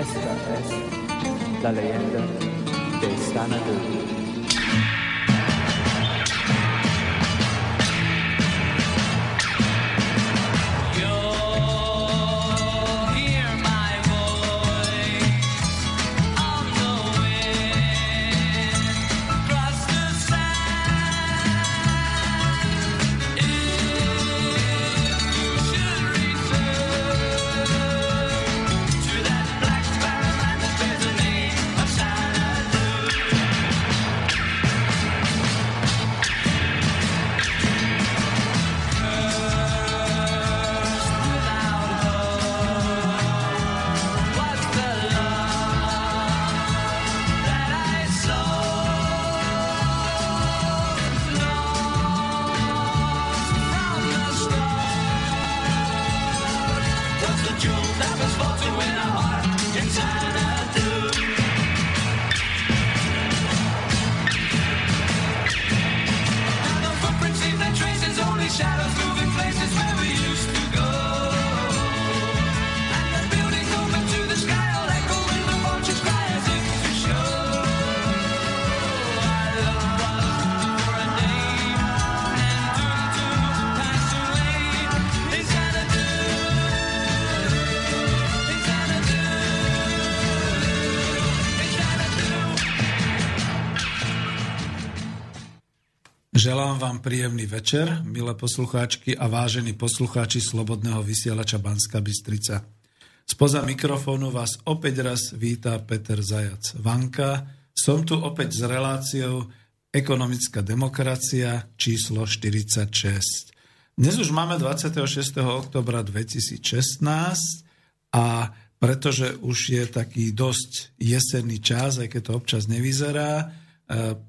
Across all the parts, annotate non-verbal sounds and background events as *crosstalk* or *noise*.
Esta es la leyenda de Xanadu. Vám príjemný večer, milé poslucháčky a vážení poslucháči Slobodného vysielača Banska Bystrica. Spoza mikrofónu vás opäť raz víta Peter Zajac Vanka. Som tu opäť s reláciou Ekonomická demokracia číslo 46. Dnes už máme 26. oktobra 2016 a pretože už je taký dosť jesenný čas, aj keď to občas nevyzerá, e,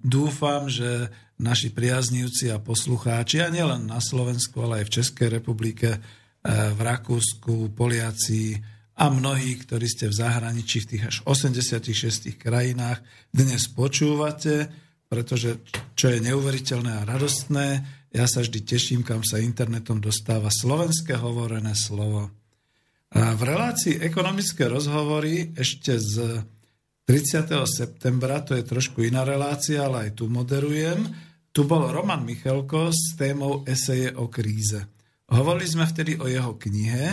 dúfam, že naši priaznivci a poslucháči, a nielen na Slovensku, ale aj v Českej republike, e, v Rakúsku, Poliaci a mnohí, ktorí ste v zahraničí v tých až 86 krajinách, dnes počúvate, pretože čo je neuveriteľné a radostné, ja sa vždy teším, kam sa internetom dostáva slovenské hovorené slovo. V relácii ekonomické rozhovory ešte z 30. septembra, to je trošku iná relácia, ale aj tu moderujem, tu bol Roman Michalko s témou eseje o kríze. Hovorili sme vtedy o jeho knihe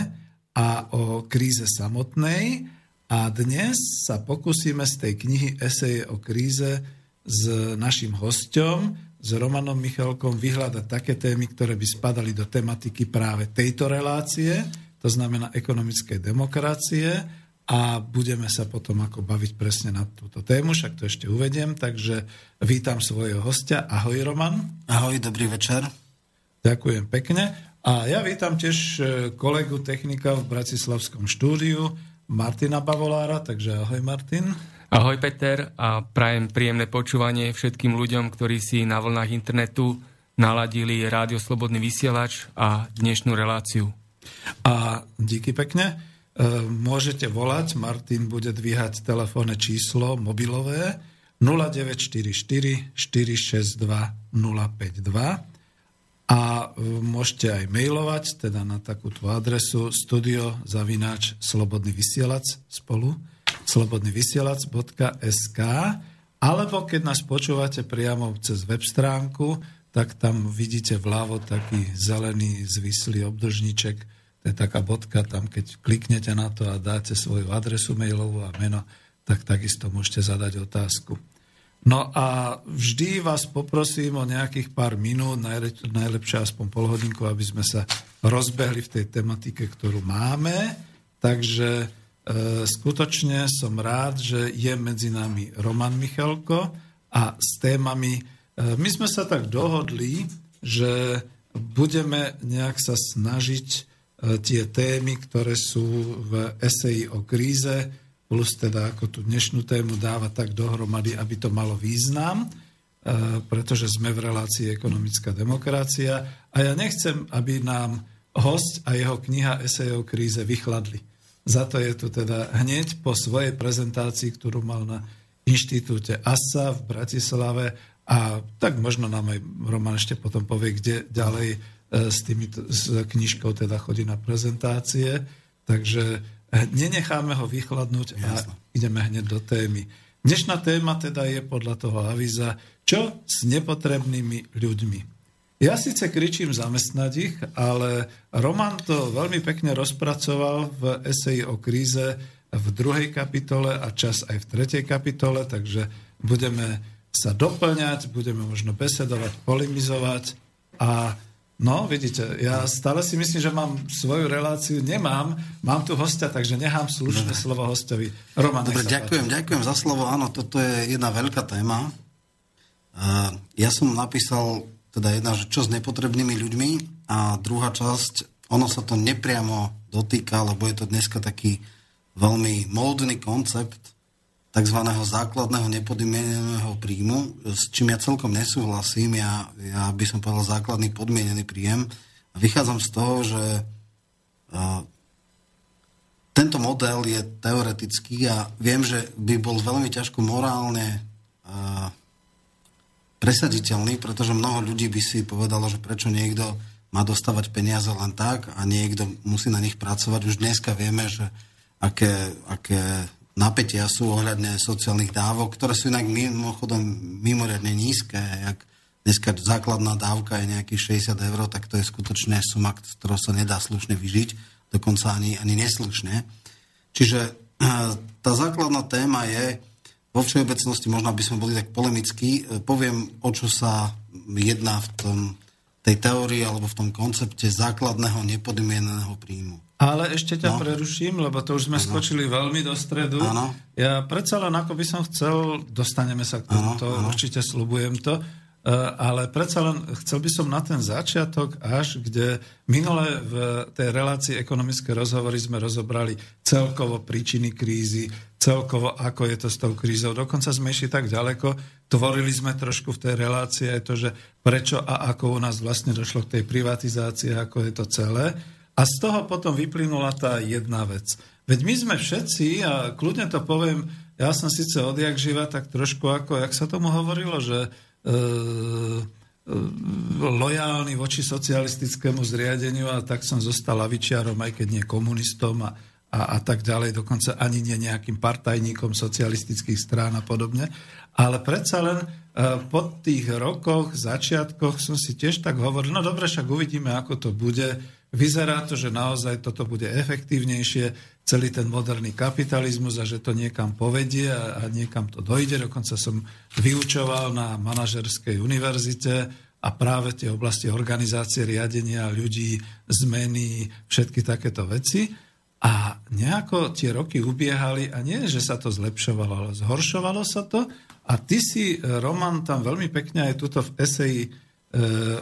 a o kríze samotnej a dnes sa pokúsime z tej knihy eseje o kríze s našim hostom, s Romanom Michalkom vyhľadať také témy, ktoré by spadali do tematiky práve tejto relácie, to znamená ekonomickej demokracie a budeme sa potom ako baviť presne na túto tému, však to ešte uvediem, takže vítam svojho hostia. Ahoj Roman. Ahoj, dobrý večer. Ďakujem pekne. A ja vítam tiež e, kolegu technika v Bratislavskom štúdiu, Martina Bavolára, takže ahoj Martin. Ahoj Peter a prajem príjemné počúvanie všetkým ľuďom, ktorí si na vlnách internetu naladili Rádio Slobodný vysielač a dnešnú reláciu. A díky pekne. E, môžete volať, Martin bude dvíhať telefónne číslo mobilové 0944 462 052 a e, môžete aj mailovať teda na takúto adresu studio zavináč slobodný vysielac spolu slobodnyvysielac.sk alebo keď nás počúvate priamo cez web stránku, tak tam vidíte vľavo taký zelený zvislý obdržníček to je taká bodka, tam keď kliknete na to a dáte svoju adresu mailovú a meno, tak takisto môžete zadať otázku. No a vždy vás poprosím o nejakých pár minút, najlepšie aspoň pol hodinku, aby sme sa rozbehli v tej tematike, ktorú máme. Takže e, skutočne som rád, že je medzi nami Roman Michalko a s témami, e, my sme sa tak dohodli, že budeme nejak sa snažiť tie témy, ktoré sú v eseji o kríze, plus teda ako tú dnešnú tému dáva tak dohromady, aby to malo význam, e, pretože sme v relácii ekonomická demokracia a ja nechcem, aby nám host a jeho kniha esej o kríze vychladli. Za to je tu teda hneď po svojej prezentácii, ktorú mal na inštitúte ASA v Bratislave a tak možno nám aj Roman ešte potom povie, kde ďalej E, s, tými, s knižkou teda chodí na prezentácie, takže nenecháme ho vychladnúť a Jasne. ideme hneď do témy. Dnešná téma teda je podľa toho avíza, čo s nepotrebnými ľuďmi. Ja síce kričím zamestnať ich, ale Roman to veľmi pekne rozpracoval v eseji o kríze v druhej kapitole a čas aj v tretej kapitole, takže budeme sa doplňať, budeme možno besedovať, polemizovať a No, vidíte, ja stále si myslím, že mám svoju reláciu, nemám, mám tu hostia, takže nechám slušné Dobre. slovo hostovi. Roman, Dobre, ďakujem, páči. ďakujem za slovo. Áno, toto je jedna veľká téma. Ja som napísal teda jedna, že čo s nepotrebnými ľuďmi a druhá časť, ono sa to nepriamo dotýka, lebo je to dneska taký veľmi módny koncept, tzv. základného nepodmieneného príjmu, s čím ja celkom nesúhlasím. Ja, ja by som povedal základný podmienený príjem. Vychádzam z toho, že uh, tento model je teoretický a viem, že by bol veľmi ťažko morálne uh, presaditeľný, pretože mnoho ľudí by si povedalo, že prečo niekto má dostávať peniaze len tak a niekto musí na nich pracovať. Už dneska vieme, že aké, aké napätia sú ohľadne sociálnych dávok, ktoré sú inak mimochodom mimoriadne nízke. Jak dneska základná dávka je nejakých 60 eur, tak to je skutočne suma, ktorou sa nedá slušne vyžiť, dokonca ani, ani neslušne. Čiže eh, tá základná téma je, vo všeobecnosti, možno by sme boli tak polemickí, eh, poviem, o čo sa jedná v tom, tej teórii alebo v tom koncepte základného nepodmieneného príjmu. Ale ešte ťa no. preruším, lebo to už sme ano. skočili veľmi do stredu. Ano. Ja predsa len ako by som chcel, dostaneme sa k ano, ano. určite slubujem to, e, ale predsa len chcel by som na ten začiatok až, kde minule v tej relácii ekonomické rozhovory sme rozobrali celkovo príčiny krízy, celkovo ako je to s tou krízou. Dokonca sme išli tak ďaleko, tvorili sme trošku v tej relácii aj to, že prečo a ako u nás vlastne došlo k tej privatizácii, ako je to celé. A z toho potom vyplynula tá jedna vec. Veď my sme všetci, a kľudne to poviem, ja som síce odjak živa, tak trošku ako, jak sa tomu hovorilo, že e, e, lojálny voči socialistickému zriadeniu a tak som zostal lavičiarom, aj keď nie komunistom a, a, a tak ďalej, dokonca ani nie nejakým partajníkom socialistických strán a podobne. Ale predsa len e, po tých rokoch, začiatkoch som si tiež tak hovoril, no dobre, však uvidíme, ako to bude, Vyzerá to, že naozaj toto bude efektívnejšie, celý ten moderný kapitalizmus a že to niekam povedie a, a niekam to dojde. Dokonca som vyučoval na manažerskej univerzite a práve tie oblasti organizácie, riadenia ľudí, zmeny, všetky takéto veci. A nejako tie roky ubiehali a nie, že sa to zlepšovalo, ale zhoršovalo sa to. A ty si, Roman, tam veľmi pekne aj tuto v eseji e,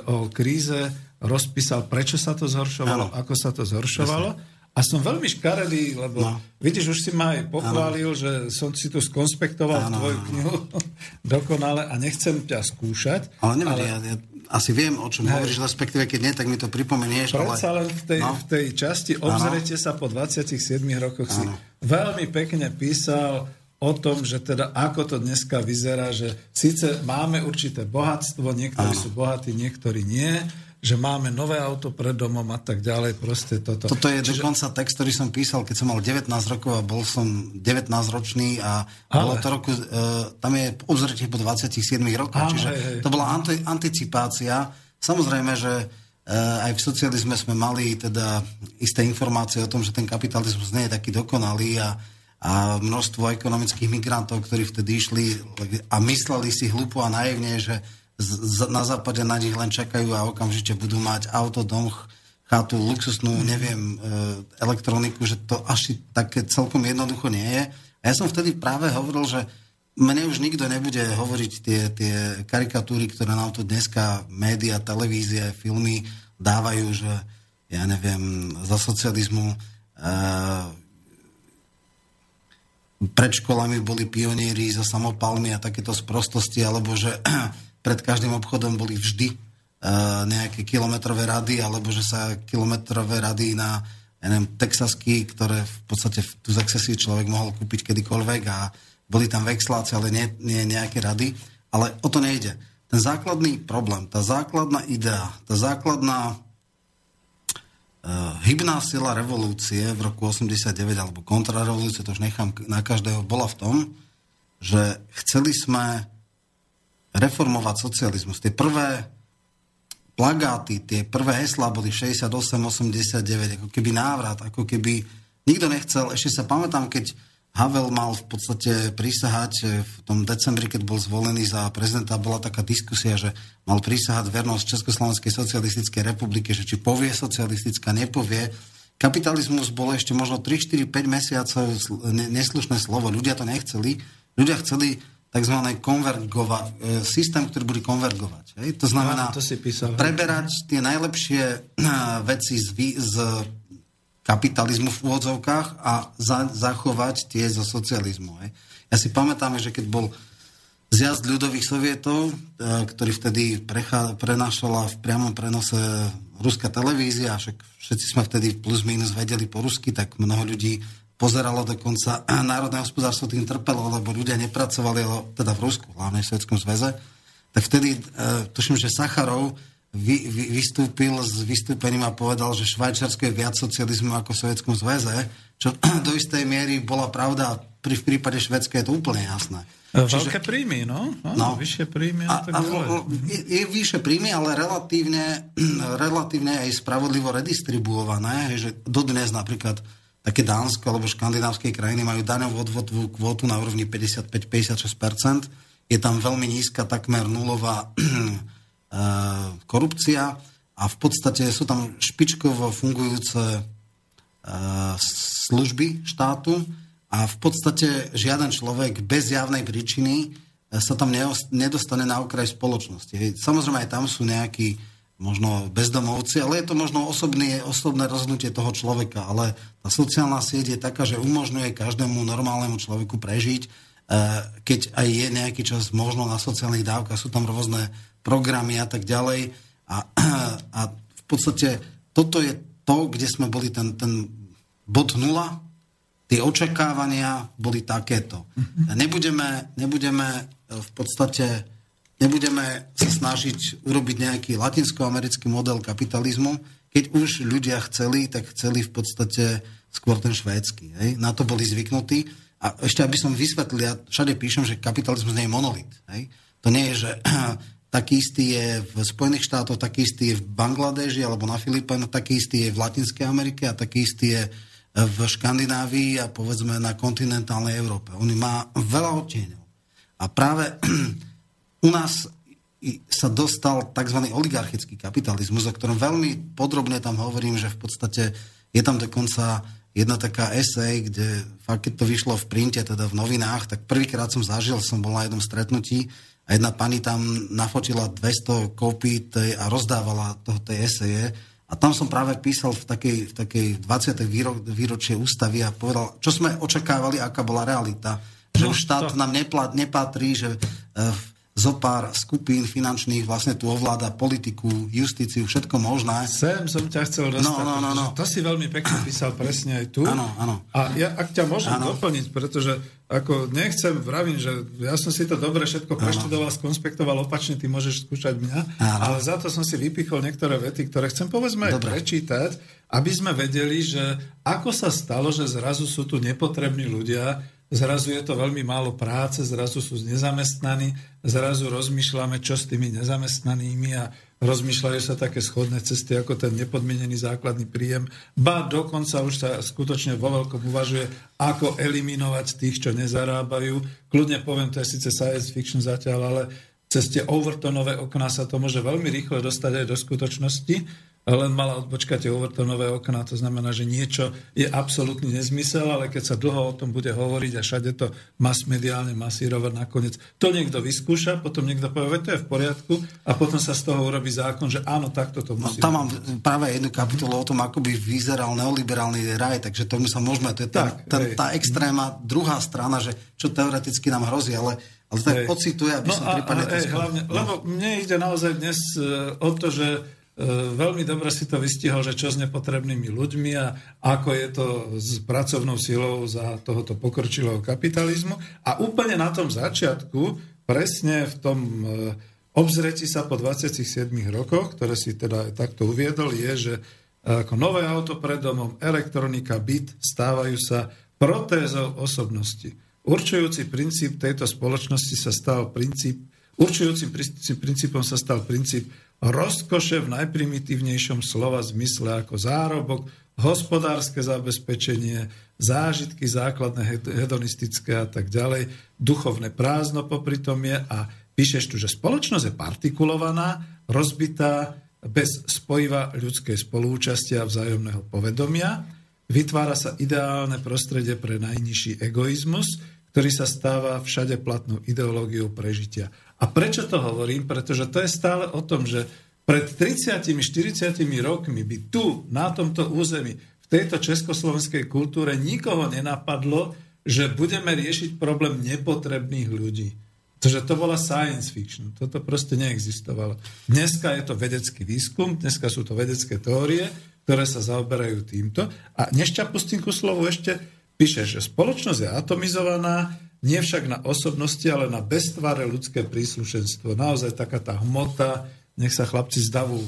o kríze rozpísal, prečo sa to zhoršovalo, ano. ako sa to zhoršovalo. Jasne. A som veľmi škaredý, lebo no. vidíš, už si ma aj pochválil, ano. že som si tu skonspektoval ano, tvoju knihu *laughs* dokonale a nechcem ťa skúšať. Ale nevadí, ale... ja, ja asi viem, o čom hej. hovoríš, respektíve keď nie, tak mi to pripomenieš. Predsa ale... len v tej, no. v tej časti obzrete sa po 27 rokoch ano. si veľmi pekne písal o tom, že teda ako to dneska vyzerá, že síce máme určité bohatstvo, niektorí ano. sú bohatí, niektorí nie, že máme nové auto pred domom a tak ďalej, proste toto. Toto je Čiže... dokonca text, ktorý som písal, keď som mal 19 rokov a bol som 19 ročný a Ale... bolo to roku, uh, tam je obzretie po 27 rokoch, Ale, čiže hej, hej. to bola anti, anticipácia. Samozrejme, že uh, aj v socializme sme mali teda isté informácie o tom, že ten kapitalizmus nie je taký dokonalý a a množstvo ekonomických migrantov, ktorí vtedy išli a mysleli si hlupo a naivne, že z, na západe na nich len čakajú a okamžite budú mať auto, dom, chatu, luxusnú, mhm. neviem, e, elektroniku, že to až také celkom jednoducho nie je. A ja som vtedy práve hovoril, že mne už nikto nebude hovoriť tie, tie karikatúry, ktoré nám tu dneska média, televízie, filmy dávajú, že ja neviem, za socializmu e, pred školami boli pionieri za samopalmy a takéto sprostosti, alebo že pred každým obchodom boli vždy uh, nejaké kilometrové rady, alebo že sa kilometrové rady na neviem, Texasky, ktoré v podstate tu z si človek mohol kúpiť kedykoľvek a boli tam vexláci, ale nie, nie nejaké rady. Ale o to nejde. Ten základný problém, tá základná idea, tá základná uh, hybná sila revolúcie v roku 89 alebo kontrarevolúcie, to už nechám na každého, bola v tom, že chceli sme reformovať socializmus. Tie prvé plagáty, tie prvé heslá boli 68-89, ako keby návrat, ako keby nikto nechcel. Ešte sa pamätám, keď Havel mal v podstate prísahať v tom decembri, keď bol zvolený za prezidenta, bola taká diskusia, že mal prísahať vernosť Československej socialistickej republike, že či povie socialistická, nepovie. Kapitalizmus bol ešte možno 3, 4, 5 mesiacov neslušné slovo. Ľudia to nechceli. Ľudia chceli tzv. konvergovať, e, systém, ktorý bude konvergovať. Hej? To znamená to si písal, preberať tie najlepšie e, veci z, z kapitalizmu v úvodzovkách a za, zachovať tie zo socializmu. Hej? Ja si pamätám, že keď bol zjazd ľudových sovietov, e, ktorý vtedy prechá, prenášala v priamom prenose ruská televízia, však všetci sme vtedy plus minus vedeli po rusky, tak mnoho ľudí pozeralo dokonca *clears throat* národné hospodárstvo tým trpelo, lebo ľudia nepracovali, teda v Rusku, hlavne v Svetskom zväze, tak vtedy, e, tuším, že Sacharov vy, vy, vystúpil s vystúpením a povedal, že Švajčiarsko je viac socializmu ako v Sovjetskom zväze, čo *clears throat* do istej miery bola pravda, pri, v prípade Švedska je to úplne jasné. E, veľké Čiže, príjmy, no? no, no. Vyššie príjmy a, a, je, je vyššie príjmy, ale relatívne, *clears throat* relatívne aj spravodlivo redistribuované, že dodnes napríklad také Dánsko alebo škandinávskej krajiny majú daňovú odvodovú kvótu na úrovni 55-56%. Je tam veľmi nízka, takmer nulová *clears throat* eh, korupcia a v podstate sú tam špičkovo fungujúce eh, služby štátu a v podstate žiaden človek bez javnej príčiny eh, sa tam nedostane na okraj spoločnosti. Samozrejme aj tam sú nejakí možno bezdomovci, ale je to možno osobný, osobné rozhodnutie toho človeka, ale tá sociálna sieť je taká, že umožňuje každému normálnemu človeku prežiť, e, keď aj je nejaký čas možno na sociálnych dávkach, sú tam rôzne programy a tak ďalej a, a v podstate toto je to, kde sme boli ten, ten bod nula, tie očakávania boli takéto. Mhm. Nebudeme, nebudeme v podstate nebudeme sa snažiť urobiť nejaký latinskoamerický model kapitalizmu. Keď už ľudia chceli, tak chceli v podstate skôr ten švédsky. Hej? Na to boli zvyknutí. A ešte, aby som vysvetlil, ja všade píšem, že kapitalizmus nie je monolit. Hej? To nie je, že *clears throat* taký istý je v Spojených štátoch, taký istý je v Bangladeži alebo na Filipínoch, taký istý je v Latinskej Amerike a taký istý je v Škandinávii a povedzme na kontinentálnej Európe. On má veľa odtieňov. A práve *clears throat* u nás sa dostal tzv. oligarchický kapitalizmus, o ktorom veľmi podrobne tam hovorím, že v podstate je tam dokonca jedna taká esej, kde fakt, keď to vyšlo v printe, teda v novinách, tak prvýkrát som zažil, som bol na jednom stretnutí a jedna pani tam nafotila 200 kópí tej, a rozdávala toho tej eseje a tam som práve písal v takej, v takej 20. Výro, výročie ústavy a povedal, čo sme očakávali, aká bola realita. Že no, už štát to... nám neplat, nepatrí, že uh, zo pár skupín finančných vlastne tu ovláda politiku, justíciu, všetko možné. Sem som ťa chcel dostať, no, no, no, no. to si veľmi pekne písal presne aj tu. Áno, áno. A ja, ak ťa môžem ano. doplniť, pretože ako nechcem, vravím, že ja som si to dobre všetko preštudoval, skonspektoval opačne, ty môžeš skúšať mňa, ano. ale za to som si vypichol niektoré vety, ktoré chcem povedzme aj prečítať, aby sme vedeli, že ako sa stalo, že zrazu sú tu nepotrební ľudia, zrazu je to veľmi málo práce, zrazu sú nezamestnaní, zrazu rozmýšľame, čo s tými nezamestnanými a rozmýšľajú sa také schodné cesty ako ten nepodmienený základný príjem. Ba dokonca už sa skutočne vo veľkom uvažuje, ako eliminovať tých, čo nezarábajú. Kľudne poviem, to je síce science fiction zatiaľ, ale cez tie overtonové okná sa to môže veľmi rýchlo dostať aj do skutočnosti len mala odbočkať tie overtonové okná, to znamená, že niečo je absolútny nezmysel, ale keď sa dlho o tom bude hovoriť a všade to mas mediálne masírovať nakoniec, to niekto vyskúša, potom niekto povie, to je v poriadku a potom sa z toho urobí zákon, že áno, takto to musí. No, tam mám práve jednu kapitolu o tom, ako by vyzeral neoliberálny raj, takže tomu sa môžeme, to je tá, tak, tá, tá extréma druhá strana, že čo teoreticky nám hrozí, ale ale tak pocituje, aby no som prípadne... Hlavne, no. Lebo mne ide naozaj dnes uh, o to, že E, veľmi dobre si to vystihol, že čo s nepotrebnými ľuďmi a ako je to s pracovnou silou za tohoto pokročilého kapitalizmu. A úplne na tom začiatku, presne v tom e, obzretí sa po 27 rokoch, ktoré si teda takto uviedol, je, že ako nové auto pred domom, elektronika, byt stávajú sa protézou osobnosti. Určujúci princíp tejto spoločnosti sa stal princíp, určujúcim princípom sa stal princíp rozkoše v najprimitívnejšom slova zmysle ako zárobok, hospodárske zabezpečenie, zážitky základné hedonistické a tak ďalej, duchovné prázdno popri tom je a píšeš tu, že spoločnosť je partikulovaná, rozbitá, bez spojiva ľudskej spolúčasti a vzájomného povedomia, vytvára sa ideálne prostredie pre najnižší egoizmus, ktorý sa stáva všade platnou ideológiou prežitia. A prečo to hovorím? Pretože to je stále o tom, že pred 30-40 rokmi by tu, na tomto území, v tejto československej kultúre nikoho nenapadlo, že budeme riešiť problém nepotrebných ľudí. Takže to bola science fiction. Toto proste neexistovalo. Dneska je to vedecký výskum, dneska sú to vedecké teórie, ktoré sa zaoberajú týmto. A nešťa pustím ku slovu ešte, píše, že spoločnosť je atomizovaná, nie však na osobnosti, ale na beztváre ľudské príslušenstvo. Naozaj taká tá hmota, nech sa chlapci zdavú,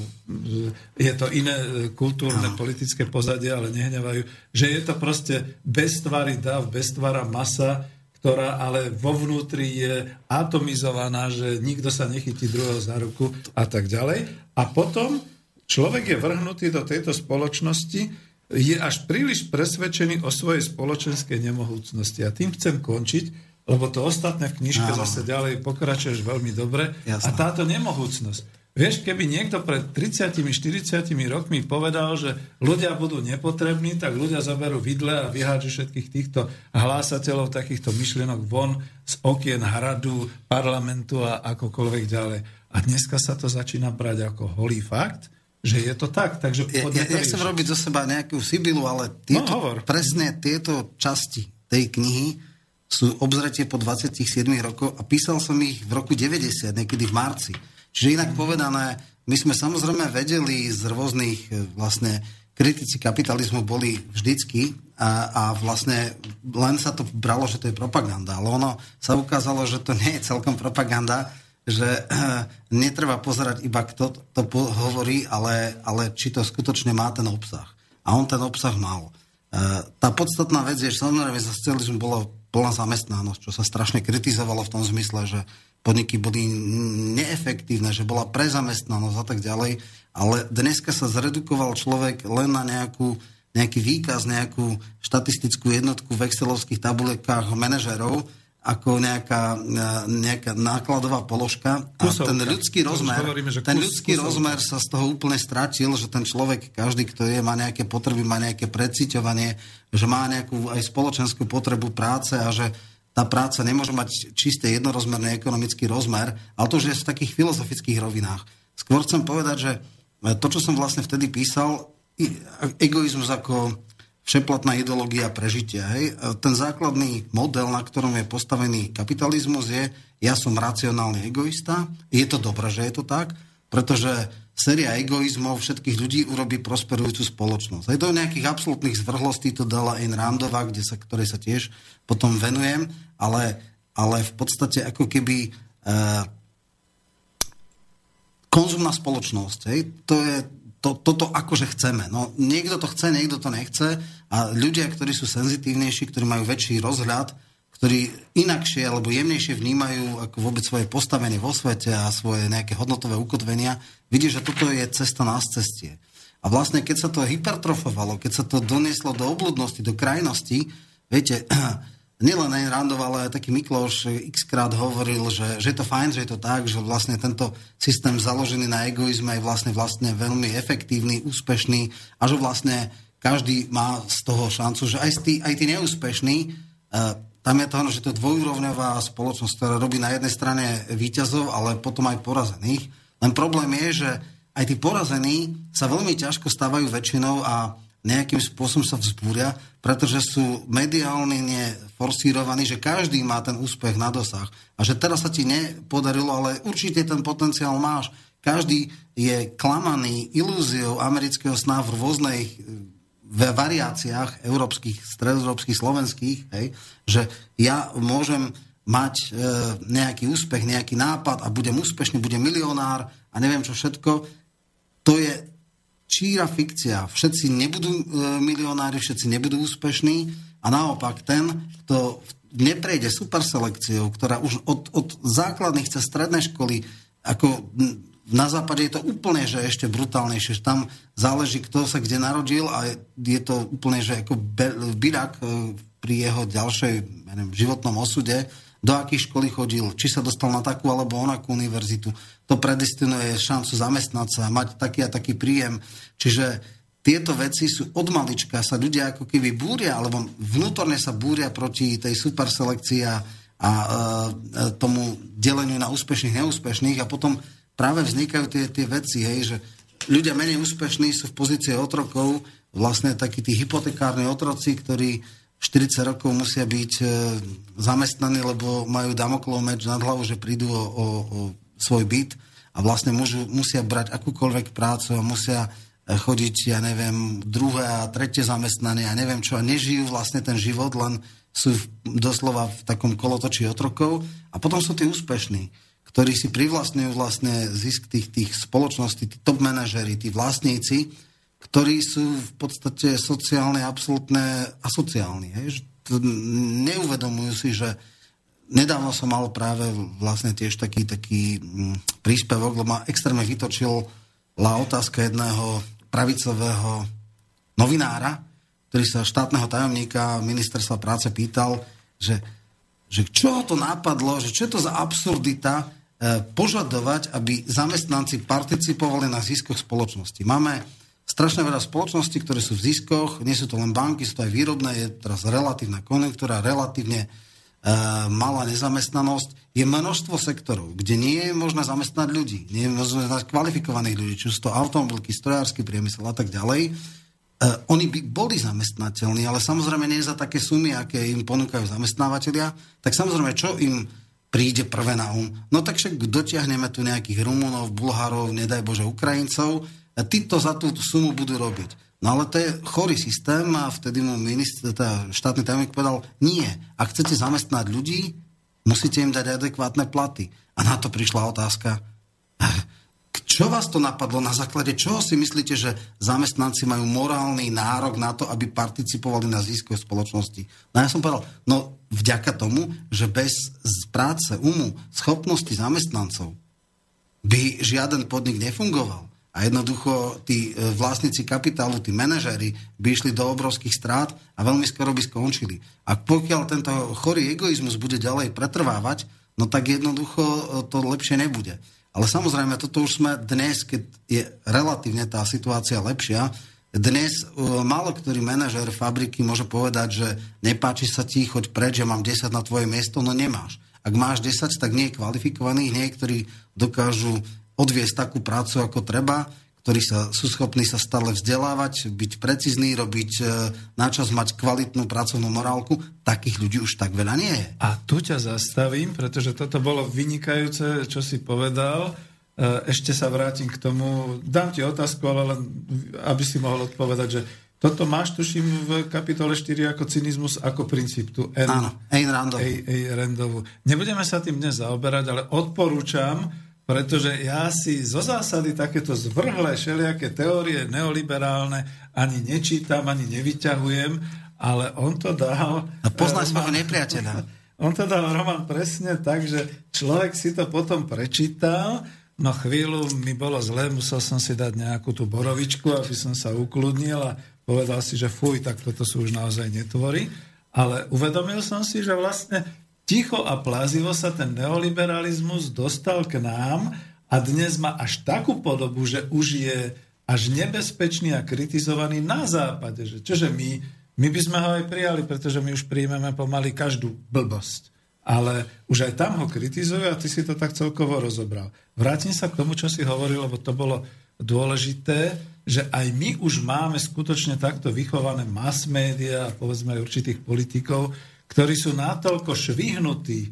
je to iné e, kultúrne, politické pozadie, ale nehnevajú, že je to proste bez tvary dav, bez tvara masa, ktorá ale vo vnútri je atomizovaná, že nikto sa nechytí druhého za ruku a tak ďalej. A potom človek je vrhnutý do tejto spoločnosti, je až príliš presvedčený o svojej spoločenskej nemohúcnosti. A tým chcem končiť, lebo to ostatné v knižke zase ďalej pokračuješ veľmi dobre. Jasné. A táto nemohúcnosť. Vieš, keby niekto pred 30-40 rokmi povedal, že ľudia budú nepotrební, tak ľudia zaberú vidle a vyhádžu všetkých týchto hlásateľov takýchto myšlienok von z okien hradu, parlamentu a akokoľvek ďalej. A dneska sa to začína brať ako holý fakt, že je to tak. Takže ja, ja, ja chcem robiť zo seba nejakú Sibilu, ale tieto, no, presne tieto časti tej knihy sú obzretie po 27 rokov a písal som ich v roku 90, niekedy v marci. Čiže inak povedané, my sme samozrejme vedeli z rôznych e, vlastne kritici kapitalizmu boli vždycky a, a vlastne len sa to bralo, že to je propaganda. Ale ono sa ukázalo, že to nie je celkom propaganda, že *clears throat* netreba pozerať iba kto to hovorí, ale, ale či to skutočne má ten obsah. A on ten obsah mal. E, tá podstatná vec je, že samozrejme socializmu bola plná zamestnanosť, čo sa strašne kritizovalo v tom zmysle, že podniky boli neefektívne, že bola prezamestnanosť a tak ďalej, ale dneska sa zredukoval človek len na nejakú, nejaký výkaz, nejakú štatistickú jednotku v excelovských tabulekách manažerov, ako nejaká, nejaká nákladová položka a kusovka. ten ľudský rozmer, hovoríme, ten kus, ľudský kusovka. rozmer sa z toho úplne stratil, že ten človek, každý, kto je, má nejaké potreby, má nejaké preciťovanie, že má nejakú aj spoločenskú potrebu práce a že tá práca nemôže mať čisté jednorozmerný ekonomický rozmer, ale to už je v takých filozofických rovinách. Skôr chcem povedať, že to, čo som vlastne vtedy písal, egoizmus ako všeplatná ideológia prežitia. Hej? Ten základný model, na ktorom je postavený kapitalizmus, je ja som racionálny egoista. Je to dobré, že je to tak, pretože séria egoizmov všetkých ľudí urobí prosperujúcu spoločnosť. Aj do nejakých absolútnych zvrhlostí to dala Ayn Randová, kde sa, ktorej sa tiež potom venujem, ale, ale v podstate ako keby e, konzumná spoločnosť, hej, to je to, toto akože chceme. No, niekto to chce, niekto to nechce a ľudia, ktorí sú senzitívnejší, ktorí majú väčší rozhľad, ktorí inakšie alebo jemnejšie vnímajú ako vôbec svoje postavenie vo svete a svoje nejaké hodnotové ukotvenia, vidí, že toto je cesta na cestie. A vlastne, keď sa to hypertrofovalo, keď sa to donieslo do obludnosti, do krajnosti, viete, *clears throat* nielen Ayn Randov, ale aj taký Mikloš x krát hovoril, že, že je to fajn, že je to tak, že vlastne tento systém založený na egoizme je vlastne, vlastne veľmi efektívny, úspešný a že vlastne každý má z toho šancu, že aj tí, aj tí neúspešní uh, tam je to, že to dvojúrovňová spoločnosť, ktorá robí na jednej strane výťazov, ale potom aj porazených. Len problém je, že aj tí porazení sa veľmi ťažko stávajú väčšinou a nejakým spôsobom sa vzbúria, pretože sú mediálne neforsírovaní, že každý má ten úspech na dosah. A že teraz sa ti nepodarilo, ale určite ten potenciál máš. Každý je klamaný ilúziou amerického sna v rôznej v variáciách európskych, stredoeurópskych, slovenských, hej, že ja môžem mať e, nejaký úspech, nejaký nápad a budem úspešný, budem milionár a neviem čo všetko, to je číra fikcia. Všetci nebudú e, milionári, všetci nebudú úspešní a naopak ten, kto neprejde superselekciou, ktorá už od, od základných cez strednej školy, ako na západe je to úplne, že ešte brutálnejšie, že tam záleží, kto sa kde narodil a je to úplne, že ako byrak e, pri jeho ďalšej neviem, životnom osude, do akých školy chodil, či sa dostal na takú alebo onakú univerzitu. To predestinuje šancu zamestnať sa, mať taký a taký príjem. Čiže tieto veci sú od malička, sa ľudia ako keby búria, alebo vnútorne sa búria proti tej superselekcii a, a e, tomu deleniu na úspešných, neúspešných a potom práve vznikajú tie, tie veci, hej, že ľudia menej úspešní sú v pozícii otrokov, vlastne takí tí hypotekárni otroci, ktorí 40 rokov musia byť e, zamestnaní, lebo majú damoklov meč nad hlavou, že prídu o, o, o svoj byt a vlastne môžu, musia brať akúkoľvek prácu a musia e, chodiť, ja neviem, druhé a tretie zamestnanie a neviem čo a nežijú vlastne ten život, len sú doslova v takom kolotočí otrokov a potom sú tí úspešní, ktorí si privlastňujú vlastne zisk tých, tých spoločností, tí top manažery, tí vlastníci, ktorí sú v podstate sociálne, absolútne asociálni. Hej? Neuvedomujú si, že nedávno som mal práve vlastne tiež taký, taký mm, príspevok, lebo ma extrémne vytočila otázka jedného pravicového novinára, ktorý sa štátneho tajomníka ministerstva práce pýtal, že, že čo ho to napadlo, že čo je to za absurdita e, požadovať, aby zamestnanci participovali na ziskoch spoločnosti. Máme strašne veľa spoločností, ktoré sú v ziskoch, nie sú to len banky, sú to aj výrobné, je teraz relatívna konjunktúra, relatívne malá nezamestnanosť. Je množstvo sektorov, kde nie je možné zamestnať ľudí, nie je možné zamestnať kvalifikovaných ľudí, či sú to automobilky, strojársky priemysel a tak ďalej. E, oni by boli zamestnateľní, ale samozrejme nie za také sumy, aké im ponúkajú zamestnávateľia, tak samozrejme, čo im príde prvé na um? No tak však dotiahneme tu nejakých Rumunov, Bulharov, nedaj Bože Ukrajincov, a tí to za tú sumu budú robiť. No ale to je chorý systém a vtedy mu minister, teda štátny tajomník povedal, nie, ak chcete zamestnať ľudí, musíte im dať adekvátne platy. A na to prišla otázka, čo vás to napadlo? Na základe čoho si myslíte, že zamestnanci majú morálny nárok na to, aby participovali na zisku spoločnosti? No ja som povedal, no vďaka tomu, že bez práce, umu, schopnosti zamestnancov by žiaden podnik nefungoval. A jednoducho tí e, vlastníci kapitálu, tí manažéri by išli do obrovských strát a veľmi skoro by skončili. A pokiaľ tento chorý egoizmus bude ďalej pretrvávať, no tak jednoducho e, to lepšie nebude. Ale samozrejme, toto už sme dnes, keď je relatívne tá situácia lepšia, dnes uh, málo ktorý manažer fabriky môže povedať, že nepáči sa ti, choď preč, že mám 10 na tvoje miesto, no nemáš. Ak máš 10, tak nie je kvalifikovaných, niektorí dokážu odviesť takú prácu, ako treba, ktorí sa, sú schopní sa stále vzdelávať, byť precizní, robiť e, načas, mať kvalitnú pracovnú morálku, takých ľudí už tak veľa nie je. A tu ťa zastavím, pretože toto bolo vynikajúce, čo si povedal. E, ešte sa vrátim k tomu, dám ti otázku, ale len, aby si mohol odpovedať, že toto máš, tuším, v kapitole 4 ako cynizmus, ako princíp tu N, Áno, Ayn. Randovú. Nebudeme sa tým dnes zaoberať, ale odporúčam, pretože ja si zo zásady takéto zvrhlé všelijaké teórie neoliberálne ani nečítam, ani nevyťahujem, ale on to dal... A poznáš svojho nepriateľa. *laughs* On to dal Roman presne tak, že človek si to potom prečítal, no chvíľu mi bolo zle, musel som si dať nejakú tú borovičku, aby som sa ukludnil a povedal si, že fuj, tak toto sú už naozaj netvory. Ale uvedomil som si, že vlastne ticho a plázivo sa ten neoliberalizmus dostal k nám a dnes má až takú podobu, že už je až nebezpečný a kritizovaný na západe. Že čože my, my by sme ho aj prijali, pretože my už príjmeme pomaly každú blbosť. Ale už aj tam ho kritizujú a ty si to tak celkovo rozobral. Vrátim sa k tomu, čo si hovoril, lebo to bolo dôležité, že aj my už máme skutočne takto vychované mass média a povedzme aj určitých politikov, ktorí sú natoľko švihnutí, e,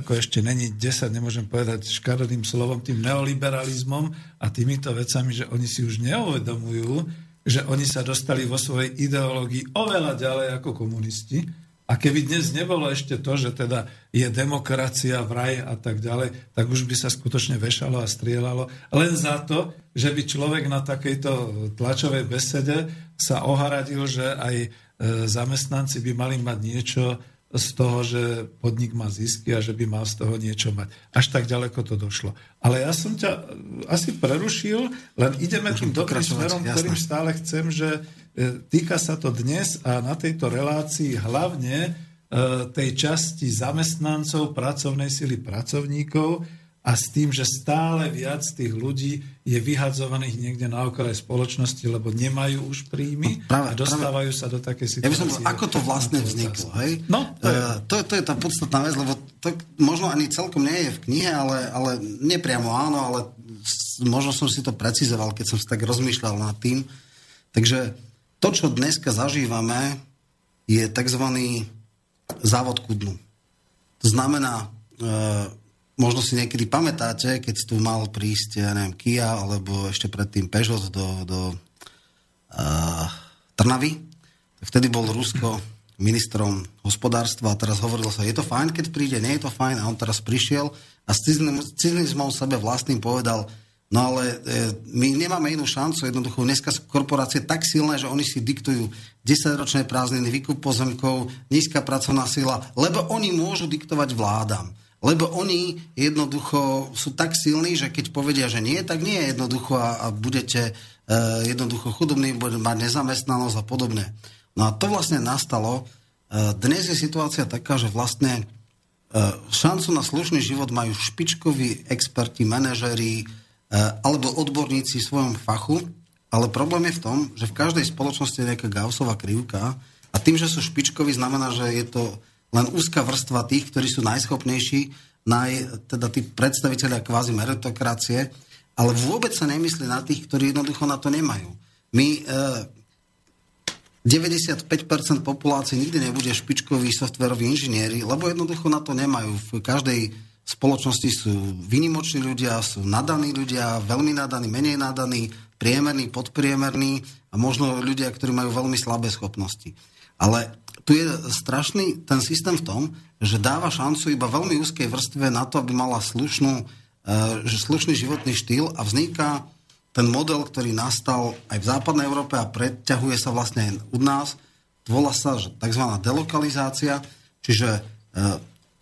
ako ešte není 10, nemôžem povedať škaredým slovom, tým neoliberalizmom a týmito vecami, že oni si už neuvedomujú, že oni sa dostali vo svojej ideológii oveľa ďalej ako komunisti, A keby dnes nebolo ešte to, že teda je demokracia v raj a tak ďalej, tak už by sa skutočne vešalo a strieľalo. Len za to, že by človek na takejto tlačovej besede sa oharadil, že aj zamestnanci by mali mať niečo z toho, že podnik má zisky a že by mal z toho niečo mať. Až tak ďaleko to došlo. Ale ja som ťa asi prerušil, len ideme tým dobrým smerom, ktorým stále chcem, že E, týka sa to dnes a na tejto relácii hlavne e, tej časti zamestnancov, pracovnej sily pracovníkov a s tým, že stále viac tých ľudí je vyhadzovaných niekde na okraj spoločnosti, lebo nemajú už príjmy no, práve, a dostávajú práve, sa do takej situácie. Ja by som bol, ako to vlastne vzniklo, hej? No, to je. Uh, to, to je tá podstatná vec, lebo to možno ani celkom nie je v knihe, ale, ale nepriamo áno, ale možno som si to precizoval, keď som si tak rozmýšľal nad tým. Takže to, čo dneska zažívame, je tzv. závod kudnu. To znamená, e, možno si niekedy pamätáte, keď tu mal prísť, ja neviem, Kia, alebo ešte predtým Peugeot do, do e, Trnavy, vtedy bol Rusko ministrom hospodárstva a teraz hovorilo sa, je to fajn, keď príde, nie je to fajn a on teraz prišiel a s cynizmom sebe vlastným povedal, No ale e, my nemáme inú šancu, jednoducho dneska sú korporácie tak silné, že oni si diktujú 10-ročné prázdniny, výkup pozemkov, nízka pracovná sila, lebo oni môžu diktovať vládam. Lebo oni jednoducho sú tak silní, že keď povedia, že nie, tak nie je jednoducho a, a budete e, jednoducho chudobní, budete mať nezamestnanosť a podobne. No a to vlastne nastalo. E, dnes je situácia taká, že vlastne e, šancu na slušný život majú špičkoví experti, manažeri, E, alebo odborníci v svojom fachu, ale problém je v tom, že v každej spoločnosti je nejaká Gaussová krivka a tým, že sú špičkoví, znamená, že je to len úzka vrstva tých, ktorí sú najschopnejší, naj, teda tí predstaviteľia kvázi meritokracie, ale vôbec sa nemyslí na tých, ktorí jednoducho na to nemajú. My e, 95% populácie nikdy nebude špičkoví softveroví inžinieri, lebo jednoducho na to nemajú. V každej spoločnosti sú vynimoční ľudia, sú nadaní ľudia, veľmi nadaní, menej nadaní, priemerní, podpriemerní a možno ľudia, ktorí majú veľmi slabé schopnosti. Ale tu je strašný ten systém v tom, že dáva šancu iba veľmi úzkej vrstve na to, aby mala slušnú, uh, slušný životný štýl a vzniká ten model, ktorý nastal aj v západnej Európe a preťahuje sa vlastne aj u nás. Volá sa že tzv. delokalizácia, čiže uh,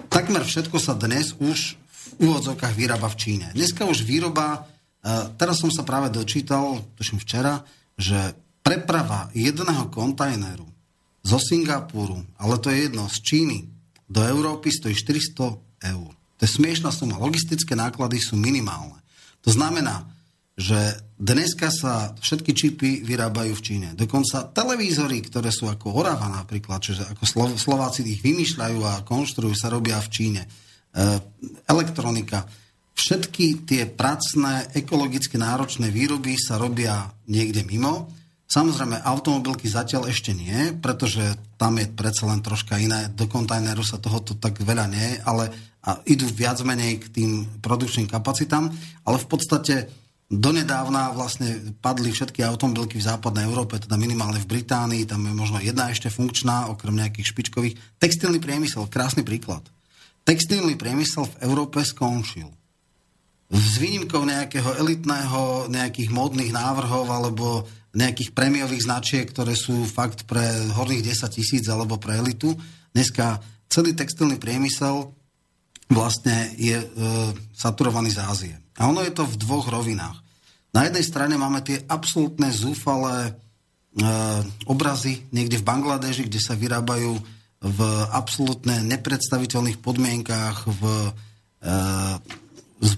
takmer všetko sa dnes už v úvodzovkách vyrába v Číne. Dneska už výroba, e, teraz som sa práve dočítal, tuším včera, že preprava jedného kontajneru zo Singapuru, ale to je jedno, z Číny do Európy stojí 400 eur. To je smiešná suma. Logistické náklady sú minimálne. To znamená, že dneska sa všetky čipy vyrábajú v Číne. Dokonca televízory, ktoré sú ako Orava napríklad, čiže ako Slováci ich vymýšľajú a konštruujú, sa robia v Číne. E, elektronika. Všetky tie pracné, ekologicky náročné výroby sa robia niekde mimo. Samozrejme, automobilky zatiaľ ešte nie, pretože tam je predsa len troška iné. Do kontajneru sa tohoto tak veľa nie, ale a idú viac menej k tým produkčným kapacitám, ale v podstate Donedávna vlastne padli všetky automobilky v západnej Európe, teda minimálne v Británii, tam je možno jedna ešte funkčná, okrem nejakých špičkových. Textilný priemysel, krásny príklad. Textilný priemysel v Európe skončil. S výnimkou nejakého elitného, nejakých módnych návrhov alebo nejakých prémiových značiek, ktoré sú fakt pre horných 10 tisíc alebo pre elitu. Dneska celý textilný priemysel vlastne je e, saturovaný z Ázie. A ono je to v dvoch rovinách. Na jednej strane máme tie absolútne zúfalé e, obrazy niekde v Bangladeži, kde sa vyrábajú v absolútne nepredstaviteľných podmienkách, v e,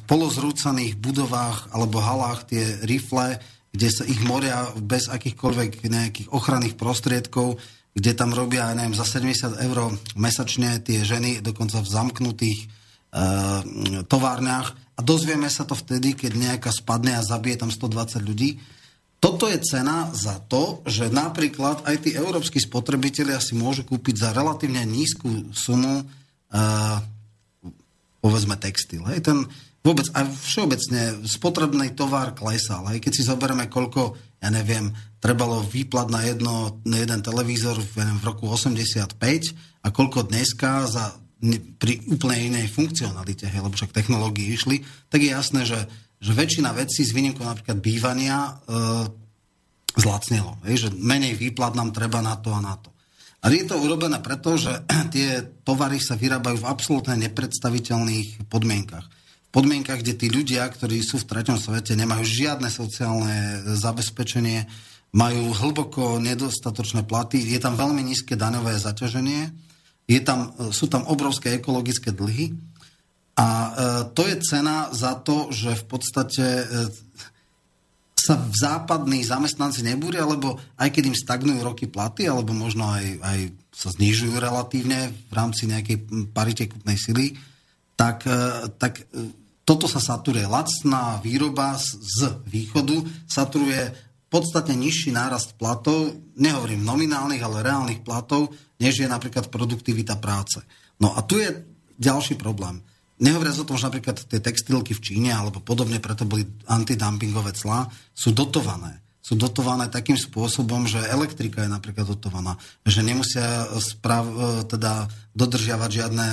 polozrúcaných budovách alebo halách tie rifle, kde sa ich moria bez akýchkoľvek nejakých ochranných prostriedkov, kde tam robia, neviem, za 70 eur mesačne tie ženy, dokonca v zamknutých e, továrniach a dozvieme sa to vtedy, keď nejaká spadne a zabije tam 120 ľudí. Toto je cena za to, že napríklad aj tí európsky spotrebitelia si môžu kúpiť za relatívne nízku sumu uh, povedzme textil. Hej, ten vôbec aj všeobecne spotrebný tovar klesal. Hej, keď si zoberieme, koľko, ja neviem, trebalo výplat na, jedno, na jeden televízor v, v roku 85 a koľko dneska za, pri úplne inej funkcionalite, hej, lebo však technológie išli, tak je jasné, že, že väčšina vecí s výnimkou napríklad bývania e, zlacnelo. Hej, že menej výplat nám treba na to a na to. A je to urobené preto, že *clears throat* tie tovary sa vyrábajú v absolútne nepredstaviteľných podmienkach. Podmienkach, kde tí ľudia, ktorí sú v treťom svete, nemajú žiadne sociálne zabezpečenie, majú hlboko nedostatočné platy, je tam veľmi nízke daňové zaťaženie, je tam, sú tam obrovské ekologické dlhy a e, to je cena za to, že v podstate e, sa v západní zamestnanci nebúria, lebo aj keď im stagnujú roky platy, alebo možno aj, aj sa znižujú relatívne v rámci nejakej parite kupnej sily, tak, e, tak toto sa saturuje. Lacná výroba z východu saturuje podstatne nižší nárast platov, nehovorím nominálnych, ale reálnych platov, než je napríklad produktivita práce. No a tu je ďalší problém. Nehovoriac o tom, že napríklad tie textilky v Číne alebo podobne, preto boli antidumpingové clá, sú dotované. Sú dotované takým spôsobom, že elektrika je napríklad dotovaná, že nemusia sprav, e, teda dodržiavať žiadne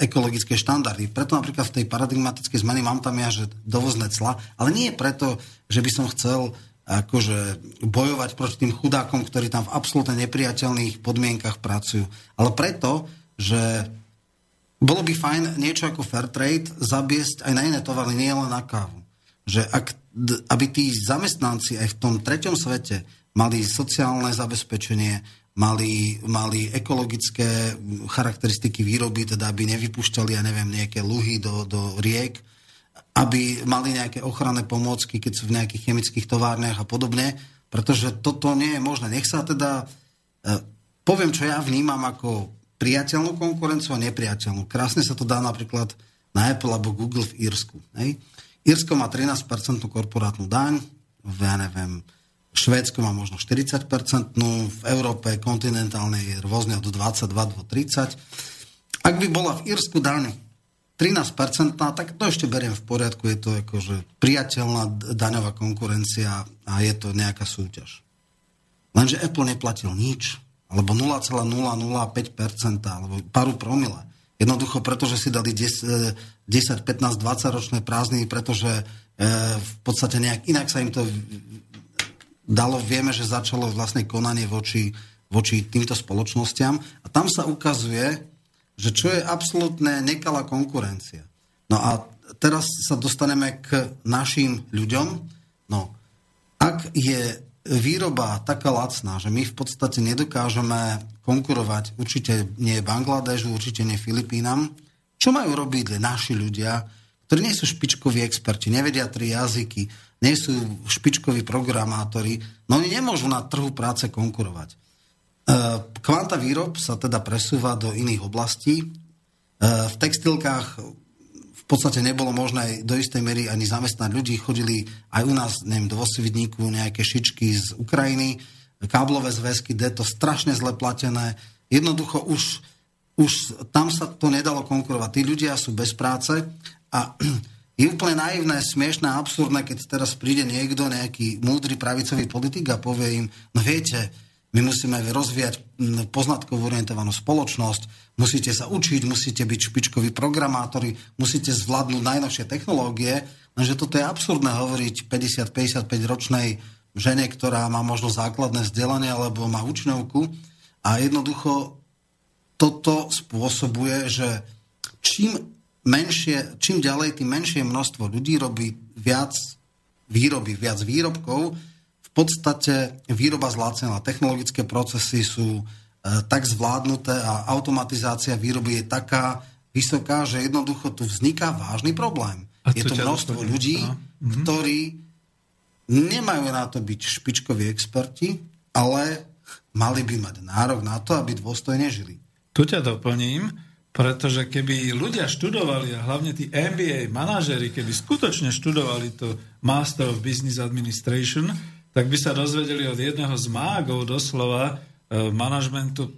ekologické štandardy. Preto napríklad v tej paradigmatickej zmeny mám tam ja, že dovozné cla, ale nie preto, že by som chcel akože bojovať proti tým chudákom, ktorí tam v absolútne nepriateľných podmienkach pracujú. Ale preto, že bolo by fajn niečo ako fair trade zabiesť aj na iné tovary, nie len na kávu. Že ak, aby tí zamestnanci aj v tom treťom svete mali sociálne zabezpečenie, mali, mali ekologické charakteristiky výroby, teda aby nevypúšťali, ja neviem, nejaké luhy do, do riek, aby mali nejaké ochranné pomôcky, keď sú v nejakých chemických továrniach a podobne, pretože toto nie je možné. Nech sa teda, eh, poviem, čo ja vnímam ako priateľnú konkurenciu a nepriateľnú. Krásne sa to dá napríklad na Apple alebo Google v Írsku. Hej. Írsko má 13% korporátnu daň, v, ja neviem, Švédsko má možno 40%, v Európe kontinentálnej je rôzne od 22 do 30. Ak by bola v Írsku daň 13%, tak to ešte beriem v poriadku, je to akože priateľná daňová konkurencia a je to nejaká súťaž. Lenže Apple neplatil nič alebo 0,005%, alebo paru promile. Jednoducho, pretože si dali 10, 10 15, 20 ročné prázdniny, pretože e, v podstate nejak inak sa im to dalo. Vieme, že začalo vlastne konanie voči, voči týmto spoločnostiam a tam sa ukazuje, že čo je absolútne nekalá konkurencia. No a teraz sa dostaneme k našim ľuďom. No, ak je výroba taká lacná, že my v podstate nedokážeme konkurovať určite nie Bangladežu, určite nie Filipínam. Čo majú robiť naši ľudia, ktorí nie sú špičkoví experti, nevedia tri jazyky, nie sú špičkoví programátori, no oni nemôžu na trhu práce konkurovať. E, kvanta výrob sa teda presúva do iných oblastí. E, v textilkách v podstate nebolo možné do istej mery ani zamestnať ľudí. Chodili aj u nás, neviem, do Vosvidníku nejaké šičky z Ukrajiny, káblové zväzky, kde to strašne zle platené. Jednoducho už, už tam sa to nedalo konkurovať. Tí ľudia sú bez práce a je úplne naivné, smiešné, absurdné, keď teraz príde niekto, nejaký múdry pravicový politik a povie im, no viete, my musíme rozvíjať poznatkov orientovanú spoločnosť, musíte sa učiť, musíte byť špičkoví programátori, musíte zvládnuť najnovšie technológie, lenže toto je absurdné hovoriť 50-55 ročnej žene, ktorá má možno základné vzdelanie alebo má učňovku. A jednoducho toto spôsobuje, že čím menšie, čím ďalej, tým menšie množstvo ľudí robí viac výroby, viac výrobkov, podstate výroba zlácená. Technologické procesy sú e, tak zvládnuté a automatizácia výroby je taká vysoká, že jednoducho tu vzniká vážny problém. A je to množstvo dopadne? ľudí. Mhm. ktorí nemajú na to byť špičkoví experti, ale mali by mať nárok na to, aby dôstojne žili. Tu ťa doplním, pretože keby ľudia študovali, a hlavne tí MBA manažery, keby skutočne študovali to Master of Business Administration, tak by sa dozvedeli od jedného z mágov doslova e, manažmentu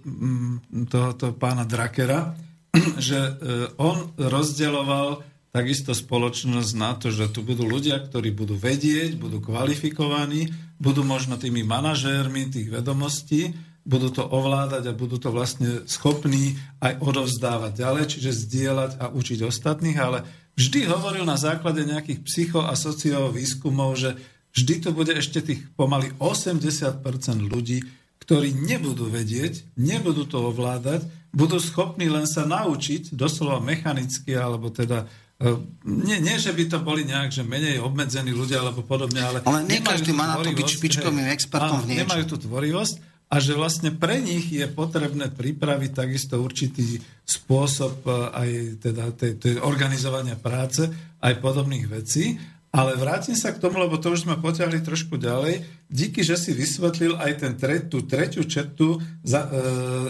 tohoto pána Drakera, *clears throat* že e, on rozdeľoval takisto spoločnosť na to, že tu budú ľudia, ktorí budú vedieť, budú kvalifikovaní, budú možno tými manažérmi tých vedomostí, budú to ovládať a budú to vlastne schopní aj odovzdávať ďalej, čiže zdieľať a učiť ostatných, ale vždy hovoril na základe nejakých psycho- a sociovýskumov, že vždy to bude ešte tých pomaly 80% ľudí, ktorí nebudú vedieť, nebudú to ovládať, budú schopní len sa naučiť, doslova mechanicky, alebo teda e, nie, nie, že by to boli nejak, že menej obmedzení ľudia alebo podobne, ale... Ale nie každý má na to byť špičkovým expertom v niečom. Nemajú tú tvorivosť a že vlastne pre nich je potrebné pripraviť takisto určitý spôsob e, aj teda tej, tej organizovania práce, aj podobných vecí. Ale vrátim sa k tomu, lebo to už sme potiahli trošku ďalej. Díky, že si vysvetlil aj ten tre, tú tretiu četu za, e,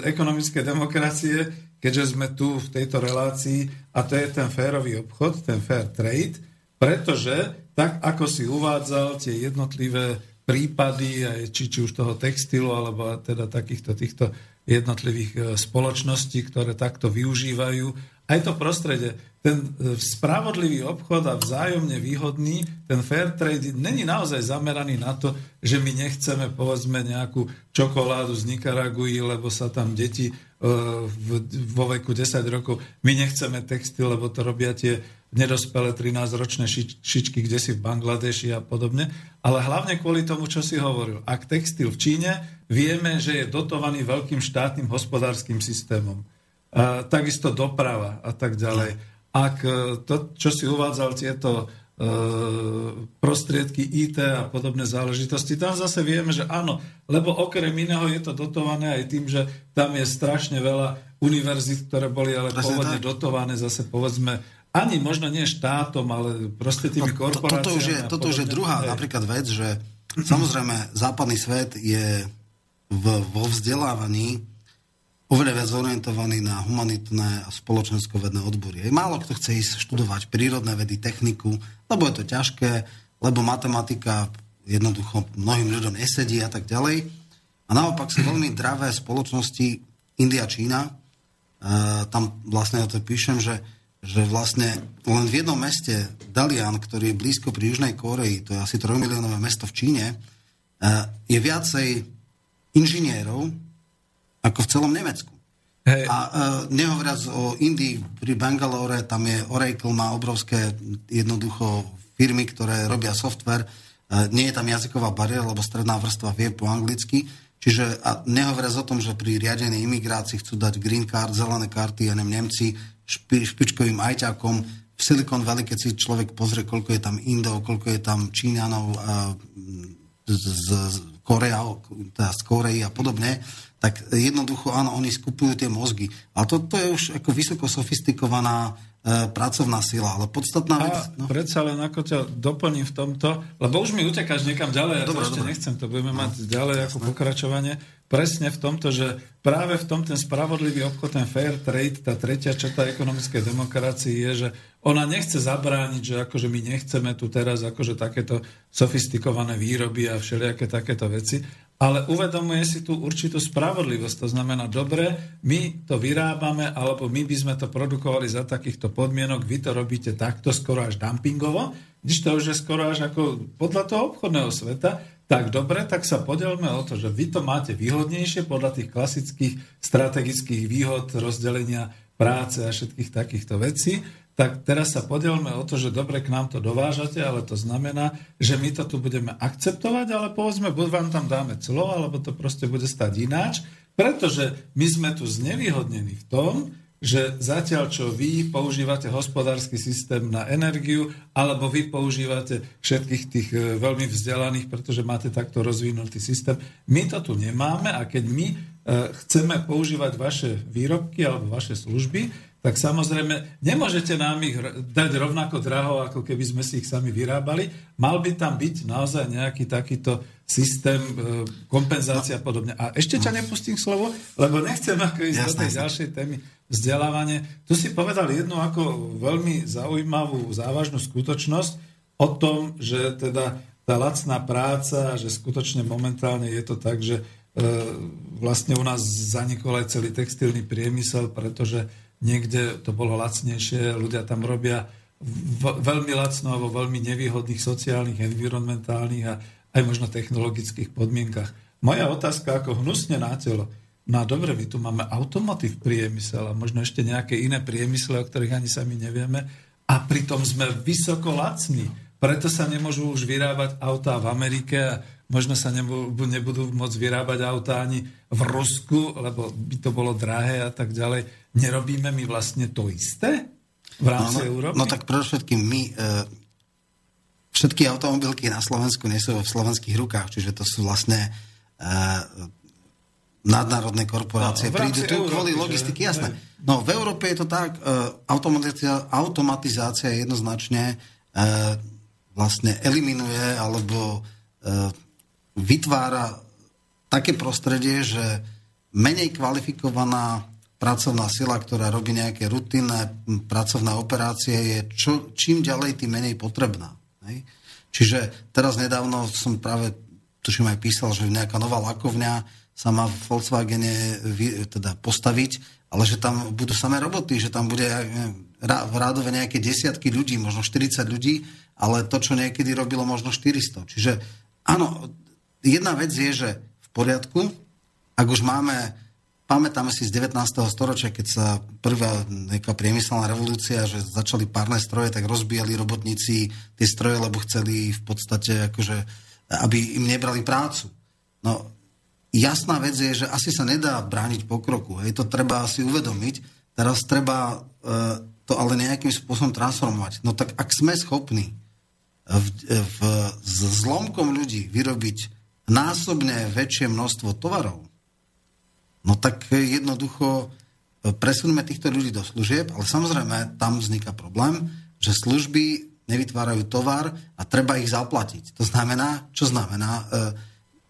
ekonomické demokracie, keďže sme tu v tejto relácii, a to je ten férový obchod, ten fair trade, pretože tak, ako si uvádzal tie jednotlivé prípady, aj či, či už toho textilu, alebo teda takýchto týchto jednotlivých e, spoločností, ktoré takto využívajú. Aj to prostredie. Ten e, spravodlivý obchod a vzájomne výhodný, ten fair trade není naozaj zameraný na to, že my nechceme povedzme nejakú čokoládu z Nikaraguji, lebo sa tam deti e, vo veku 10 rokov, my nechceme textil, lebo to robia tie nedospelé 13-ročné šičky, kde si v Bangladeši a podobne, ale hlavne kvôli tomu, čo si hovoril. Ak textil v Číne, vieme, že je dotovaný veľkým štátnym hospodárskym systémom. A takisto doprava a tak ďalej ak e, to, čo si uvádzal, tieto e, prostriedky IT a podobné záležitosti. Tam zase vieme, že áno, lebo okrem iného je to dotované aj tým, že tam je strašne veľa univerzít, ktoré boli ale Presne pôvodne tak. dotované zase povedzme ani možno nie štátom, ale proste tými korporáciami. To, toto už je, toto už je druhá Hej. napríklad vec, že samozrejme západný svet je v, vo vzdelávaní oveľa viac orientovaný na humanitné a spoločensko-vedné odbory. Aj málo kto chce ísť študovať prírodné vedy, techniku, lebo je to ťažké, lebo matematika jednoducho mnohým ľuďom nesedí a tak ďalej. A naopak sú veľmi dravé spoločnosti India, Čína. E, tam vlastne o to píšem, že, že vlastne len v jednom meste Dalian, ktorý je blízko pri Južnej Koreji, to je asi 3 miliónové mesto v Číne, e, je viacej inžinierov, ako v celom Nemecku. Hey. A uh, nehovoriac o Indii, pri Bangalore, tam je Oracle, má obrovské jednoducho firmy, ktoré robia software. Uh, nie je tam jazyková bariéra, lebo stredná vrstva vie po anglicky. Čiže a nehovoriac o tom, že pri riadenej imigrácii chcú dať green card, zelené karty, ja neviem, Nemci špi, špičkovým ajťakom. V Silicon Valley, keď si človek pozrie, koľko je tam Indov, koľko je tam Číňanov uh, z, z Korea, teda z Korei a podobne, tak jednoducho, áno, oni skupujú tie mozgy. Ale to, to je už ako vysoko sofistikovaná e, pracovná sila, ale podstatná vec... No. predsa len ako ťa doplním v tomto, lebo už mi utekáš niekam ďalej, ja dobre, to ešte dobre. nechcem, to budeme no, mať ďalej jasné. ako pokračovanie. Presne v tomto, že práve v tom ten spravodlivý obchod, ten fair trade, tá tretia črta ekonomickej demokracie je, že ona nechce zabrániť, že akože my nechceme tu teraz akože takéto sofistikované výroby a všelijaké takéto veci, ale uvedomuje si tú určitú spravodlivosť. To znamená, dobre, my to vyrábame, alebo my by sme to produkovali za takýchto podmienok, vy to robíte takto skoro až dumpingovo, když to už je skoro až ako podľa toho obchodného sveta, tak dobre, tak sa podelme o to, že vy to máte výhodnejšie podľa tých klasických strategických výhod rozdelenia práce a všetkých takýchto vecí. Tak teraz sa podelme o to, že dobre k nám to dovážate, ale to znamená, že my to tu budeme akceptovať, ale povedzme, buď vám tam dáme clo, alebo to proste bude stať ináč, pretože my sme tu znevýhodnení v tom, že zatiaľ, čo vy používate hospodársky systém na energiu, alebo vy používate všetkých tých e, veľmi vzdelaných, pretože máte takto rozvinutý systém, my to tu nemáme a keď my e, chceme používať vaše výrobky alebo vaše služby, tak samozrejme nemôžete nám ich dať rovnako draho, ako keby sme si ich sami vyrábali. Mal by tam byť naozaj nejaký takýto systém e, kompenzácia a podobne. A ešte ťa nepustím slovo, lebo nechcem ako ísť Jasne. do tej ďalšej témy vzdelávanie. Tu si povedal jednu ako veľmi zaujímavú, závažnú skutočnosť o tom, že teda tá lacná práca, že skutočne momentálne je to tak, že e, vlastne u nás zanikol aj celý textilný priemysel, pretože niekde to bolo lacnejšie, ľudia tam robia veľmi lacno alebo veľmi nevýhodných sociálnych, environmentálnych a aj možno technologických podmienkach. Moja otázka ako hnusne na telo. No a dobre, my tu máme automotív priemysel a možno ešte nejaké iné priemysle, o ktorých ani sami nevieme. A pritom sme vysoko lacní. Preto sa nemôžu už vyrábať autá v Amerike a možno sa nebudú, nebudú môcť vyrábať autá ani v Rusku, lebo by to bolo drahé a tak ďalej. Nerobíme my vlastne to isté v rámci no, no, Európy? No tak predovšetkým my e, všetky automobilky na Slovensku nie sú v slovenských rukách, čiže to sú vlastne e, nadnárodné korporácie no, prídu tu Európy, kvôli logistiky, jasné. No v Európe je to tak, uh, automatizácia, automatizácia jednoznačne uh, vlastne eliminuje alebo uh, vytvára také prostredie, že menej kvalifikovaná pracovná sila, ktorá robí nejaké rutinné pracovné operácie, je čo, čím ďalej, tým menej potrebná. Hej? Čiže teraz nedávno som práve, tuším aj písal, že nejaká nová lakovňa sa má v Volkswagene teda postaviť, ale že tam budú samé roboty, že tam bude v rádove nejaké desiatky ľudí, možno 40 ľudí, ale to, čo niekedy robilo, možno 400. Čiže áno, jedna vec je, že v poriadku, ak už máme, pamätáme si z 19. storočia, keď sa prvá nejaká priemyselná revolúcia, že začali párne stroje, tak rozbijali robotníci tie stroje, lebo chceli v podstate akože, aby im nebrali prácu. No, jasná vec je, že asi sa nedá brániť pokroku. Hej, to treba si uvedomiť. Teraz treba e, to ale nejakým spôsobom transformovať. No tak ak sme schopní v, v, s zlomkom ľudí vyrobiť násobne väčšie množstvo tovarov, no tak jednoducho e, presuneme týchto ľudí do služieb, ale samozrejme tam vzniká problém, že služby nevytvárajú tovar a treba ich zaplatiť. To znamená, čo znamená? E,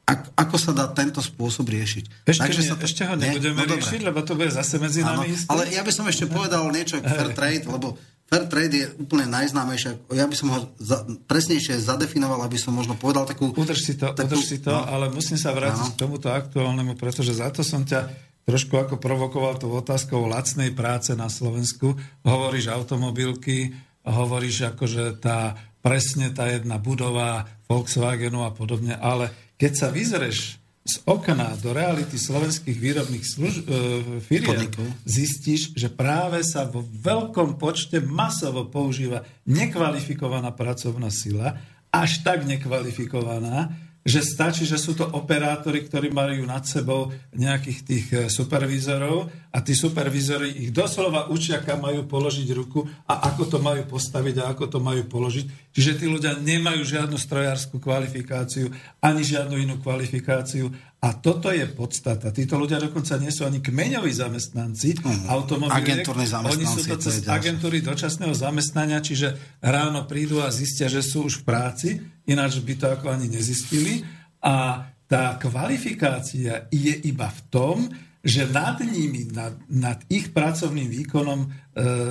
ak, ako sa dá tento spôsob riešiť. Ešte, Takže nie, sa to, ešte ho nebudeme no, riešiť, lebo to bude zase medzi nami isté. Ale ja by som ešte *laughs* povedal niečo k fair trade, lebo fair trade je úplne najznámejšie. Ja by som ho za, presnejšie zadefinoval, aby som možno povedal takú... Udrž si to, takú, udrž si to no, ale musím sa vrátiť no. k tomuto aktuálnemu, pretože za to som ťa trošku ako provokoval tú otázkou lacnej práce na Slovensku. Hovoríš automobilky, hovoríš akože tá presne tá jedna budova Volkswagenu a podobne, ale keď sa vyzreš z okna do reality slovenských výrobných služ- e, firiem, zistíš, že práve sa vo veľkom počte masovo používa nekvalifikovaná pracovná sila, až tak nekvalifikovaná, že stačí, že sú to operátori, ktorí majú nad sebou nejakých tých e, supervízorov a tí supervízori ich doslova učia, kam majú položiť ruku a ako to majú postaviť a ako to majú položiť. Čiže tí ľudia nemajú žiadnu strojárskú kvalifikáciu ani žiadnu inú kvalifikáciu a toto je podstata. Títo ľudia dokonca nie sú ani kmeňoví zamestnanci uh-huh. automobiliek. Oni sú to cez agentúry dočasného zamestnania, čiže ráno prídu a zistia, že sú už v práci, ináč by to ako ani nezistili. A tá kvalifikácia je iba v tom, že nad nimi, nad, nad ich pracovným výkonom e,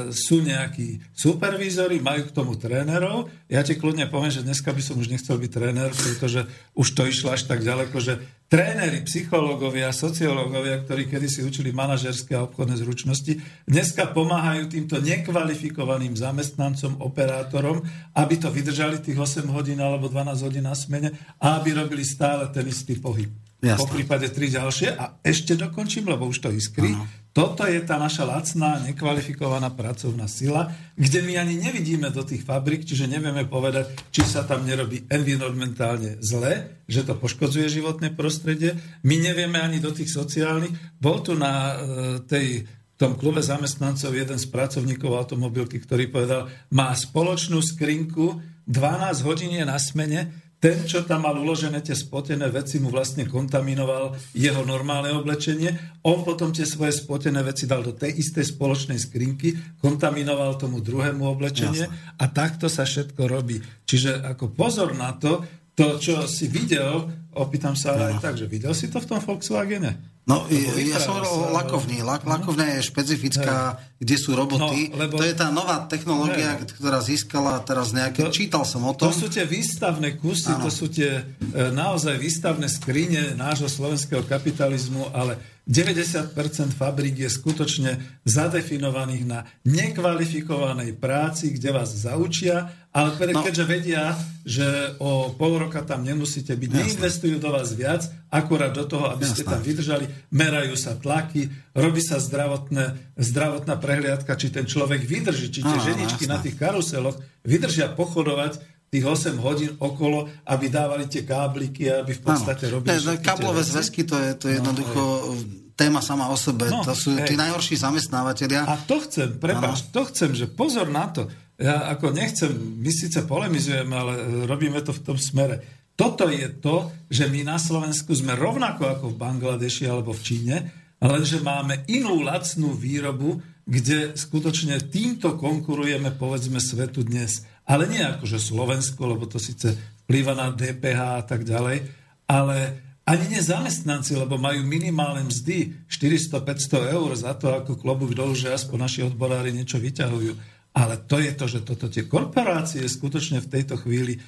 sú nejakí supervízory, majú k tomu trénerov. Ja ti kľudne poviem, že dneska by som už nechcel byť tréner, pretože už to išlo až tak ďaleko, že tréneri, psychológovia, sociológovia, ktorí kedysi učili manažerské a obchodné zručnosti, dneska pomáhajú týmto nekvalifikovaným zamestnancom, operátorom, aby to vydržali tých 8 hodín alebo 12 hodín na smene a aby robili stále ten istý pohyb. Jasne. Po prípade tri ďalšie a ešte dokončím, lebo už to iskry. Ano. Toto je tá naša lacná, nekvalifikovaná pracovná sila, kde my ani nevidíme do tých fabrik, čiže nevieme povedať, či sa tam nerobí environmentálne zle, že to poškodzuje životné prostredie. My nevieme ani do tých sociálnych. Bol tu na e, tej v tom klube zamestnancov jeden z pracovníkov automobilky, ktorý povedal, má spoločnú skrinku, 12 hodín je na smene, ten, čo tam mal uložené tie spotené veci, mu vlastne kontaminoval jeho normálne oblečenie. On potom tie svoje spotené veci dal do tej istej spoločnej skrinky, kontaminoval tomu druhému oblečenie Jasne. a takto sa všetko robí. Čiže ako pozor na to, to, čo si videl, opýtam sa ale aj tak, že videl si to v tom Volkswagene? No, ja som hovoril o lakovni. Lak, lakovňa je špecifická, hej. kde sú roboty. No, lebo... To je tá nová technológia, hej. ktorá získala teraz nejaké... To, Čítal som o tom. To sú tie výstavné kusy, ano. to sú tie e, naozaj výstavné skrine nášho slovenského kapitalizmu, ale 90% fabrík je skutočne zadefinovaných na nekvalifikovanej práci, kde vás zaučia, ale no. keďže vedia, že o pol roka tam nemusíte byť, Jasne. neinvestujú do vás viac, akurát do toho, aby Jasne. ste tam vydržali, merajú sa tlaky, robí sa zdravotné, zdravotná prehliadka, či ten človek vydrží, či tie no, ženičky jasne. na tých karuseloch vydržia pochodovať tých 8 hodín okolo, aby dávali tie kábliky, aby v podstate ano. robili... Ne, káblové zväzky, to je, to je no, jednoducho hej. téma sama o sebe. No, to sú hej. tí najhorší zamestnávateľia. A to chcem, prepáč, to chcem, že pozor na to. Ja ako nechcem, my síce polemizujeme, ale robíme to v tom smere. Toto je to, že my na Slovensku sme rovnako ako v Bangladeši alebo v Číne, lenže máme inú lacnú výrobu, kde skutočne týmto konkurujeme povedzme svetu dnes. Ale nie ako, že Slovensko, lebo to síce vplýva na DPH a tak ďalej, ale ani nezamestnanci, lebo majú minimálne mzdy 400-500 eur za to, ako klobúk dolu, že aspoň naši odborári niečo vyťahujú. Ale to je to, že toto tie korporácie skutočne v tejto chvíli e,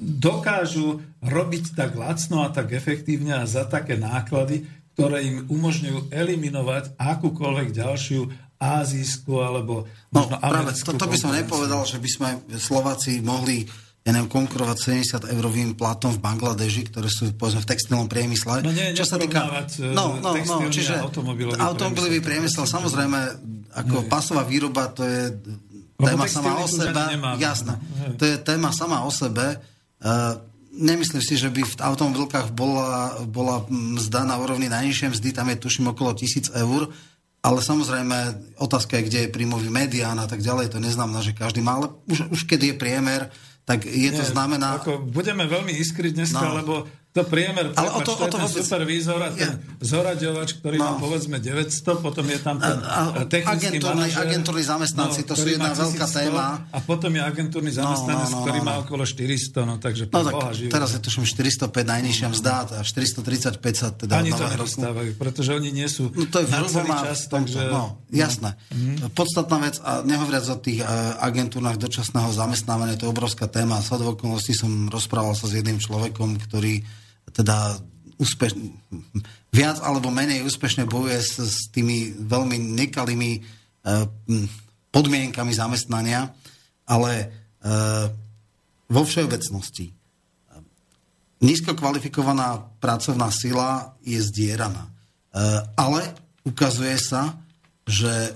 dokážu robiť tak lacno a tak efektívne a za také náklady, ktoré im umožňujú eliminovať akúkoľvek ďalšiu azijskú alebo no, možno no, práve to, to by som nepovedal, že by sme Slováci mohli ja neviem, konkurovať 70 eurovým platom v Bangladeži, ktoré sú povedzme v textilnom priemysle. No nie, čo sa týka... E, no, no, no, čiže automobilový, automobilový priemysel, priemysel, samozrejme, ako nie. pasová výroba, to je téma sama o sebe. Jasné. To je téma sama o sebe. Uh, nemyslím si, že by v automobilkách bola, bola mzda na úrovni najnižšej mzdy, tam je tuším okolo 1000 eur ale samozrejme, otázka je, kde je príjmový medián a tak ďalej, to neznamená, že každý má, ale už, už keď je priemer, tak je to Nie, znamená... Ako budeme veľmi iskryť dneska, no. lebo to priemer, ale o to, o to, vôbec... supervízor a ten ja. zoraďovač, ktorý no. má povedzme 900, potom je tam ten a, a, technický agentúrny, manažer, agentúrni zamestnanci, no, to sú jedna veľká téma. A potom je agentúrny zamestnanec, no, no, no, ktorý no, no. má okolo 400, no takže no, tak boha Teraz je to 405 najnižšia mzda a 435 sa teda Ani to nedostávajú, pretože oni nie sú no, to je na celý čas, takže... No, jasné. Mm. Podstatná vec, a nehovoriac o tých uh, agentúrnach dočasného zamestnávania, to je obrovská téma. Do okolností som rozprával sa s jedným človekom, ktorý teda úspeš, viac alebo menej úspešne bojuje s, s tými veľmi nekalými e, podmienkami zamestnania, ale e, vo všeobecnosti nízko kvalifikovaná pracovná sila je zdieraná. E, ale ukazuje sa, že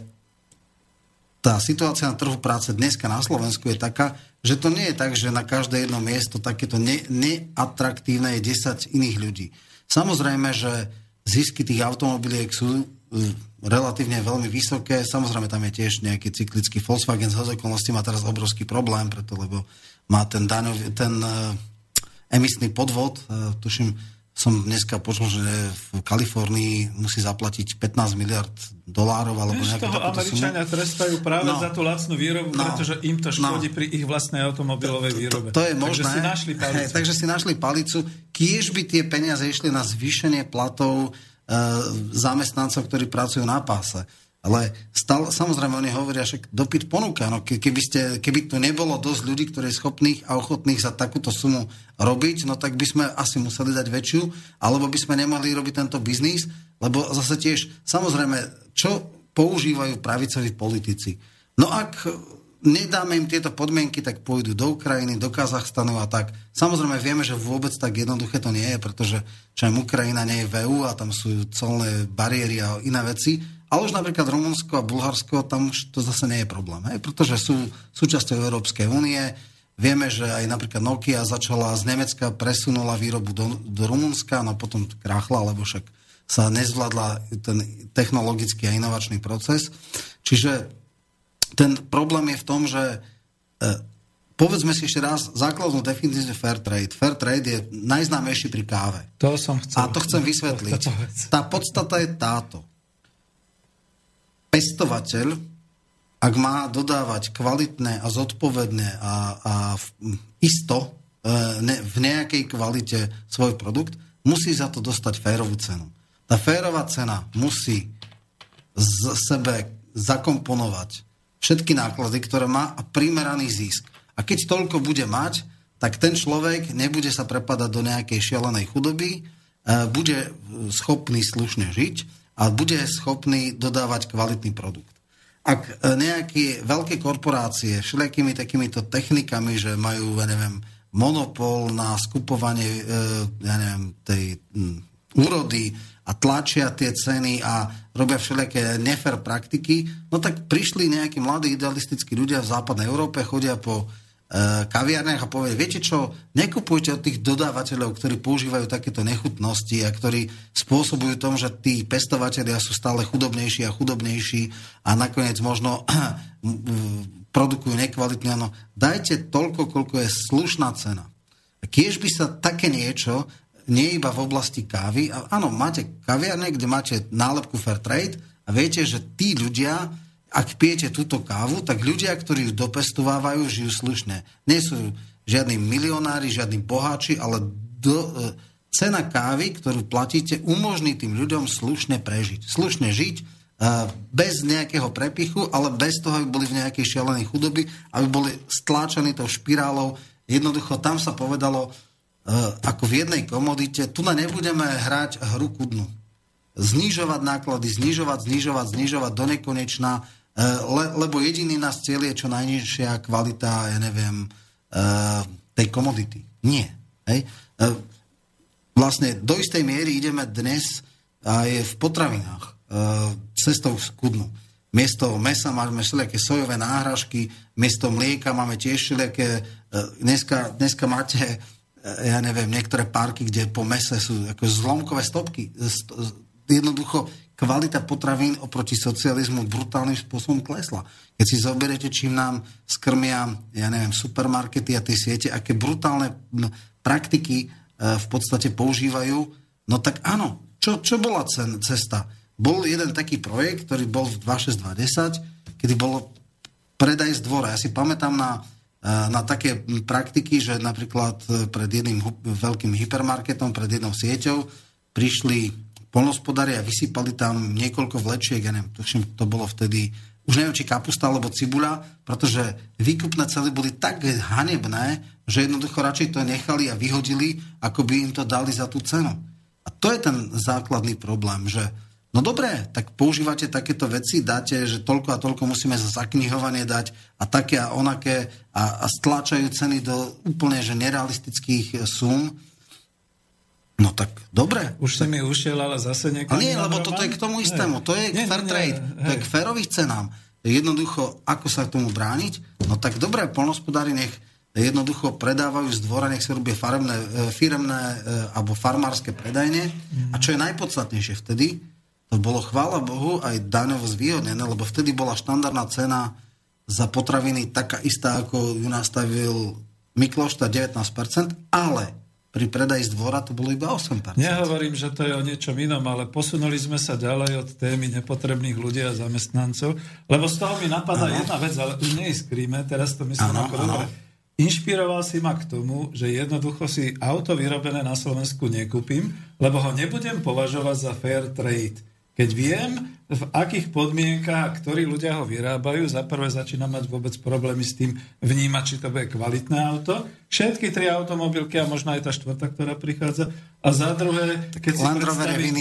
tá situácia na trhu práce dneska na Slovensku je taká, že to nie je tak, že na každé jedno miesto takéto ne, neatraktívne je 10 iných ľudí. Samozrejme, že zisky tých automobiliek sú uh, relatívne veľmi vysoké. Samozrejme, tam je tiež nejaký cyklický Volkswagen z okolností má teraz obrovský problém, preto lebo má ten, daňový, ten uh, emisný podvod, uh, tuším, som dneska počul, že v Kalifornii musí zaplatiť 15 miliard dolárov alebo nejakú toho Američania sumu. trestajú práve no. za tú lacnú výrobu, no. pretože im to škodí no. pri ich vlastnej automobilovej výrobe. To, to, to je možné. Takže si našli palicu. Hej, takže si našli palicu. Kiež by tie peniaze išli na zvýšenie platov e, zamestnancov, ktorí pracujú na páse. Ale stále, samozrejme, oni hovoria, že dopyt ponúka. No, keby, ste, keby tu nebolo dosť ľudí, ktorí je schopných a ochotných za takúto sumu robiť, no tak by sme asi museli dať väčšiu, alebo by sme nemohli robiť tento biznis, lebo zase tiež, samozrejme, čo používajú pravicoví politici? No ak nedáme im tieto podmienky, tak pôjdu do Ukrajiny, do Kazachstanu a tak. Samozrejme vieme, že vôbec tak jednoduché to nie je, pretože čo aj Ukrajina nie je v EU a tam sú colné bariéry a iné veci, ale už napríklad Rumunsko a Bulharsko, tam už to zase nie je problém, hej? pretože sú súčasťou Európskej únie. Vieme, že aj napríklad Nokia začala z Nemecka, presunula výrobu do, do Rumunska, no potom krachla, lebo však sa nezvládla ten technologický a inovačný proces. Čiže ten problém je v tom, že e, povedzme si ešte raz základnú definíciu fair trade. Fair trade je najznámejší pri káve. To som chcel. A to chcem vysvetliť. *laughs* Tá podstata je táto pestovateľ, ak má dodávať kvalitné a zodpovedné a, a isto e, v nejakej kvalite svoj produkt, musí za to dostať férovú cenu. Tá férová cena musí z sebe zakomponovať všetky náklady, ktoré má a primeraný zisk. A keď toľko bude mať, tak ten človek nebude sa prepadať do nejakej šialenej chudoby, e, bude schopný slušne žiť a bude schopný dodávať kvalitný produkt. Ak e, nejaké veľké korporácie všelijakými takýmito technikami, že majú, ja neviem, monopol na skupovanie, e, ja neviem, tej úrody a tlačia tie ceny a robia všelijaké nefer praktiky, no tak prišli nejakí mladí idealistickí ľudia v západnej Európe, chodia po kaviarniach a povie, viete čo, nekupujte od tých dodávateľov, ktorí používajú takéto nechutnosti a ktorí spôsobujú tom, že tí pestovateľia sú stále chudobnejší a chudobnejší a nakoniec možno *clears throat* produkujú nekvalitne. No, dajte toľko, koľko je slušná cena. Kiež by sa také niečo nie iba v oblasti kávy. Áno, máte kaviarne, kde máte nálepku Fair Trade a viete, že tí ľudia, ak pijete túto kávu, tak ľudia, ktorí ju dopestovávajú, žijú slušne. Nie sú žiadni milionári, žiadni boháči, ale do, e, cena kávy, ktorú platíte, umožní tým ľuďom slušne prežiť. Slušne žiť, e, bez nejakého prepichu, ale bez toho, aby boli v nejakej šialenej chudoby, aby boli stláčaní tou špirálou. Jednoducho tam sa povedalo, E, ako v jednej komodite, tu na nebudeme hrať hru kudnu. Znižovať náklady, znižovať, znižovať, znižovať do nekonečna, e, le, lebo jediný nás cieľ je čo najnižšia kvalita, ja neviem, e, tej komodity. Nie. Hej? Vlastne do istej miery ideme dnes aj v potravinách cestou skudnú. Miesto mesa máme všelijaké sojové náhražky, miesto mlieka máme tiež všelijaké... Dneska, dneska máte ja neviem, niektoré parky, kde po mese sú ako zlomkové stopky. Jednoducho kvalita potravín oproti socializmu brutálnym spôsobom klesla. Keď si zoberiete, čím nám skrmia, ja neviem, supermarkety a tie siete, aké brutálne praktiky e, v podstate používajú, no tak áno, čo, čo bola cen, cesta? Bol jeden taký projekt, ktorý bol v 26210, kedy bolo predaj z dvora. Ja si pamätám na na také praktiky, že napríklad e, pred jedným veľkým hypermarketom, pred jednou sieťou prišli polnospodári a vysypali tam niekoľko vlečiek, ja neviem, to bolo vtedy, už neviem, či kapusta alebo cibuľa, pretože výkupné cely boli tak hanebné, že jednoducho radšej to nechali a vyhodili, ako by im to dali za tú cenu. A to je ten základný problém, že No dobré, tak používate takéto veci, dáte, že toľko a toľko musíme za zaknihovanie dať a také a onaké a, a stláčajú ceny do úplne že nerealistických sum. No tak dobre. Už sa mi ušiel, ale zase niekto... Nie, lebo toto je k tomu istému. To je nie, fair nie, trade. Nie, to je k férových cenám. Jednoducho, ako sa tomu brániť? No tak dobre, polnospodári nech jednoducho predávajú z dvora, nech sa robia faremné, e, firemné e, alebo farmárske predajne. Mm. A čo je najpodstatnejšie vtedy, to bolo, chvála Bohu, aj daňovo zvýhodnené, lebo vtedy bola štandardná cena za potraviny taká istá, ako ju nastavil Mikloš, 19%, ale pri predaji z dvora to bolo iba 8%. Nehovorím, že to je o niečom inom, ale posunuli sme sa ďalej od témy nepotrebných ľudí a zamestnancov, lebo z toho mi napadá ano. jedna vec, ale už neiskríme, teraz to myslím ano, ako ano. dobre. Inšpiroval si ma k tomu, že jednoducho si auto vyrobené na Slovensku nekúpim, lebo ho nebudem považovať za fair trade. Keď viem, v akých podmienkach, ktorí ľudia ho vyrábajú, za prvé začína mať vôbec problémy s tým vnímať, či to bude kvalitné auto. Všetky tri automobilky a možno aj tá štvrtá, ktorá prichádza. A za druhé, keď si Land predstavím,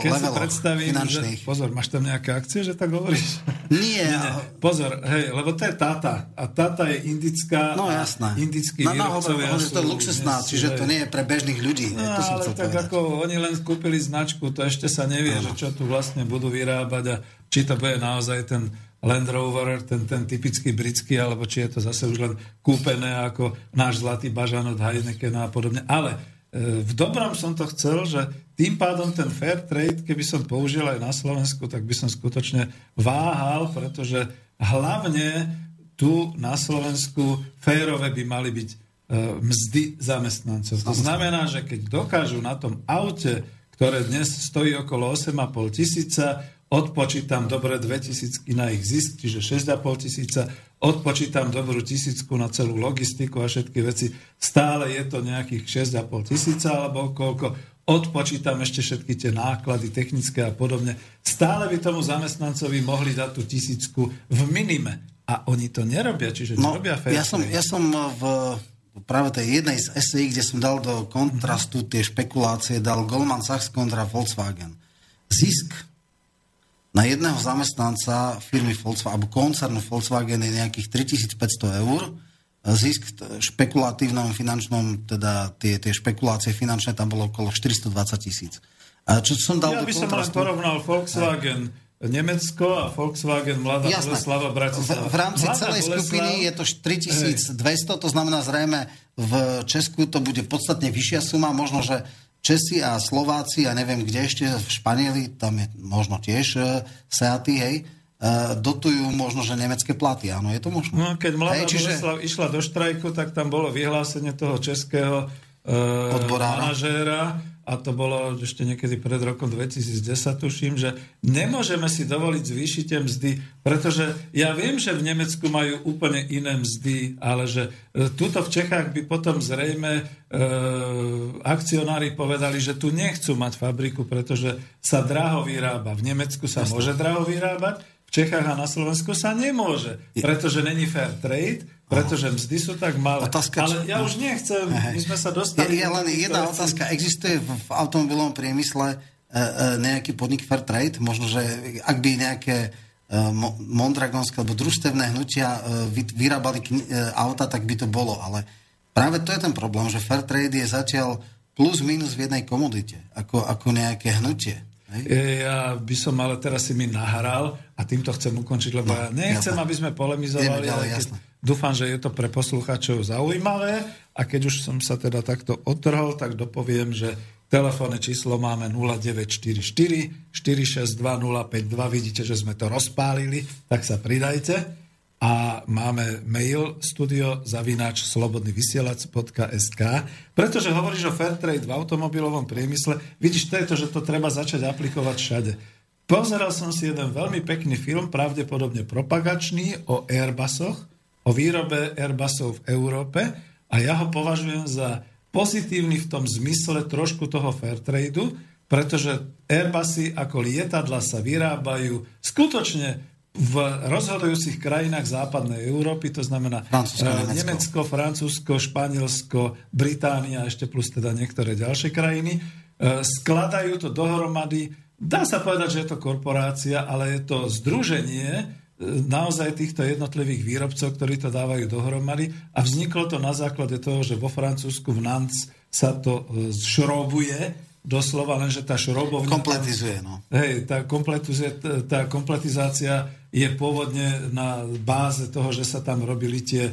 keď si predstavím že, pozor, máš tam nejaké akcie, že tak hovoríš? Nie. Nie, pozor, hej, lebo to je Tata. A Tata je indická. No jasná. Indický no, no, výrobcovia no, to je luxusná, čiže to nie je pre bežných ľudí. No, to som ale tak povedať. ako oni len kúpili značku, to ešte sa nevie, že čo tu vlastne budú vyrábať a či to bude naozaj ten Land Rover, ten, ten typický britský, alebo či je to zase už len kúpené ako náš zlatý bažan od Heinekena a podobne. Ale e, v dobrom som to chcel, že tým pádom ten fair trade, keby som použil aj na Slovensku, tak by som skutočne váhal, pretože hlavne tu na Slovensku férové by mali byť e, mzdy zamestnancov. To znamená, že keď dokážu na tom aute, ktoré dnes stojí okolo 8,5 tisíca, odpočítam dobre 2000 na ich zisk, čiže 6,5 tisíca, odpočítam dobrú tisícku na celú logistiku a všetky veci, stále je to nejakých 6,5 tisíca alebo koľko, odpočítam ešte všetky tie náklady technické a podobne. Stále by tomu zamestnancovi mohli dať tú tisícku v minime. A oni to nerobia, čiže no, nerobia fair ja som, ja som v práve tej jednej z SI, kde som dal do kontrastu tie špekulácie, dal Goldman Sachs kontra Volkswagen. Zisk na jedného zamestnanca firmy Volkswagen, alebo koncernu Volkswagen je nejakých 3500 eur, zisk špekulatívnom finančnom, teda tie, tie špekulácie finančné tam bolo okolo 420 tisíc. A čo som dal ja by som len porovnal Volkswagen aj. Nemecko a Volkswagen Mladá Jasné. Boleslava Bratislava. V, v rámci Mladá celej Boleslav... skupiny je to 4200, to znamená zrejme v Česku to bude podstatne vyššia suma, možno, že Česi a Slováci, a neviem kde ešte, v Španieli, tam je možno tiež uh, Seaty, hej, uh, dotujú možno, že nemecké platy. Áno, je to možno. No, keď mladá hej, čiže... Boleslav išla do štrajku, tak tam bolo vyhlásenie toho českého uh, manažéra, a to bolo ešte niekedy pred rokom 2010, tuším, že nemôžeme si dovoliť zvýšiť tie mzdy, pretože ja viem, že v Nemecku majú úplne iné mzdy, ale že e, tuto v Čechách by potom zrejme e, akcionári povedali, že tu nechcú mať fabriku, pretože sa draho vyrába. V Nemecku sa Jasne. môže draho vyrábať, v Čechách a na Slovensku sa nemôže, pretože není fair trade, pretože mzdy sú tak malé. Otázka, Ale ja už nechcem, my sme sa dostali... Je, je len jedna otázka. Existuje v, automobilovom priemysle e, e, nejaký podnik Fair Trade? Možno, že ak by nejaké e, mondragonské alebo družstevné hnutia vyrábali auta, tak by to bolo. Ale práve to je ten problém, že Fair Trade je zatiaľ plus minus v jednej komodite, ako, ako nejaké hnutie. E, ja by som ale teraz si mi nahral a týmto chcem ukončiť, lebo no, ja nechcem, jasné. aby sme polemizovali. Ďalej, jasné. Dúfam, že je to pre poslucháčov zaujímavé a keď už som sa teda takto otrhol, tak dopoviem, že telefónne číslo máme 0944 462 052. Vidíte, že sme to rozpálili, tak sa pridajte a máme mail studio zavináč slobodnyvysielac.sk pretože hovoríš o fair trade v automobilovom priemysle, vidíš, to je to, že to treba začať aplikovať všade. Pozeral som si jeden veľmi pekný film, pravdepodobne propagačný, o Airbusoch, o výrobe Airbusov v Európe a ja ho považujem za pozitívny v tom zmysle trošku toho fair tradu, pretože Airbusy ako lietadla sa vyrábajú skutočne v rozhodujúcich krajinách západnej Európy, to znamená Francúzsko, uh, Nemecko, Francúzsko, Španielsko, Británia, ešte plus teda niektoré ďalšie krajiny, uh, skladajú to dohromady. Dá sa povedať, že je to korporácia, ale je to združenie uh, naozaj týchto jednotlivých výrobcov, ktorí to dávajú dohromady a vzniklo to na základe toho, že vo Francúzsku v Nantes sa to šrobuje doslova, lenže tá šrobovňa... Kompletizuje, no. Hej, tá, tá kompletizácia je pôvodne na báze toho, že sa tam robili tie e,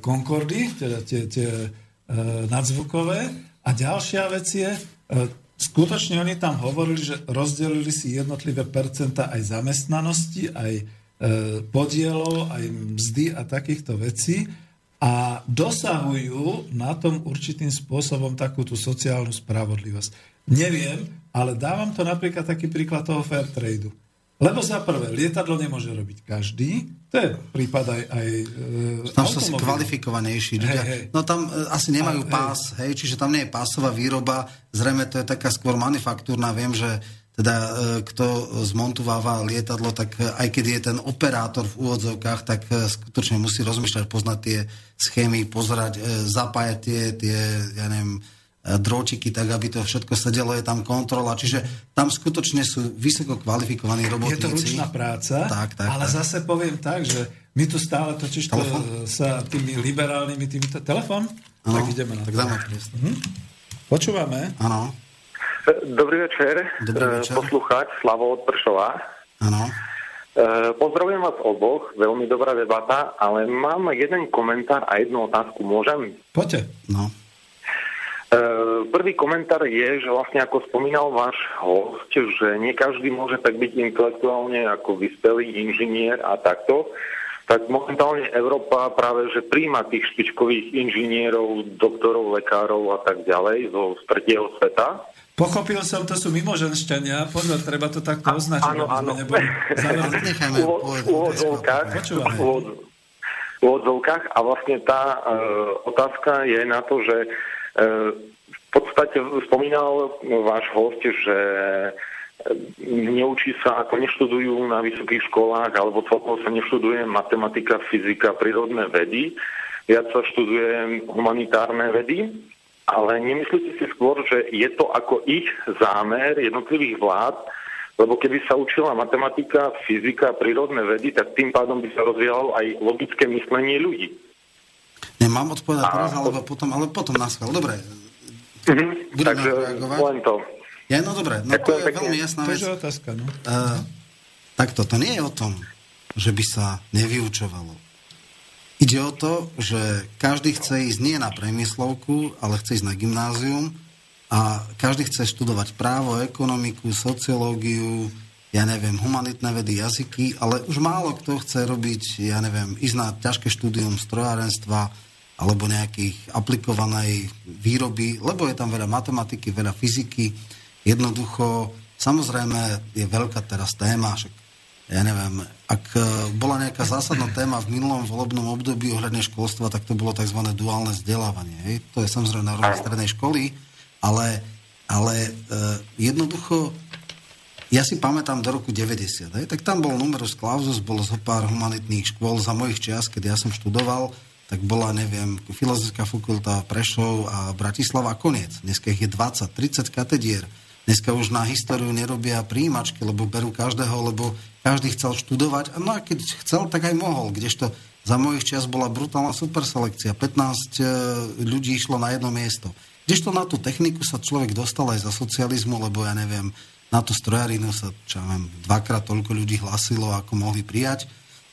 Concordy, teda tie, tie e, nadzvukové. A ďalšia vec je, e, skutočne oni tam hovorili, že rozdelili si jednotlivé percenta aj zamestnanosti, aj e, podielov, aj mzdy a takýchto vecí a dosahujú na tom určitým spôsobom takú tú sociálnu spravodlivosť. Neviem, ale dávam to napríklad taký príklad toho fair tradu. Lebo za prvé, lietadlo nemôže robiť každý, to je prípad aj... aj e, tam sú asi kvalifikovanejší ľudia. Hej, hej. No tam e, asi nemajú a, pás, hej. hej, čiže tam nie je pásová výroba, zrejme to je taká skôr manufaktúrna, viem, že teda e, kto zmontováva lietadlo, tak e, aj keď je ten operátor v úvodzovkách, tak e, skutočne musí rozmýšľať, poznať tie schémy, pozerať, zapájať tie, tie ja neviem, dročiky, tak aby to všetko sedelo, je tam kontrola. Čiže tam skutočne sú vysoko kvalifikovaní robotníci. Je to ručná práca, tak, tak, ale tak. zase poviem tak, že my tu stále totiž to sa tými liberálnymi týmito... Telefón? Tak ideme na to. Tak dáme mhm. Počúvame? Áno. Dobrý večer, Dobrý e, večer. poslucháč Slavo od Pršova. Áno. E, pozdravujem vás oboch, veľmi dobrá debata, ale mám jeden komentár a jednu otázku. Môžem? Poďte. No. E, prvý komentár je, že vlastne ako spomínal váš host, že nie každý môže tak byť intelektuálne ako vyspelý inžinier a takto, tak momentálne Európa práve, že príjma tých špičkových inžinierov, doktorov, lekárov a tak ďalej zo tretieho sveta. Pochopil som, to sú mimoženšťania. Pozor, treba to takto označiť, áno, áno. neboli V úvodzovkách *laughs* a vlastne tá uh, otázka je na to, že uh, podstate spomínal váš host, že neučí sa, ako neštudujú na vysokých školách, alebo celkovo sa neštuduje matematika, fyzika, prírodné vedy. Viac sa študuje humanitárne vedy. Ale nemyslíte si skôr, že je to ako ich zámer jednotlivých vlád, lebo keby sa učila matematika, fyzika, prírodné vedy, tak tým pádom by sa rozvíjalo aj logické myslenie ľudí. Nemám odpovedať teraz, alebo potom, ale potom na schvál. Dobre. Mm-hmm. Takže len to. Ja, no dobre, no to je veľmi jasná vec. To je otázka, no. Uh, takto, to nie je o tom, že by sa nevyučovalo. Ide o to, že každý chce ísť nie na premyslovku, ale chce ísť na gymnázium a každý chce študovať právo, ekonomiku, sociológiu, ja neviem, humanitné vedy, jazyky, ale už málo kto chce robiť, ja neviem, ísť na ťažké štúdium strojárenstva alebo nejakých aplikovanej výroby, lebo je tam veľa matematiky, veľa fyziky, Jednoducho, samozrejme, je veľká teraz téma, však ja neviem, ak e, bola nejaká zásadná téma v minulom volebnom období ohľadne školstva, tak to bolo tzv. duálne vzdelávanie. Hej. To je samozrejme na rovni strednej školy, ale, ale e, jednoducho, ja si pamätám do roku 90, hej, tak tam bol numerus clausus, bolo zo pár humanitných škôl za mojich čias, keď ja som študoval, tak bola, neviem, Filozofická fakulta Prešov a Bratislava koniec. Dneska ich je 20, 30 katedier. Dneska už na históriu nerobia príjimačky, lebo berú každého, lebo každý chcel študovať. No a keď chcel, tak aj mohol. Kdežto za mojich čas bola brutálna superselekcia. 15 e, ľudí išlo na jedno miesto. Kdežto na tú techniku sa človek dostal aj za socializmu, lebo ja neviem, na tú strojarinu sa, čo ja viem, dvakrát toľko ľudí hlasilo, ako mohli prijať.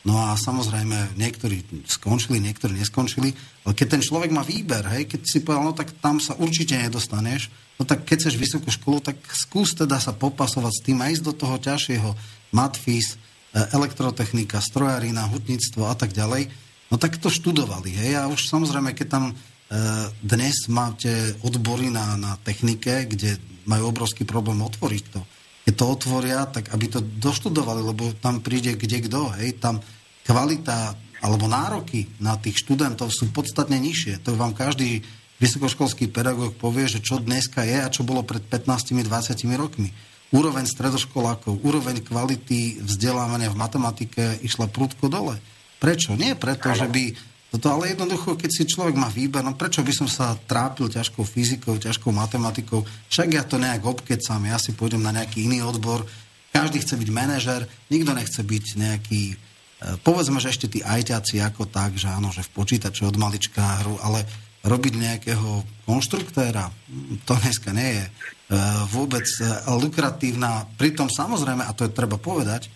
No a samozrejme, niektorí skončili, niektorí neskončili, ale keď ten človek má výber, hej, keď si povedal, no tak tam sa určite nedostaneš, no tak keď chceš vysokú školu, tak skús teda sa popasovať s tým a ísť do toho ťažšieho matfis, e, elektrotechnika, strojarina, hutníctvo a tak ďalej. No tak to študovali. Hej? A už samozrejme, keď tam e, dnes máte odbory na, na technike, kde majú obrovský problém otvoriť to. Keď to otvoria, tak aby to doštudovali, lebo tam príde kde kto. Hej? Tam kvalita alebo nároky na tých študentov sú podstatne nižšie. To vám každý vysokoškolský pedagóg povie, že čo dneska je a čo bolo pred 15-20 rokmi. Úroveň stredoškolákov, úroveň kvality vzdelávania v matematike išla prúdko dole. Prečo? Nie preto, že by toto, ale jednoducho, keď si človek má výber, no prečo by som sa trápil ťažkou fyzikou, ťažkou matematikou, však ja to nejak obkecam, ja si pôjdem na nejaký iný odbor, každý chce byť manažer, nikto nechce byť nejaký, povedzme, že ešte tí ajťaci ako tak, že áno, že v počítači od malička hru, ale robiť nejakého konštruktéra, to dneska nie je e, vôbec e, lukratívna. Pritom samozrejme, a to je treba povedať,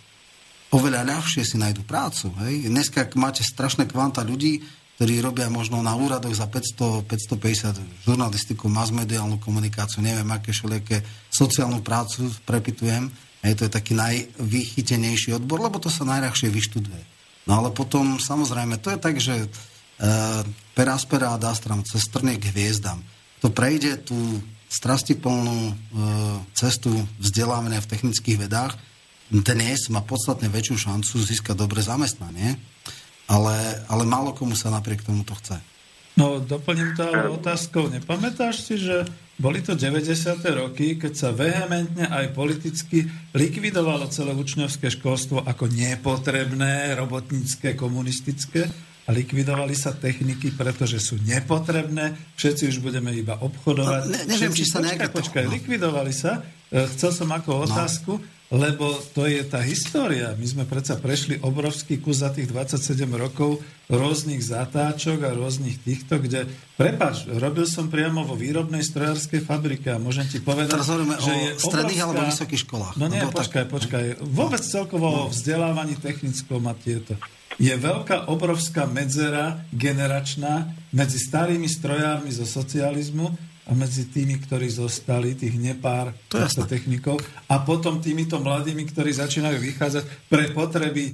oveľa ľahšie si nájdu prácu. Hej? Dneska máte strašné kvanta ľudí, ktorí robia možno na úradoch za 500, 550 žurnalistiku, masmediálnu komunikáciu, neviem, aké všelijaké sociálnu prácu prepitujem. Hej, to je taký najvychytenejší odbor, lebo to sa najľahšie vyštuduje. No ale potom, samozrejme, to je tak, že uh, per aspera ad astram, cez trnie k hviezdam. To prejde tú strastiplnú e, cestu vzdelávania v technických vedách, dnes má podstatne väčšiu šancu získať dobre zamestnanie, ale, ale málo komu sa napriek tomu to chce. No, doplním to otázkou. Nepamätáš si, že boli to 90. roky, keď sa vehementne aj politicky likvidovalo celé učňovské školstvo ako nepotrebné, robotnícke, komunistické a likvidovali sa techniky, pretože sú nepotrebné, všetci už budeme iba obchodovať. No, ne, neviem, všetci, či sa počkaj, počkaj, no. likvidovali sa. E, chcel som ako no. otázku, no. Lebo to je tá história. My sme predsa prešli obrovský kus za tých 27 rokov rôznych zatáčok a rôznych týchto, kde, prepáč, robil som priamo vo výrobnej strojárskej fabrike a môžem ti povedať, Teraz hovoríme že o je stredných obrovská... alebo vysokých školách. No nie, počkaj, tak... počkaj. Vôbec celkovo no. vzdelávaní technickom a tieto je veľká, obrovská medzera generačná medzi starými strojármi zo socializmu medzi tými, ktorí zostali, tých nepár technikov a potom týmito mladými, ktorí začínajú vychádzať pre potreby e,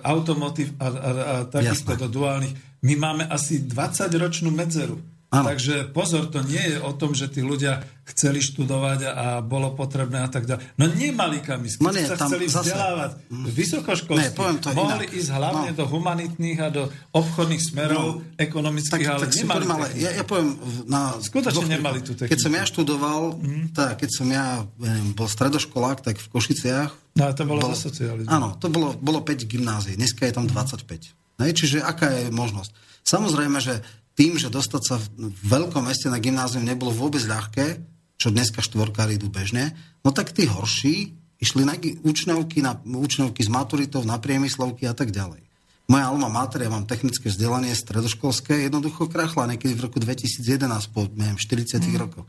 automotív a, a, a takisto do duálnych. My máme asi 20-ročnú medzeru. Ano. Takže pozor, to nie je o tom, že tí ľudia chceli študovať a bolo potrebné a tak ďalej. No nemali kam ísť. No nie, sa chceli zase... vzdelávať mm. vysokoškolských, mohli inak. ísť hlavne no. do humanitných a do obchodných smerov, no. ekonomických, tak, ale tak nemali. ale ja, ja poviem, na, Skutočne dvoch, nemali tú techniku. Keď som ja študoval, mm. tak, keď som ja, ja neviem, bol stredoškolák, tak v Košiciach. No, to bolo, bolo za socializmu. Áno, to bolo, bolo 5 gymnázií, dneska je tam 25. Mm. čiže aká je možnosť? Samozrejme, že tým, že dostať sa v veľkom meste na gymnázium nebolo vôbec ľahké, čo dneska štvorkári idú bežne, no tak tí horší išli na učňovky, na učňovky z maturitov, na priemyslovky a tak ďalej. Moja alma mater, ja mám technické vzdelanie stredoškolské, jednoducho krachla niekedy v roku 2011 po neviem, 40 mm. rokoch.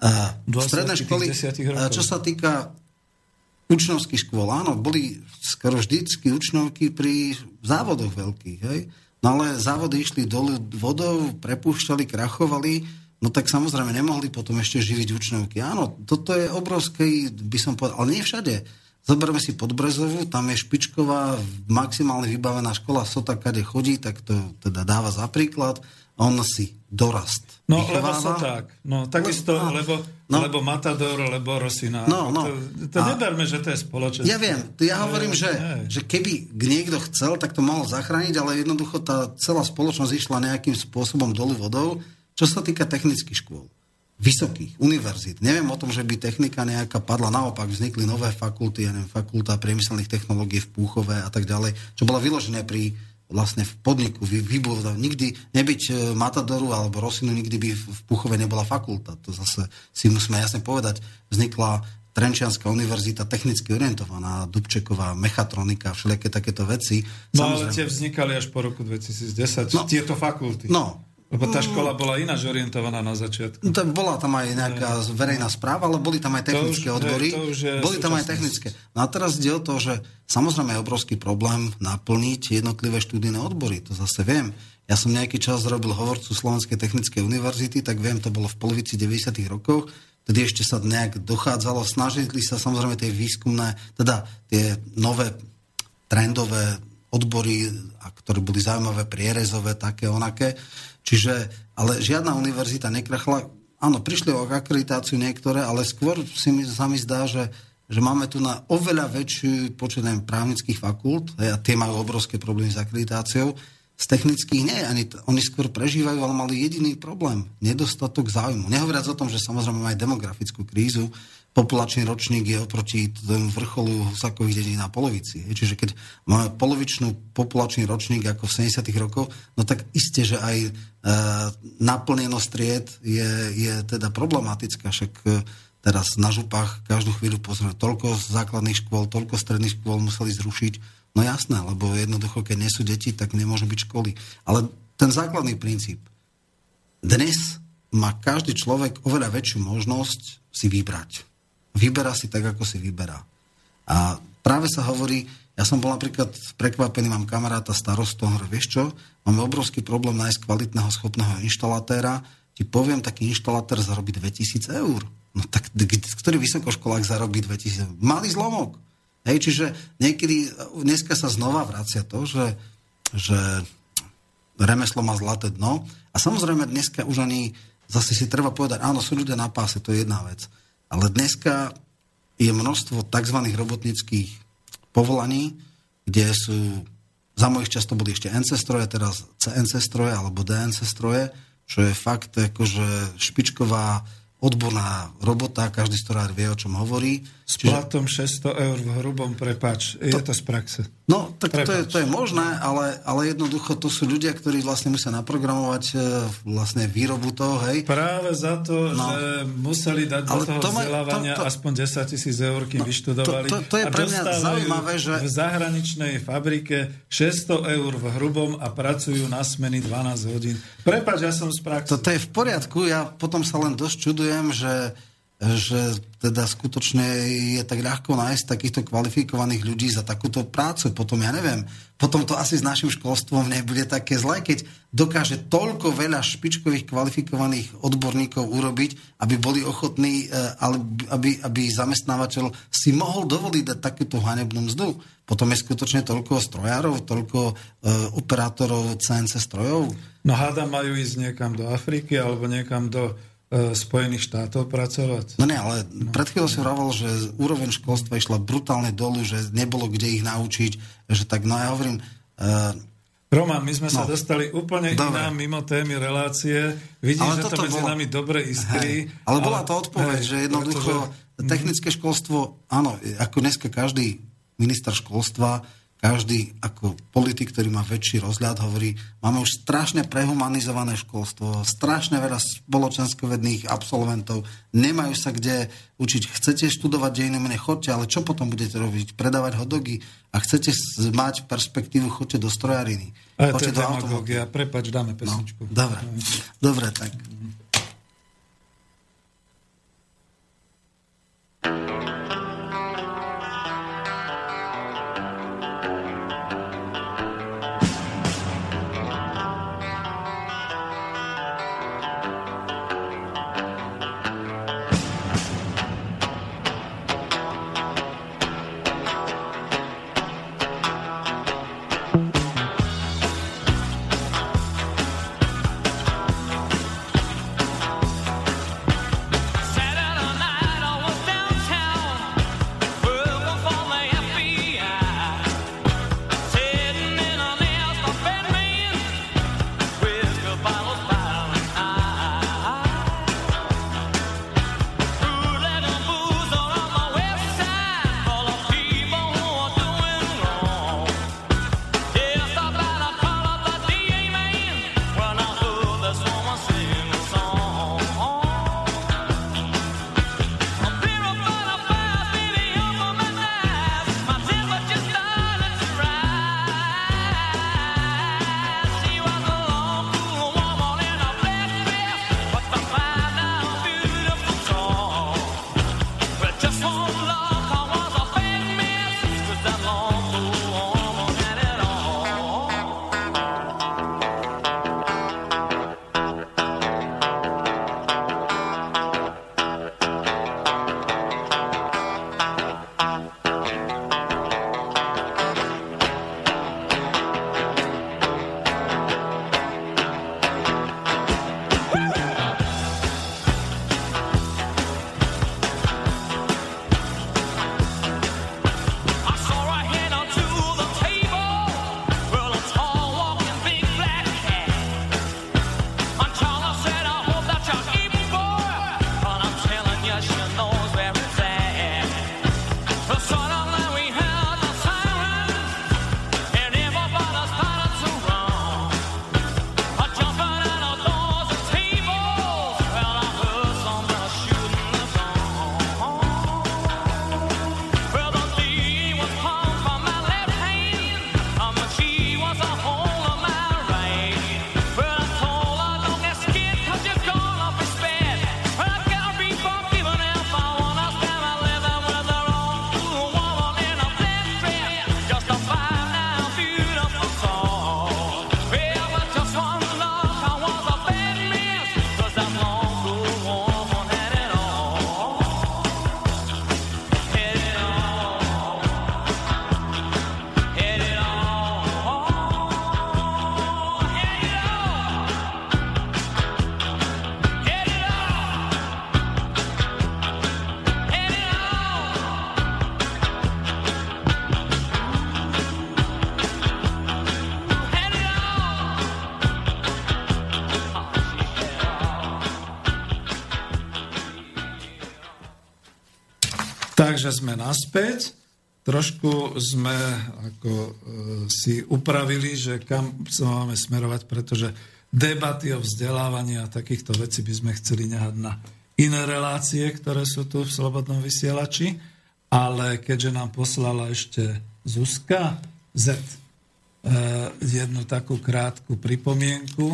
Uh, stredné školy, uh, čo sa týka učňovských škôl, áno, boli skoro vždycky učňovky pri závodoch veľkých, hej? No ale závody išli dolu vodou, prepúšťali, krachovali, no tak samozrejme nemohli potom ešte živiť učňovky. Áno, toto je obrovský, by som povedal, ale nie všade. Zoberme si Podbrezovu, tam je špičková, maximálne vybavená škola, sota kade chodí, tak to teda dáva za príklad. On si dorast No, vychováva. lebo tak. No, takisto, no, lebo, no, lebo Matador, lebo Rosina. No, no. To, to a, neberme, že to je spoločenstvo. Ja viem, ja hovorím, že, že keby niekto chcel, tak to mohol zachrániť, ale jednoducho tá celá spoločnosť išla nejakým spôsobom dolu vodou, čo sa týka technických škôl vysokých univerzít. Neviem o tom, že by technika nejaká padla. Naopak vznikli nové fakulty, ja neviem, fakulta priemyselných technológií v Púchove a tak ďalej, čo bola vyložené pri vlastne v podniku vybudovať. Nikdy nebyť e, Matadoru alebo Rosinu, nikdy by v Puchove nebola fakulta. To zase si musíme jasne povedať. Vznikla Trenčianská univerzita technicky orientovaná, Dubčeková, mechatronika, všelijaké takéto veci. No Samozrejme. ale tie vznikali až po roku 2010, no, tieto fakulty. No, lebo tá škola bola ináč orientovaná na začiatku. No, to bola tam aj nejaká verejná správa, ale boli tam aj technické to už, odbory. To už boli tam aj technické. No a teraz o to, že samozrejme je obrovský problém naplniť jednotlivé študijné odbory. To zase viem. Ja som nejaký čas robil hovorcu Slovenskej technickej univerzity, tak viem, to bolo v polovici 90. rokov. Tedy ešte sa nejak dochádzalo, snažili sa samozrejme tie výskumné, teda tie nové trendové odbory, ktoré boli zaujímavé, prierezové, také, onaké Čiže, ale žiadna univerzita nekrachla. Áno, prišli o akreditáciu niektoré, ale skôr si mi, sa mi zdá, že, že máme tu na oveľa väčší počet právnických fakult a tie majú obrovské problémy s akreditáciou. Z technických nie, ani t- oni skôr prežívajú, ale mali jediný problém. Nedostatok záujmu. Nehovoriac o tom, že samozrejme majú aj demografickú krízu, populačný ročník je oproti tomu vrcholu Husakových dedín na polovici. Čiže keď máme polovičnú populačný ročník ako v 70. rokoch, no tak isté, že aj e, naplnenosť tried je, je teda problematická. Však e, teraz na župách každú chvíľu pozrieme toľko základných škôl, toľko stredných škôl museli zrušiť. No jasné, lebo jednoducho, keď nie sú deti, tak nemôžu byť školy. Ale ten základný princíp. Dnes má každý človek oveľa väčšiu možnosť si vybrať Vyberá si tak, ako si vyberá. A práve sa hovorí, ja som bol napríklad prekvapený, mám kamaráta starostu, hovorí, vieš čo, máme obrovský problém nájsť kvalitného, schopného inštalatéra, ti poviem, taký inštalatér zarobí 2000 eur. No tak ktorý vysokoškolák zarobí 2000 eur? Malý zlomok. Hej, čiže niekedy, dneska sa znova vracia to, že, že remeslo má zlaté dno. A samozrejme dneska už ani, zase si treba povedať, áno, sú ľudia na páse, to je jedna vec. Ale dneska je množstvo tzv. robotnických povolaní, kde sú, za mojich často boli ešte NC stroje, teraz CNC stroje alebo DNC stroje, čo je fakt akože špičková odborná robota, každý storár vie, o čom hovorí. S Čiže... platom 600 eur v hrubom, prepač, je to, to z praxe. No, tak to je, to je možné, ale, ale jednoducho to sú ľudia, ktorí vlastne musia naprogramovať e, vlastne výrobu toho, hej. Práve za to, no. že museli dať do toho to vzdelávania to, to, aspoň 10 tisíc eur, kým no, vyštudovali. To, to, to je pre mňa zaujímavé, že... v zahraničnej fabrike 600 eur v hrubom a pracujú na smeny 12 hodín. Prepač, ja som z praxe. To, to je v poriadku, ja potom sa len dosť čudujem, že že teda skutočne je tak ľahko nájsť takýchto kvalifikovaných ľudí za takúto prácu. Potom ja neviem, potom to asi s našim školstvom nebude také zlé, keď dokáže toľko veľa špičkových kvalifikovaných odborníkov urobiť, aby boli ochotní, e, aby, aby zamestnávateľ si mohol dovoliť dať takúto hanebnú mzdu. Potom je skutočne toľko strojárov, toľko e, operátorov CNC strojov. No hádam majú ísť niekam do Afriky alebo niekam do Spojených štátov pracovať. No nie, ale no. pred chvíľou si hovoril, že úroveň školstva išla brutálne dolu, že nebolo kde ich naučiť, že tak, no ja hovorím... Uh, Roman, my sme no. sa dostali úplne Dobre. inám mimo témy relácie. Vidíš, ale že to medzi bolo... nami dobre iskry. Hej. Ale bola to odpoveď, hej, že jednoducho pretože... technické školstvo, áno, ako dneska každý minister školstva každý ako politik, ktorý má väčší rozhľad, hovorí, máme už strašne prehumanizované školstvo, strašne veľa spoločenskovedných absolventov, nemajú sa kde učiť. Chcete študovať dejiny mene, chodte, ale čo potom budete robiť? Predávať hodogy a chcete mať perspektívu, chodte do strojariny. Ale to je demagógia, prepač, dáme no, pesničku. No, dobre, dobre, tak. Takže sme naspäť. Trošku sme ako e, si upravili, že kam sa máme smerovať, pretože debaty o vzdelávaní a takýchto vecí by sme chceli nehať na iné relácie, ktoré sú tu v Slobodnom vysielači, ale keďže nám poslala ešte Zuzka Z e, jednu takú krátku pripomienku,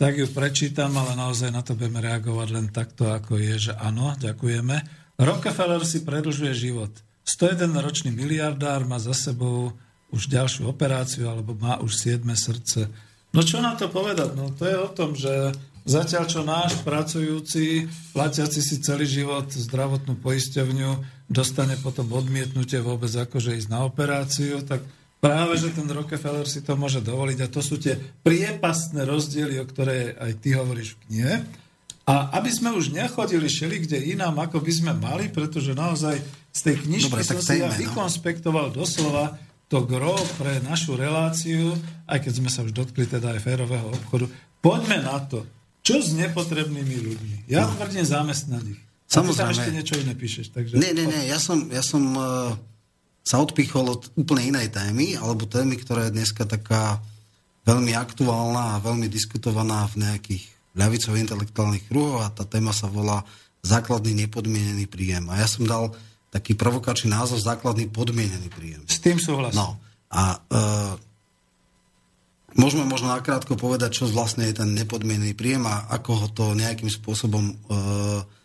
tak ju prečítam, ale naozaj na to budeme reagovať len takto, ako je, že áno, ďakujeme. Rockefeller si predlžuje život. 101-ročný miliardár má za sebou už ďalšiu operáciu, alebo má už 7 srdce. No čo na to povedať? No to je o tom, že zatiaľ čo náš pracujúci, platiaci si celý život zdravotnú poisťovňu, dostane potom odmietnutie vôbec akože ísť na operáciu, tak Práve, že ten Rockefeller si to môže dovoliť a to sú tie priepastné rozdiely, o ktoré aj ty hovoríš v knihe. A aby sme už nechodili šeli kde inám, ako by sme mali, pretože naozaj z tej knižky Dobre, som si ja no. vykonspektoval doslova to gro pre našu reláciu, aj keď sme sa už dotkli teda aj férového obchodu. Poďme na to. Čo s nepotrebnými ľuďmi? Ja no. tvrdím zamestnať ich. Samozrejme. A ty tam ešte niečo iné píšeš. Takže... Nie, nie, nie. Ja som, ja som uh sa odpichol od úplne inej témy, alebo témy, ktorá je dneska taká veľmi aktuálna a veľmi diskutovaná v nejakých ľavicových intelektuálnych kruhoch a tá téma sa volá základný nepodmienený príjem. A ja som dal taký provokačný názov základný podmienený príjem. S tým súhlasím. No. A e, môžeme možno nakrátko povedať, čo vlastne je ten nepodmienený príjem a ako ho to nejakým spôsobom e,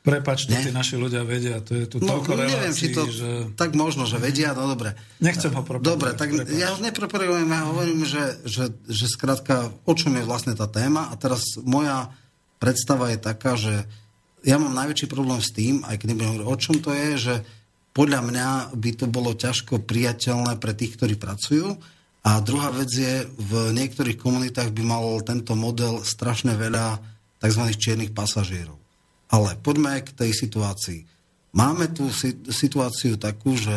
Prepač, to tí naši ľudia vedia, to je tu no, toľko relácií, neviem, či to, že... Tak možno, že vedia, no dobre. Nechcem ho propagovať. Dobre, tak prepač. ja už nepropagujem, ja hovorím, že, že, že skrátka, o čom je vlastne tá téma a teraz moja predstava je taká, že ja mám najväčší problém s tým, aj keď nebudem hovoriť, o čom to je, že podľa mňa by to bolo ťažko priateľné pre tých, ktorí pracujú. A druhá vec je, v niektorých komunitách by mal tento model strašne veľa tzv. čiernych pasažierov. Ale poďme k tej situácii. Máme tu situáciu takú, že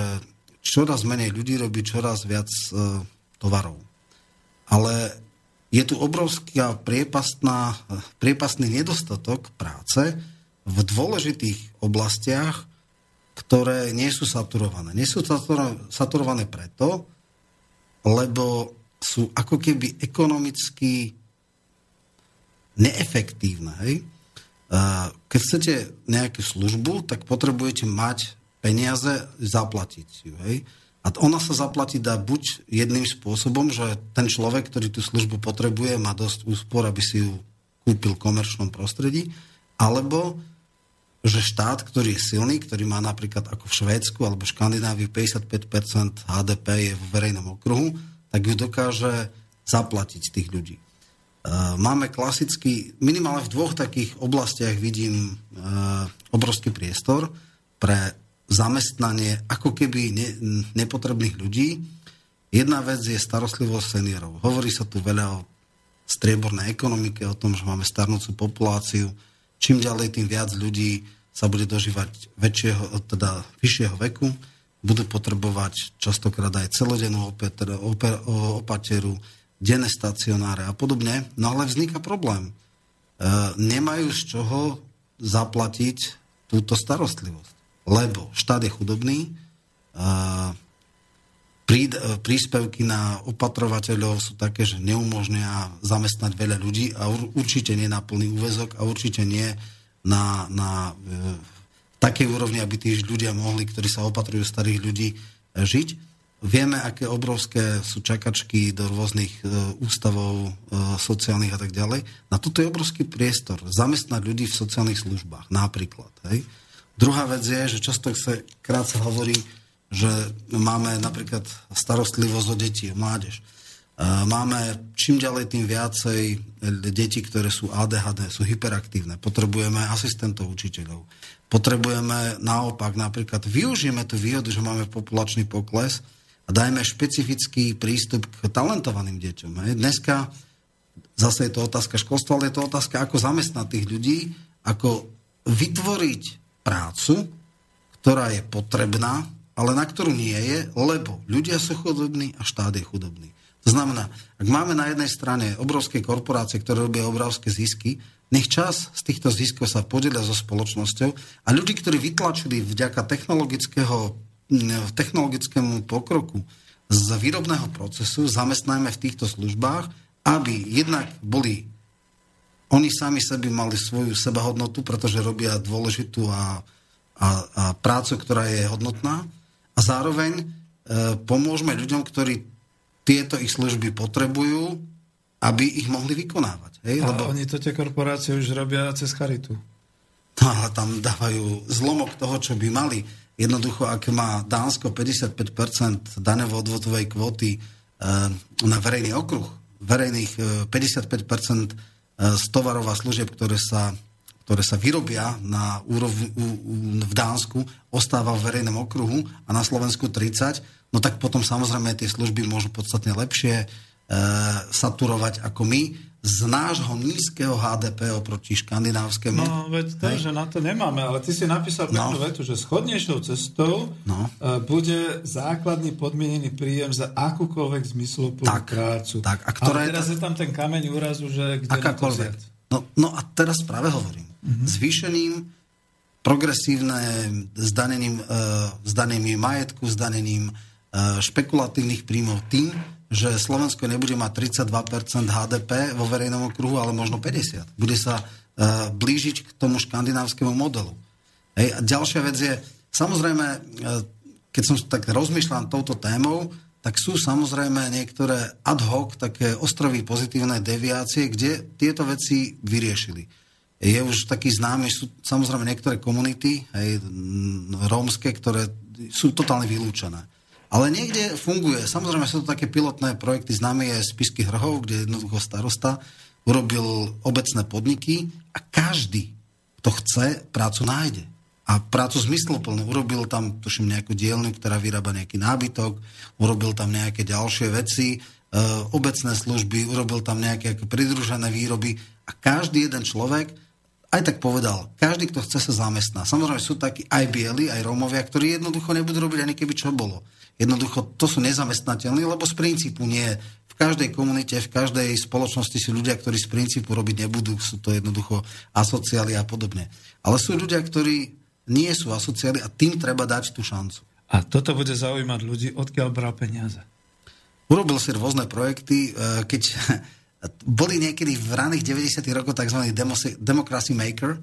čoraz menej ľudí robí čoraz viac e, tovarov. Ale je tu obrovská priepastná, priepastný nedostatok práce v dôležitých oblastiach, ktoré nie sú saturované. Nie sú saturované preto, lebo sú ako keby ekonomicky neefektívne. Hej? Keď chcete nejakú službu, tak potrebujete mať peniaze, zaplatiť ju. Hej? A ona sa zaplatí dá buď jedným spôsobom, že ten človek, ktorý tú službu potrebuje, má dosť úspor, aby si ju kúpil v komerčnom prostredí, alebo že štát, ktorý je silný, ktorý má napríklad ako v Švédsku alebo v Škandinávii 55% HDP je v verejnom okruhu, tak ju dokáže zaplatiť tých ľudí. Eh, máme klasický, minimálne v dvoch takých oblastiach vidím eh, obrovský priestor pre zamestnanie ako keby ne, nepotrebných ľudí. Jedna vec je starostlivosť seniorov. Hovorí sa tu veľa o striebornej ekonomike, o tom, že máme starnúcu populáciu. Čím ďalej, tým viac ľudí sa bude dožívať väčšieho, teda vyššieho veku, budú potrebovať častokrát aj celodennú opateru, denné stacionáre a podobne. No ale vzniká problém. E, nemajú z čoho zaplatiť túto starostlivosť. Lebo štát je chudobný, e, prí, e, príspevky na opatrovateľov sú také, že neumožnia zamestnať veľa ľudí a určite nie na plný úvezok a určite nie na, na e, takej úrovni, aby tí ľudia mohli, ktorí sa opatrujú starých ľudí, e, žiť. Vieme, aké obrovské sú čakačky do rôznych e, ústavov e, sociálnych a tak ďalej. Na toto je obrovský priestor. Zamestnať ľudí v sociálnych službách, napríklad. Hej. Druhá vec je, že často sa krát sa hovorí, že máme napríklad starostlivosť o deti, o mládež. E, máme čím ďalej tým viacej deti, ktoré sú ADHD, sú hyperaktívne. Potrebujeme asistentov učiteľov. Potrebujeme naopak napríklad, využijeme tú výhodu, že máme populačný pokles, a dajme špecifický prístup k talentovaným deťom. Hej. Dneska zase je to otázka školstva, ale je to otázka, ako zamestnať tých ľudí, ako vytvoriť prácu, ktorá je potrebná, ale na ktorú nie je, lebo ľudia sú chudobní a štát je chudobný. To znamená, ak máme na jednej strane obrovské korporácie, ktoré robia obrovské zisky, nech čas z týchto ziskov sa podelia so spoločnosťou a ľudí, ktorí vytlačili vďaka technologického technologickému pokroku z výrobného procesu zamestnajme v týchto službách, aby jednak boli oni sami sebe mali svoju sebahodnotu, pretože robia dôležitú a, a, a prácu, ktorá je hodnotná a zároveň e, pomôžeme ľuďom, ktorí tieto ich služby potrebujú, aby ich mohli vykonávať. Hej? A Lebo... oni to tie korporácie už robia cez charitu. No, ale tam dávajú zlomok toho, čo by mali. Jednoducho, ak má Dánsko 55% daného odvodovej kvóty e, na verejný okruh, verejných e, 55% e, z tovarov a služieb, ktoré sa, ktoré sa vyrobia na u, v Dánsku, ostáva v verejnom okruhu a na Slovensku 30, no tak potom samozrejme tie služby môžu podstatne lepšie saturovať ako my z nášho nízkeho HDP oproti škandinávskému. No, veď to, že na to nemáme, ale ty si napísal no. vetu, že schodnejšou cestou no. E, bude základný podmienený príjem za akúkoľvek zmysluplnú tak, prácu. Tak, a ktoré ale teraz je tam ten kameň úrazu, že kde akákoľvek. No, no a teraz práve hovorím. Mm-hmm. Zvýšením progresívne zdanením, uh, zdanením majetku, zdanením uh, špekulatívnych príjmov tým, že Slovensko nebude mať 32% HDP vo verejnom okruhu, ale možno 50. Bude sa uh, blížiť k tomu škandinávskému modelu. Hej. A ďalšia vec je, samozrejme, uh, keď som tak rozmýšľal touto témou, tak sú samozrejme niektoré ad hoc, také ostrovy pozitívnej deviácie, kde tieto veci vyriešili. Je už taký známy, sú samozrejme niektoré komunity, hej, rómske, ktoré sú totálne vylúčené. Ale niekde funguje. Samozrejme sú to také pilotné projekty, známe je Spisky Hrhov, kde jednoducho starosta urobil obecné podniky a každý, kto chce, prácu nájde. A prácu zmysloplnú. Urobil tam, tuším, nejakú dielňu, ktorá vyrába nejaký nábytok, urobil tam nejaké ďalšie veci, e, obecné služby, urobil tam nejaké pridružené výroby a každý jeden človek aj tak povedal, každý, kto chce sa zamestná. Samozrejme sú takí aj bieli, aj Rómovia, ktorí jednoducho nebudú robiť ani keby čo bolo. Jednoducho to sú nezamestnateľní, lebo z princípu nie. V každej komunite, v každej spoločnosti sú ľudia, ktorí z princípu robiť nebudú, sú to jednoducho asociáli a podobne. Ale sú ľudia, ktorí nie sú asociáli a tým treba dať tú šancu. A toto bude zaujímať ľudí, odkiaľ bral peniaze? Urobil si rôzne projekty, e, keď *laughs* boli niekedy v raných 90. rokoch tzv. Democracy Maker,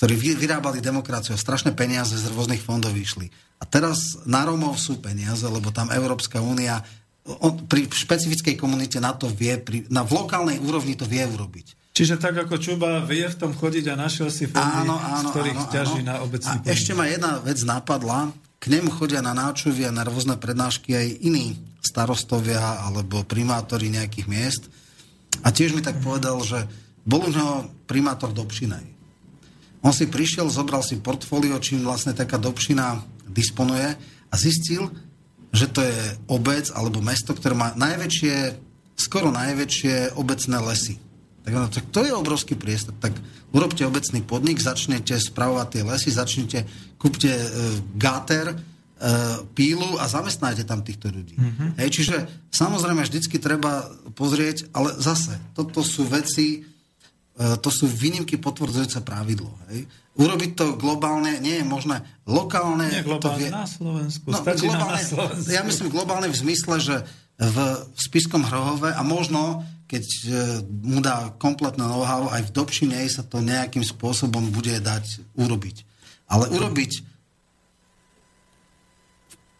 ktorí vyrábali demokraciu, strašné peniaze z rôznych fondov vyšli. A teraz na Rómov sú peniaze, lebo tam Európska únia on, pri špecifickej komunite na to vie, pri, na v lokálnej úrovni to vie urobiť. Čiže tak ako Čuba vie v tom chodiť a našiel si fondy, áno, áno, z ktorých áno, ťaží áno. na obecný A ešte ma jedna vec napadla. K nemu chodia na náčuvia, na rôzne prednášky aj iní starostovia alebo primátori nejakých miest. A tiež mi tak povedal, že bol u neho primátor Dobšinej. On si prišiel, zobral si portfólio, čím vlastne taká dobšina disponuje a zistil, že to je obec alebo mesto, ktoré má najväčšie, skoro najväčšie obecné lesy. Tak, no, tak to je obrovský priestor. Tak urobte obecný podnik, začnete spravovať tie lesy, začnete, kúpte e, gáter, e, pílu a zamestnáte tam týchto ľudí. Mm-hmm. Hej, čiže samozrejme vždycky treba pozrieť, ale zase, toto sú veci, to sú výnimky potvrdzujúce pravidlo. Hej. Urobiť to globálne nie je možné. Lokálne... Nie globálne to vie... na Slovensku. No, globálne, na Slovensku. Ja myslím globálne v zmysle, že v Spiskom Hrohove a možno, keď e, mu dá kompletné know-how, aj v Dobšine sa to nejakým spôsobom bude dať urobiť. Ale urobiť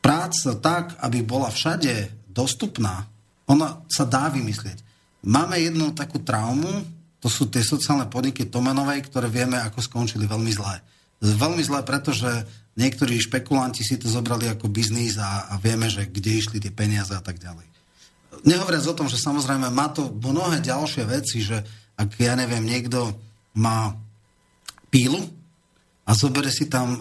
práca tak, aby bola všade dostupná, ona sa dá vymyslieť. Máme jednu takú traumu, to sú tie sociálne podniky Tomenovej, ktoré vieme, ako skončili veľmi zlé. Veľmi zlé, pretože niektorí špekulanti si to zobrali ako biznis a, a vieme, že kde išli tie peniaze a tak ďalej. Nehovoriac o tom, že samozrejme má to mnohé ďalšie veci, že ak, ja neviem, niekto má pílu a zobere si tam e,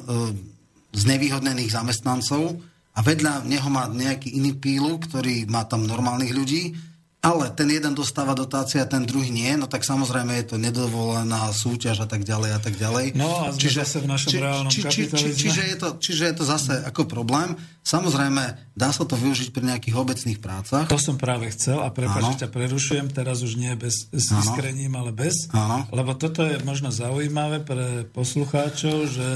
znevýhodnených zamestnancov a vedľa neho má nejaký iný pílu, ktorý má tam normálnych ľudí, ale ten jeden dostáva dotácia, ten druhý nie, no tak samozrejme je to nedovolená súťaž a tak ďalej a tak ďalej. No a čiže, zase v našom či, reálnom či, či, či, čiže, je to, čiže je to zase ako problém. Samozrejme, dá sa to využiť pri nejakých obecných prácach. To som práve chcel a prepáč, že ťa prerušujem, teraz už nie bez, s iskrením, ale bez. Ano. Lebo toto je možno zaujímavé pre poslucháčov, že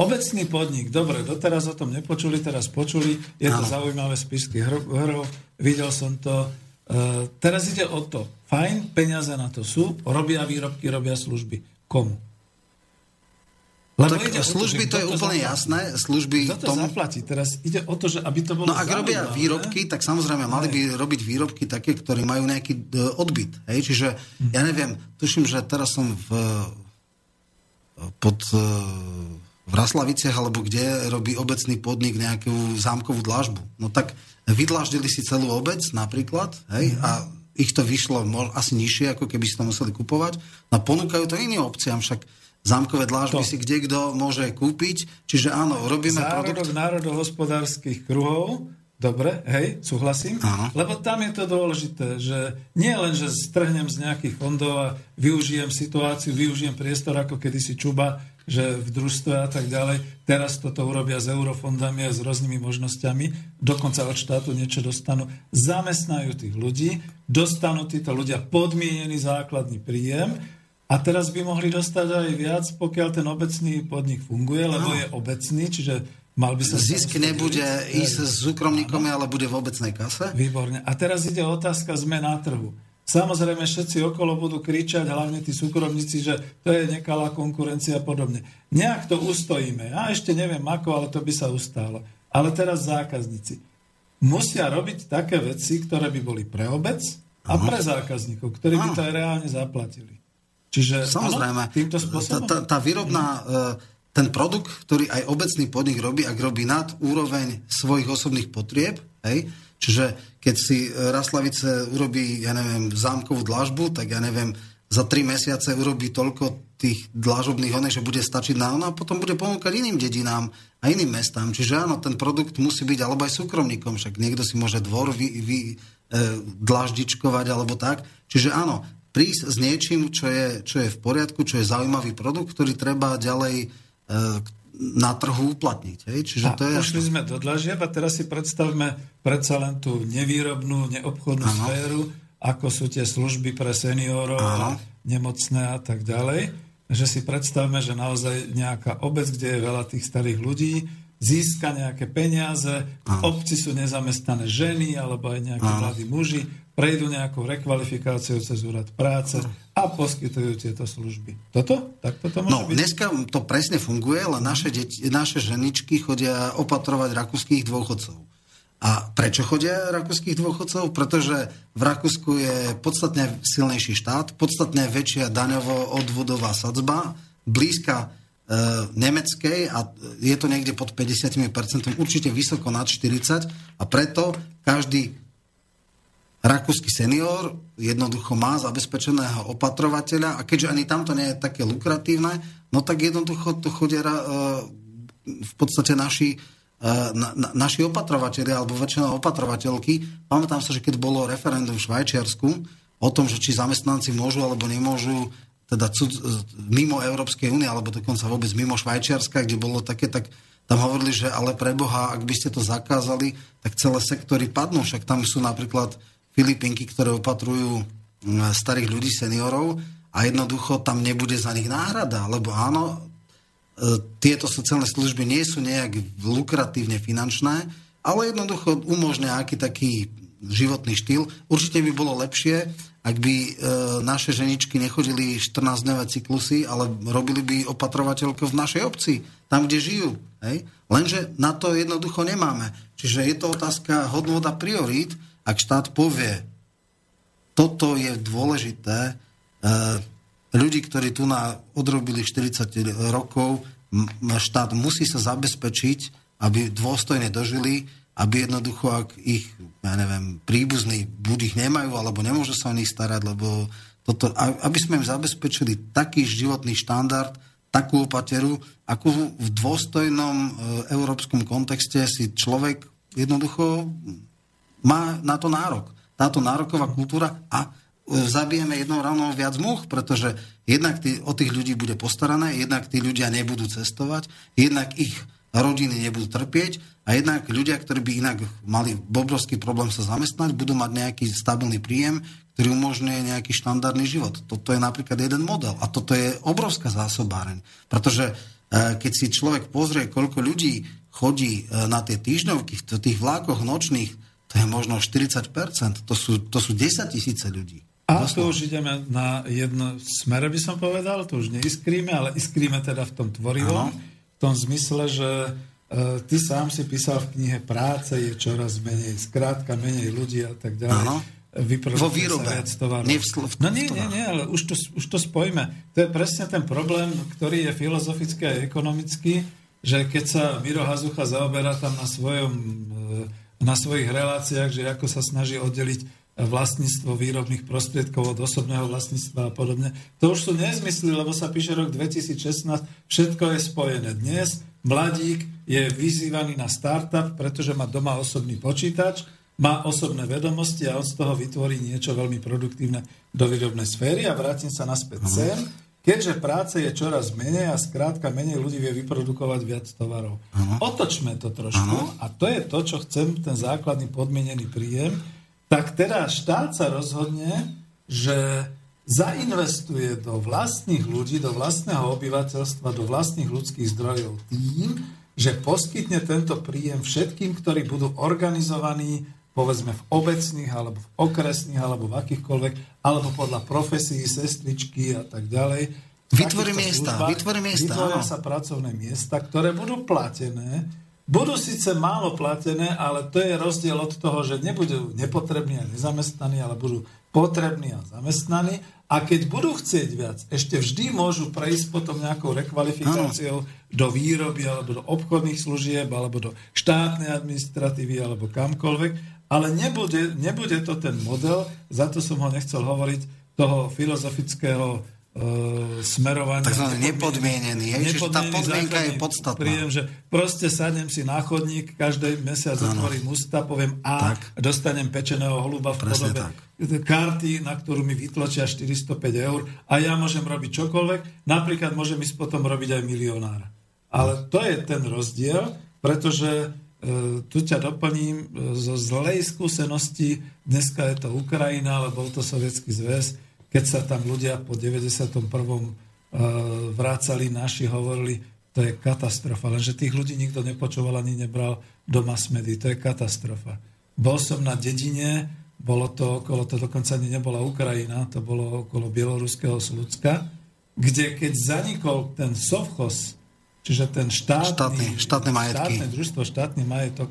Obecný podnik, dobre, doteraz o tom nepočuli, teraz počuli, je to ano. zaujímavé spisky hrov, videl som to, teraz ide o to, fajn, peniaze na to sú, robia výrobky, robia služby. Komu? Lebo tak ide služby, to, to je úplne zaplatí. jasné. Služby Kto to tomu... zaplatí? Teraz ide o to, že aby to bolo No ak robia výrobky, tak samozrejme mali by robiť výrobky také, ktoré majú nejaký e, odbyt. Hej? Čiže, ja neviem, tuším, že teraz som v, pod e, v Raslaviciach, alebo kde robí obecný podnik nejakú zámkovú dlažbu. No tak vydlaždili si celú obec napríklad, hej, mm. a ich to vyšlo asi nižšie, ako keby si to museli kupovať. No ponúkajú to iným obciam, však zámkové dlážby to. si kde kto môže kúpiť. Čiže áno, robíme Zárodok produkt... národohospodárskych kruhov, dobre, hej, súhlasím. Áno. Lebo tam je to dôležité, že nie len, že strhnem z nejakých fondov a využijem situáciu, využijem priestor, ako kedysi Čuba, že v družstve a tak ďalej. Teraz toto urobia s eurofondami a s rôznymi možnosťami. Dokonca od štátu niečo dostanú. Zamestnajú tých ľudí, dostanú títo ľudia podmienený základný príjem a teraz by mohli dostať aj viac, pokiaľ ten obecný podnik funguje, lebo je obecný, čiže mal by sa... Zisk nebude ísť s súkromníkom, ale bude v obecnej kase? Výborne. A teraz ide otázka zmena trhu. Samozrejme, všetci okolo budú kričať, hlavne tí súkromníci, že to je nekalá konkurencia a podobne. Nejak to ustojíme. Ja ešte neviem ako, ale to by sa ustálo. Ale teraz zákazníci. Musia robiť také veci, ktoré by boli pre obec a pre zákazníkov, ktorí by to aj reálne zaplatili. Čiže Samozrejme, áno, týmto spôsobom? Tá, tá výrobná, e, ten produkt, ktorý aj obecný podnik robí, ak robí nad úroveň svojich osobných potrieb, hej, čiže keď si Raslavice urobí, ja neviem, zámkovú dlažbu, tak ja neviem, za tri mesiace urobí toľko tých dlažobných oných, že bude stačiť na ono a potom bude ponúkať iným dedinám a iným mestám. Čiže áno, ten produkt musí byť alebo aj súkromníkom, však niekto si môže dvor vy, vy, e, dlaždičkovať alebo tak. Čiže áno, prísť s niečím, čo je, čo je v poriadku, čo je zaujímavý produkt, ktorý treba ďalej e, na trhu uplatniť. Hej? Čiže a to je ušli sme do dlažieb a teraz si predstavme predsa len tú nevýrobnú, neobchodnú ano. sféru, ako sú tie služby pre seniorov, ano. nemocné a tak ďalej. Že si predstavme, že naozaj nejaká obec, kde je veľa tých starých ľudí, získa nejaké peniaze, v obci sú nezamestnané ženy alebo aj nejakí mladí muži, prejdú nejakou rekvalifikáciou cez úrad práce a poskytujú tieto služby. Toto? Tak toto môže no, byť? dneska to presne funguje, ale naše, deti, naše ženičky chodia opatrovať rakúskych dôchodcov. A prečo chodia rakúskych dôchodcov? Pretože v Rakúsku je podstatne silnejší štát, podstatne väčšia daňovo-odvodová sadzba, blízka e, nemeckej a je to niekde pod 50%, určite vysoko nad 40% a preto každý rakúsky senior jednoducho má zabezpečeného opatrovateľa a keďže ani tamto nie je také lukratívne, no tak jednoducho to chodia uh, v podstate naši, uh, na, na, naši opatrovateľi alebo väčšina opatrovateľky. Pamätám sa, že keď bolo referendum v Švajčiarsku o tom, že či zamestnanci môžu alebo nemôžu teda cud, mimo Európskej únie, alebo dokonca vôbec mimo Švajčiarska, kde bolo také, tak tam hovorili, že ale pre Boha, ak by ste to zakázali, tak celé sektory padnú. Však tam sú napríklad Filipinky, ktoré opatrujú starých ľudí, seniorov a jednoducho tam nebude za nich náhrada, lebo áno, e, tieto sociálne služby nie sú nejak lukratívne finančné, ale jednoducho umožňujú aký taký životný štýl. Určite by bolo lepšie, ak by e, naše ženičky nechodili 14-dňové cyklusy, ale robili by opatrovateľko v našej obci, tam, kde žijú. Hej? Lenže na to jednoducho nemáme. Čiže je to otázka hodnot a priorít, ak štát povie, toto je dôležité, eh, ľudí, ktorí tu na odrobili 40 rokov, štát musí sa zabezpečiť, aby dôstojne dožili, aby jednoducho, ak ich, ja neviem, príbuzní buď ich nemajú, alebo nemôžu sa o nich starať, lebo toto, aby sme im zabezpečili taký životný štandard, takú opateru, ako v dôstojnom e, európskom kontexte si človek jednoducho má na to nárok. Táto nároková kultúra a e, zabijeme jednou ráno viac much, pretože jednak tí, o tých ľudí bude postarané, jednak tí ľudia nebudú cestovať, jednak ich rodiny nebudú trpieť a jednak ľudia, ktorí by inak mali obrovský problém sa zamestnať, budú mať nejaký stabilný príjem, ktorý umožňuje nejaký štandardný život. Toto je napríklad jeden model a toto je obrovská zásobáreň, pretože e, keď si človek pozrie, koľko ľudí chodí e, na tie týždňovky v tých vlákoch nočných, to je možno 40%, to sú, to sú 10 tisíce ľudí. A tu už ideme na jedno smere, by som povedal, to už neiskríme, ale iskríme teda v tom tvorivom, v tom zmysle, že e, ty sám si písal v knihe Práce je čoraz menej, skrátka menej ľudí a tak ďalej. Ano. Vo výrobe, nie v, sl- No nie, nie, nie, ale už to, už to spojíme. To je presne ten problém, ktorý je filozofický a ekonomický, že keď sa Miro Hazucha zaoberá tam na, svojom, e, na svojich reláciách, že ako sa snaží oddeliť vlastníctvo výrobných prostriedkov od osobného vlastníctva a podobne. To už sú nezmysly, lebo sa píše rok 2016, všetko je spojené. Dnes mladík je vyzývaný na startup, pretože má doma osobný počítač, má osobné vedomosti a on z toho vytvorí niečo veľmi produktívne do výrobnej sféry a vrátim sa naspäť sem. Keďže práce je čoraz menej a skrátka menej ľudí vie vyprodukovať viac tovarov. Uh-huh. Otočme to trošku uh-huh. a to je to, čo chcem, ten základný podmienený príjem, tak teda štát sa rozhodne, že zainvestuje do vlastných ľudí, do vlastného obyvateľstva, do vlastných ľudských zdrojov tým, že poskytne tento príjem všetkým, ktorí budú organizovaní povedzme v obecných, alebo v okresných, alebo v akýchkoľvek, alebo podľa profesí, sestričky a tak ďalej. Vytvorí miesta, vytvorí miesta. Vytvoria sa pracovné miesta, ktoré budú platené budú síce málo platené, ale to je rozdiel od toho, že nebudú nepotrební a nezamestnaní, ale budú potrební a zamestnaní. A keď budú chcieť viac, ešte vždy môžu prejsť potom nejakou rekvalifikáciou ano. do výroby, alebo do obchodných služieb, alebo do štátnej administratívy, alebo kamkoľvek. Ale nebude, nebude to ten model, za to som ho nechcel hovoriť, toho filozofického uh, smerovania. Takzvaný nepodmienený. Je, nepodmienený tá podmienka je podstatná. Príjem, že proste sadnem si na chodník, každý mesiac otvorím ústa, poviem A, tak. dostanem pečeného holuba v Presne podobe tak. karty, na ktorú mi vytlačia 405 eur a ja môžem robiť čokoľvek. Napríklad môžem ísť potom robiť aj milionára. Ale to je ten rozdiel, pretože e, tu ťa doplním e, zo zlej skúsenosti, dneska je to Ukrajina, ale bol to Sovietský zväz, keď sa tam ľudia po 91. Eh, vrácali, naši hovorili, to je katastrofa. Lenže tých ľudí nikto nepočúval ani nebral do mass. To je katastrofa. Bol som na dedine, bolo to okolo, to dokonca ani nebola Ukrajina, to bolo okolo bieloruského Slucka, kde keď zanikol ten sovchos, čiže ten štátny, štátny, štátne, majetky. štátne družstvo, štátny majetok,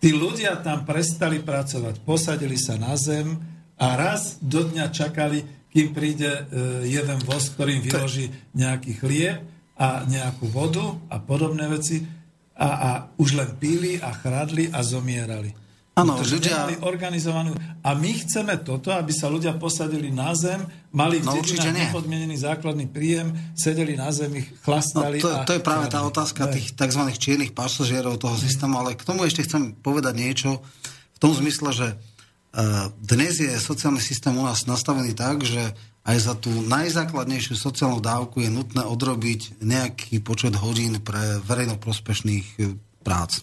tí ľudia tam prestali pracovať, posadili sa na zem a raz do dňa čakali, kým príde e, jeden voz, ktorým vyloží nejaký chlieb a nejakú vodu a podobné veci a, a už len píli a chradli a zomierali. Áno, ľudia... organizovanú. A my chceme toto, aby sa ľudia posadili na zem, mali no, nepodmienený základný príjem, sedeli na zemi, chlastali. No, to, a to je práve tá otázka tých tzv. čiernych pasažierov toho systému, ale k tomu ešte chcem povedať niečo v tom zmysle, že dnes je sociálny systém u nás nastavený tak, že aj za tú najzákladnejšiu sociálnu dávku je nutné odrobiť nejaký počet hodín pre verejnoprospešných e, prác.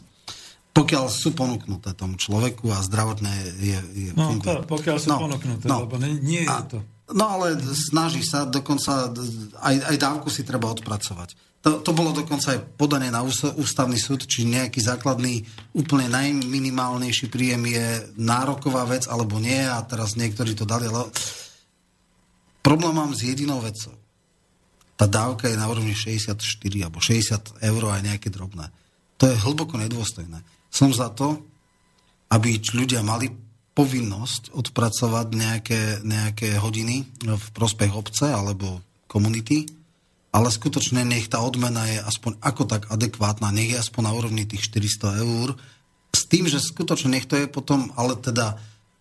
Pokiaľ sú ponúknuté tomu človeku a zdravotné je, je No, to, pokiaľ sú no, ponúknuté, no, lebo nie, nie je to. No ale snaží sa, dokonca aj, aj dávku si treba odpracovať. To, to bolo dokonca aj podané na ústavný súd, či nejaký základný, úplne najminimálnejší príjem je nároková vec, alebo nie, a teraz niektorí to dali, ale problém mám s jedinou vecou. Tá dávka je na úrovni 64 alebo 60 eur aj nejaké drobné. To je hlboko nedôstojné. Som za to, aby ľudia mali povinnosť odpracovať nejaké, nejaké hodiny v prospech obce alebo komunity, ale skutočne nech tá odmena je aspoň ako tak adekvátna, nech je aspoň na úrovni tých 400 eur, s tým, že skutočne nech to je potom, ale teda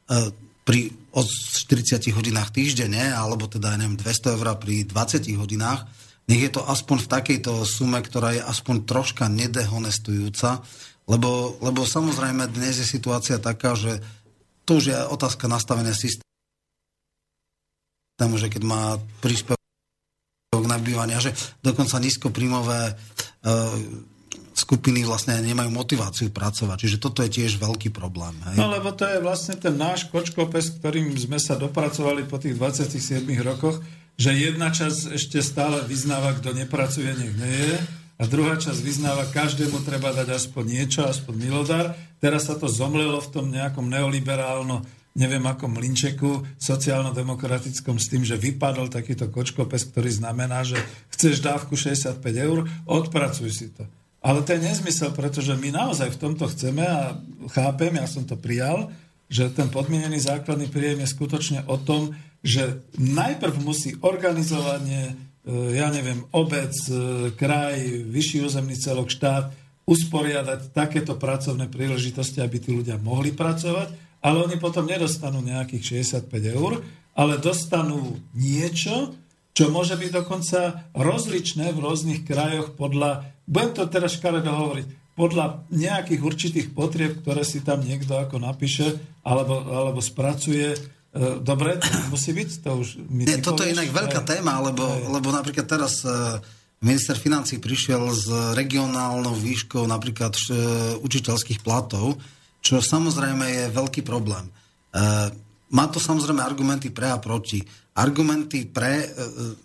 e, pri od 40 hodinách týždenne, alebo teda, ja neviem, 200 eur pri 20 hodinách, nech je to aspoň v takejto sume, ktorá je aspoň troška nedehonestujúca, lebo, lebo samozrejme dnes je situácia taká, že to už je otázka nastavené systému, že keď má príspevok na bývania, že dokonca nízkopríjmové e, skupiny vlastne nemajú motiváciu pracovať. Čiže toto je tiež veľký problém. Hej? No lebo to je vlastne ten náš kočkopes, ktorým sme sa dopracovali po tých 27 rokoch, že jedna časť ešte stále vyznáva, kto nepracuje, nech nie je. A druhá časť vyznáva, každému treba dať aspoň niečo, aspoň milodár. Teraz sa to zomlelo v tom nejakom neoliberálno neviem ako mlinčeku sociálno-demokratickom s tým, že vypadol takýto kočkopes, ktorý znamená, že chceš dávku 65 eur, odpracuj si to. Ale to je nezmysel, pretože my naozaj v tomto chceme a chápem, ja som to prijal, že ten podmienený základný príjem je skutočne o tom, že najprv musí organizovanie, ja neviem, obec, e, kraj, vyšší územný celok, štát usporiadať takéto pracovné príležitosti, aby tí ľudia mohli pracovať, ale oni potom nedostanú nejakých 65 eur, ale dostanú niečo, čo môže byť dokonca rozličné v rôznych krajoch podľa budem to teraz škaredo hovoriť, podľa nejakých určitých potrieb, ktoré si tam niekto ako napíše alebo, alebo spracuje, e, Dobre, to musí byť? To už mi Nie, toto je inak veľká téma, lebo, lebo napríklad teraz e, minister financí prišiel s regionálnou výškou napríklad e, učiteľských platov, čo samozrejme je veľký problém. Má to samozrejme argumenty pre a proti. Argumenty pre e,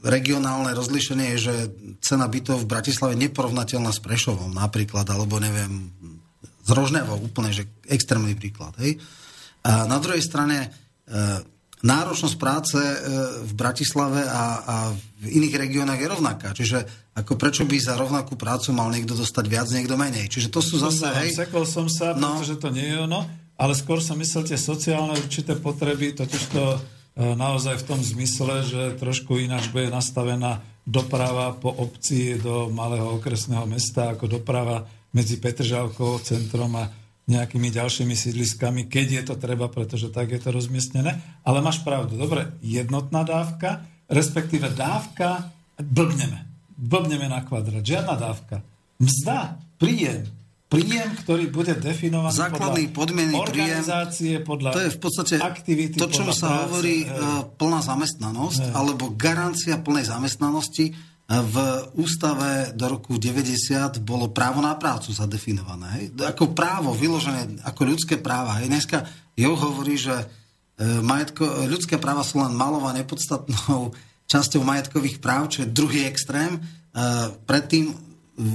regionálne rozlišenie je, že cena bytov v Bratislave je neporovnateľná s Prešovom napríklad, alebo neviem, z Rožnevou úplne, že extrémny príklad. Hej? A na druhej strane e, náročnosť práce e, v Bratislave a, a v iných regiónoch je rovnaká. Čiže ako prečo by za rovnakú prácu mal niekto dostať viac, niekto menej. Čiže to sú zase... Hej, sekol som sa, no, pretože to nie je ono, ale skôr som myslel tie sociálne určité potreby, totiž to E, naozaj v tom zmysle, že trošku ináč bude nastavená doprava po obci do malého okresného mesta ako doprava medzi Petržalkou, centrom a nejakými ďalšími sídliskami, keď je to treba, pretože tak je to rozmiestnené. Ale máš pravdu, dobre, jednotná dávka, respektíve dávka, blbneme. Blbneme na kvadrat. Žiadna dávka. Mzda, príjem, príjem, ktorý bude definovaný Základný podmienný organizácie, príjem, podľa to je v podstate aktivity, to, čo sa práce, hovorí hej. plná zamestnanosť, hej. alebo garancia plnej zamestnanosti. V ústave do roku 90 bolo právo na prácu zadefinované. Hej. Ako právo, vyložené ako ľudské práva. Hej. Dneska Jo hovorí, že e, majetko, ľudské práva sú len malou a nepodstatnou *laughs* časťou majetkových práv, čo je druhý extrém. E, predtým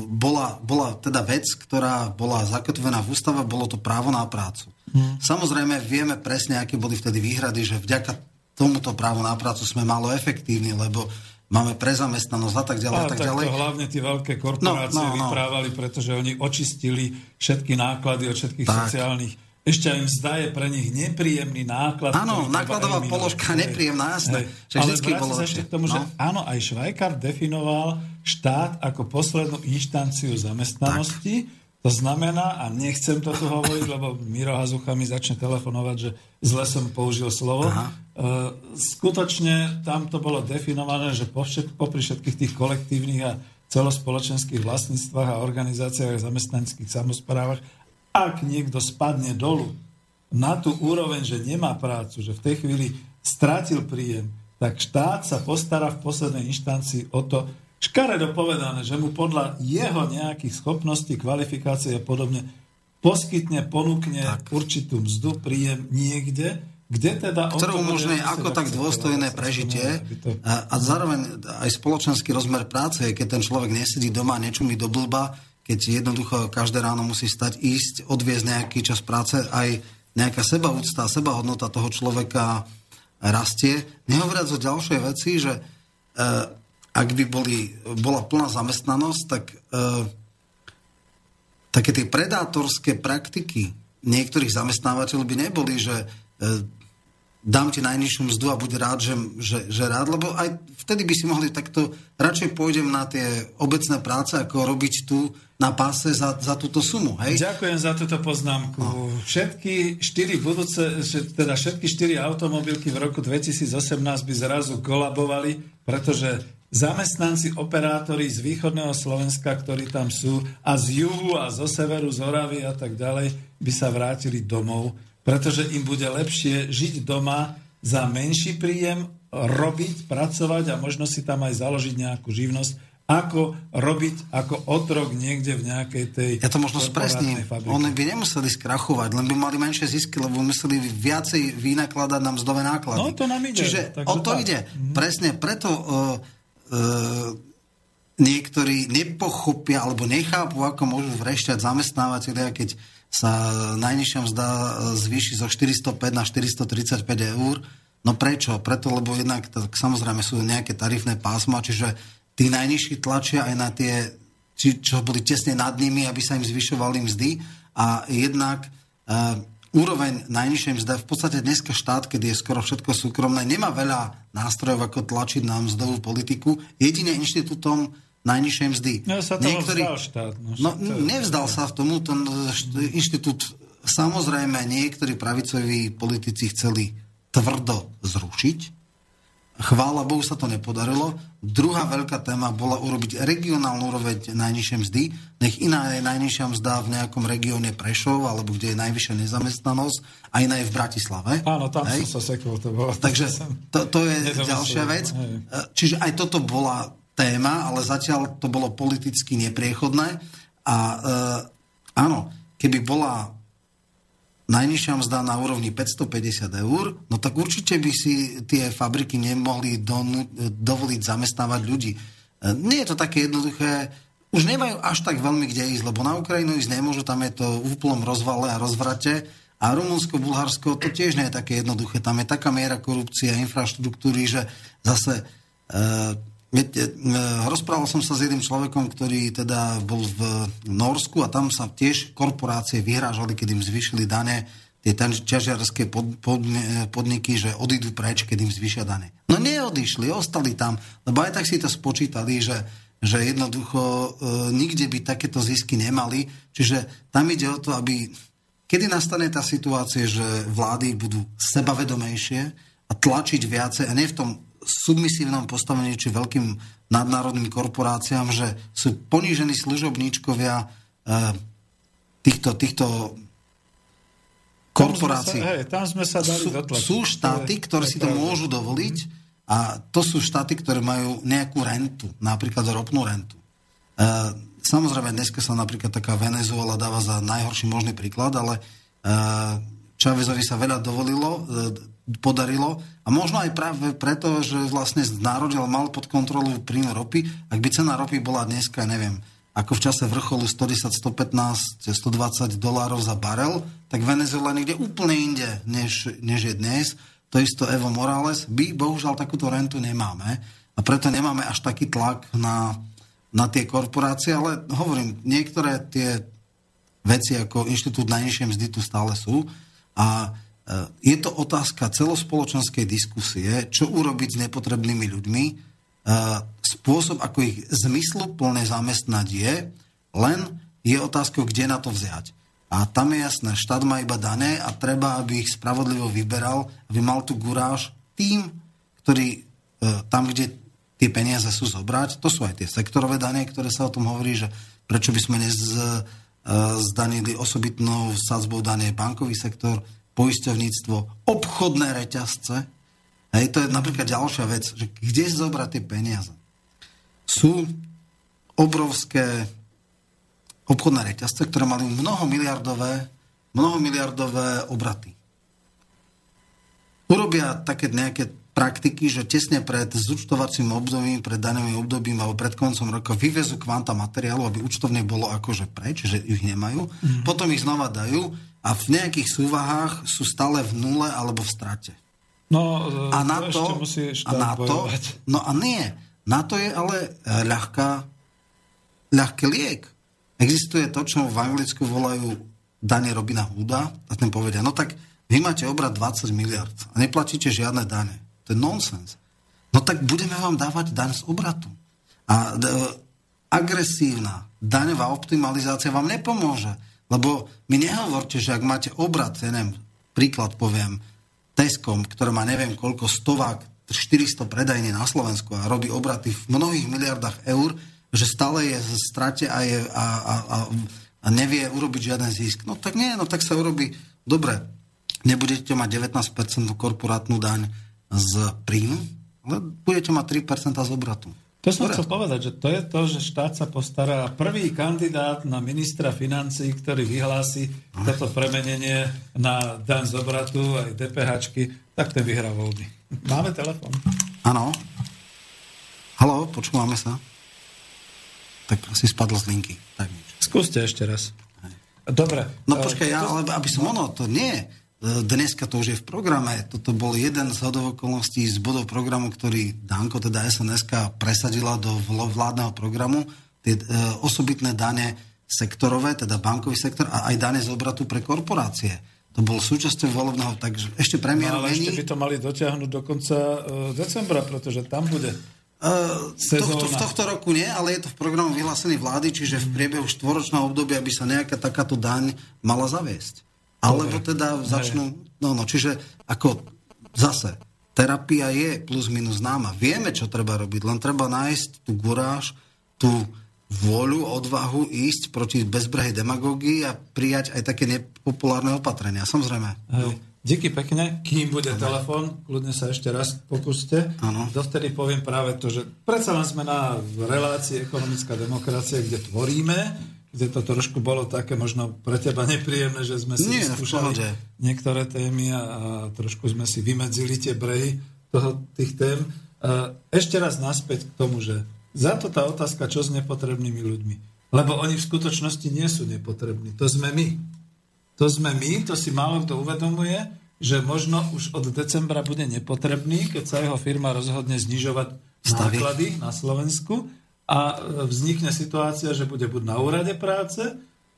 bola, bola teda vec, ktorá bola zakotvená v ústave, bolo to právo na prácu. Hmm. Samozrejme, vieme presne, aké boli vtedy výhrady, že vďaka tomuto právu na prácu sme malo efektívni, lebo máme prezamestnanosť a tak ďalej. A, tak, tak ďalej. to hlavne tie veľké korporácie no, no, no. vyprávali, pretože oni očistili všetky náklady od všetkých tak. sociálnych ešte aj mzda je pre nich nepríjemný náklad. Áno, nákladová položka nepríjemná, jasné. Hej. Ale sa ešte k tomu, no. že áno, aj Švajkár definoval štát ako poslednú inštanciu zamestnanosti. Tak. To znamená, a nechcem to tu hovoriť, lebo Miro Hazucha mi začne telefonovať, že zle som použil slovo. Aha. E, skutočne tam to bolo definované, že po všet, popri všetkých tých kolektívnych a celospoločenských vlastníctvách a organizáciách a zamestnaneckých samozprávach ak niekto spadne dolu na tú úroveň, že nemá prácu, že v tej chvíli strátil príjem, tak štát sa postará v poslednej inštancii o to, škaredo povedané, že mu podľa jeho nejakých schopností, kvalifikácie a podobne poskytne, ponúkne tak. určitú mzdu, príjem niekde, kde teda... Ktorú umožňuje ako tak dôstojné prežitie a, a zároveň aj spoločenský rozmer práce keď ten človek nesedí doma a mi do blba, keď jednoducho každé ráno musí stať, ísť, odviezť nejaký čas práce, aj nejaká sebaúcta, sebahodnota toho človeka rastie. Nehovoriac o ďalšej veci, že e, ak by boli, bola plná zamestnanosť, tak e, také tie predátorské praktiky niektorých zamestnávateľov by neboli, že e, dám ti najnižšiu mzdu a buď rád, že, že, že rád, lebo aj vtedy by si mohli takto, radšej pôjdem na tie obecné práce, ako robiť tu na páse za, za túto sumu. Hej? Ďakujem za túto poznámku. No. Všetky štyri budúce, teda všetky štyri automobilky v roku 2018 by zrazu kolabovali, pretože zamestnanci, operátori z východného Slovenska, ktorí tam sú, a z juhu a zo severu, z Oravy a tak ďalej, by sa vrátili domov pretože im bude lepšie žiť doma za menší príjem, robiť, pracovať a možno si tam aj založiť nejakú živnosť, ako robiť ako otrok niekde v nejakej tej Ja to možno spresním. Oni by nemuseli skrachovať, len by mali menšie zisky, lebo museli viacej vynakladať na mzdové náklady. No to nám ide. Čiže o to tak. ide. Mm. Presne preto uh, niektorí nepochopia alebo nechápu, ako môžu vrešťať zamestnávateľia, keď sa najnižšia mzda zvýši zo 405 na 435 eur. No prečo? Preto, lebo jednak tak, samozrejme sú nejaké tarifné pásma, čiže tí najnižší tlačia aj na tie, či, čo boli tesne nad nimi, aby sa im zvyšovali mzdy. A jednak uh, úroveň najnižšej mzdy, v podstate dneska štát, keď je skoro všetko súkromné, nemá veľa nástrojov, ako tlačiť na mzdovú politiku. Jedine inštitútom najnižšej mzdy. No, sa Niektorý, vzdal štát. No, no nevzdal sa v tomu, ten inštitút, samozrejme, niektorí pravicoví politici chceli tvrdo zrušiť. Chvála Bohu sa to nepodarilo. Druhá veľká téma bola urobiť regionálnu úroveň najnižšej mzdy. Nech iná je najnižšia mzda v nejakom regióne Prešov, alebo kde je najvyššia nezamestnanosť, a iná je v Bratislave. Áno, tam Hej. som sa sekol. To bolo, Takže *laughs* to, to je ďalšia vec. Hej. Čiže aj toto bola téma, ale zatiaľ to bolo politicky nepriechodné. A e, áno, keby bola najnižšia mzda na úrovni 550 eur, no tak určite by si tie fabriky nemohli don, dovoliť zamestnávať ľudí. E, nie je to také jednoduché, už nemajú až tak veľmi kde ísť, lebo na Ukrajinu ísť nemôžu, tam je to v úplnom rozvale a rozvrate. A Rumunsko, Bulharsko, to tiež nie je také jednoduché. Tam je taká miera korupcie a infraštruktúry, že zase e, Viete, rozprával som sa s jedným človekom, ktorý teda bol v Norsku a tam sa tiež korporácie vyhrážali, keď im zvyšili dane, tie ťažiarské pod, pod, podniky, že odídu preč, keď im zvyšia dane. No neodišli, ostali tam, lebo aj tak si to spočítali, že, že jednoducho e, nikde by takéto zisky nemali. Čiže tam ide o to, aby kedy nastane tá situácia, že vlády budú sebavedomejšie a tlačiť viacej, a nie v tom submisívnom postavení či veľkým nadnárodným korporáciám, že sú ponížení služobníčkovia e, týchto, týchto korporácií. Tam sme sa, hej, tam sme sa dali sú, sú štáty, ktoré si to môžu dovoliť a to sú štáty, ktoré majú nejakú rentu, napríklad ropnú rentu. E, samozrejme, dneska sa napríklad taká Venezuela dáva za najhorší možný príklad, ale e, Čavezovi sa veľa dovolilo, e, podarilo a možno aj práve preto, že vlastne národil mal pod kontrolou príjmu ropy. Ak by cena ropy bola dneska, neviem, ako v čase vrcholu 110, 115, 120 dolárov za barel, tak Venezuela niekde úplne inde, než, než je dnes. To isto Evo Morales. My bohužiaľ takúto rentu nemáme a preto nemáme až taký tlak na, na tie korporácie, ale hovorím, niektoré tie veci ako Inštitút najnižšej mzdy tu stále sú a je to otázka celospoločenskej diskusie, čo urobiť s nepotrebnými ľuďmi. Eh, spôsob, ako ich zmysluplne zamestnať je, len je otázka, kde na to vziať. A tam je jasné, štát má iba dané a treba, aby ich spravodlivo vyberal, aby mal tu guráž tým, ktorí eh, tam, kde tie peniaze sú zobrať, to sú aj tie sektorové dane, ktoré sa o tom hovorí, že prečo by sme nez, zdanili osobitnou sadzbou dane bankový sektor, poisťovníctvo, obchodné reťazce. Hej, to je napríklad ďalšia vec, že kde zobrať tie peniaze. Sú obrovské obchodné reťazce, ktoré mali mnoho miliardové, mnoho miliardové obraty. Urobia také nejaké praktiky, že tesne pred zúčtovacím obdobím, pred daným obdobím alebo pred koncom roka vyvezú kvanta materiálu, aby účtovne bolo akože preč, že ich nemajú. Mm. Potom ich znova dajú a v nejakých súvahách sú stále v nule alebo v strate. No, a na to, a na to, no a nie, na to je ale ľahká, ľahký liek. Existuje to, čo v Anglicku volajú dane Robina Hooda a ten povedia, no tak vy máte obrad 20 miliard a neplatíte žiadne dane. To je nonsens. No tak budeme vám dávať daň z obratu. A d- agresívna daňová optimalizácia vám nepomôže lebo mi nehovorte, že ak máte obrad, ja neviem, príklad poviem, Teskom, ktoré má neviem koľko stovák, 400 predajní na Slovensku a robí obraty v mnohých miliardách eur, že stále je v strate a, je, a, a, a, a nevie urobiť žiaden zisk. No tak nie, no tak sa urobí, dobre, nebudete mať 19% korporátnu daň z príjmu, ale budete mať 3% z obratu. To som chcel povedať, že to je to, že štát sa postará. Prvý kandidát na ministra financí, ktorý vyhlási toto premenenie na daň z obratu aj DPH, tak ten vyhrá voľby. Máme telefon. Áno. Haló, počúvame sa. Tak asi spadlo z linky. Tak nič. Skúste ešte raz. Dobre. No počkaj, ja, ale aby som ono, to nie Dneska to už je v programe. Toto bol jeden z hodov okolností z bodov programu, ktorý Danko, teda SNSK, presadila do vládneho programu. Tie e, osobitné dane sektorové, teda bankový sektor a aj dane z obratu pre korporácie. To bol súčasťou volebného, takže ešte premiér no, ale ešte by to mali dotiahnuť do konca uh, decembra, pretože tam bude Uh, tohto, v tohto roku nie, ale je to v programu vyhlásený vlády, čiže v priebehu štvoročného obdobia by sa nejaká takáto daň mala zaviesť. Alebo teda začnú... No, no, čiže ako zase, terapia je plus minus známa. Vieme, čo treba robiť, len treba nájsť tú guráž, tú vôľu, odvahu ísť proti bezbrehej demagógii a prijať aj také nepopulárne opatrenia. Samozrejme. Hej. Díky pekne. Kým bude telefon, kľudne sa ešte raz pokúste. Ano. Dovtedy poviem práve to, že predsa len sme na relácii ekonomická demokracia, kde tvoríme, kde to trošku bolo také možno pre teba nepríjemné, že sme si Nie, skúšali niektoré témy a, a trošku sme si vymedzili tie brehy toho, tých tém. Ešte raz naspäť k tomu, že za to tá otázka, čo s nepotrebnými ľuďmi. Lebo oni v skutočnosti nie sú nepotrební. To sme my. To sme my, to si málo kto uvedomuje, že možno už od decembra bude nepotrebný, keď sa jeho firma rozhodne znižovať Stavy. náklady na Slovensku a vznikne situácia, že bude buď na úrade práce,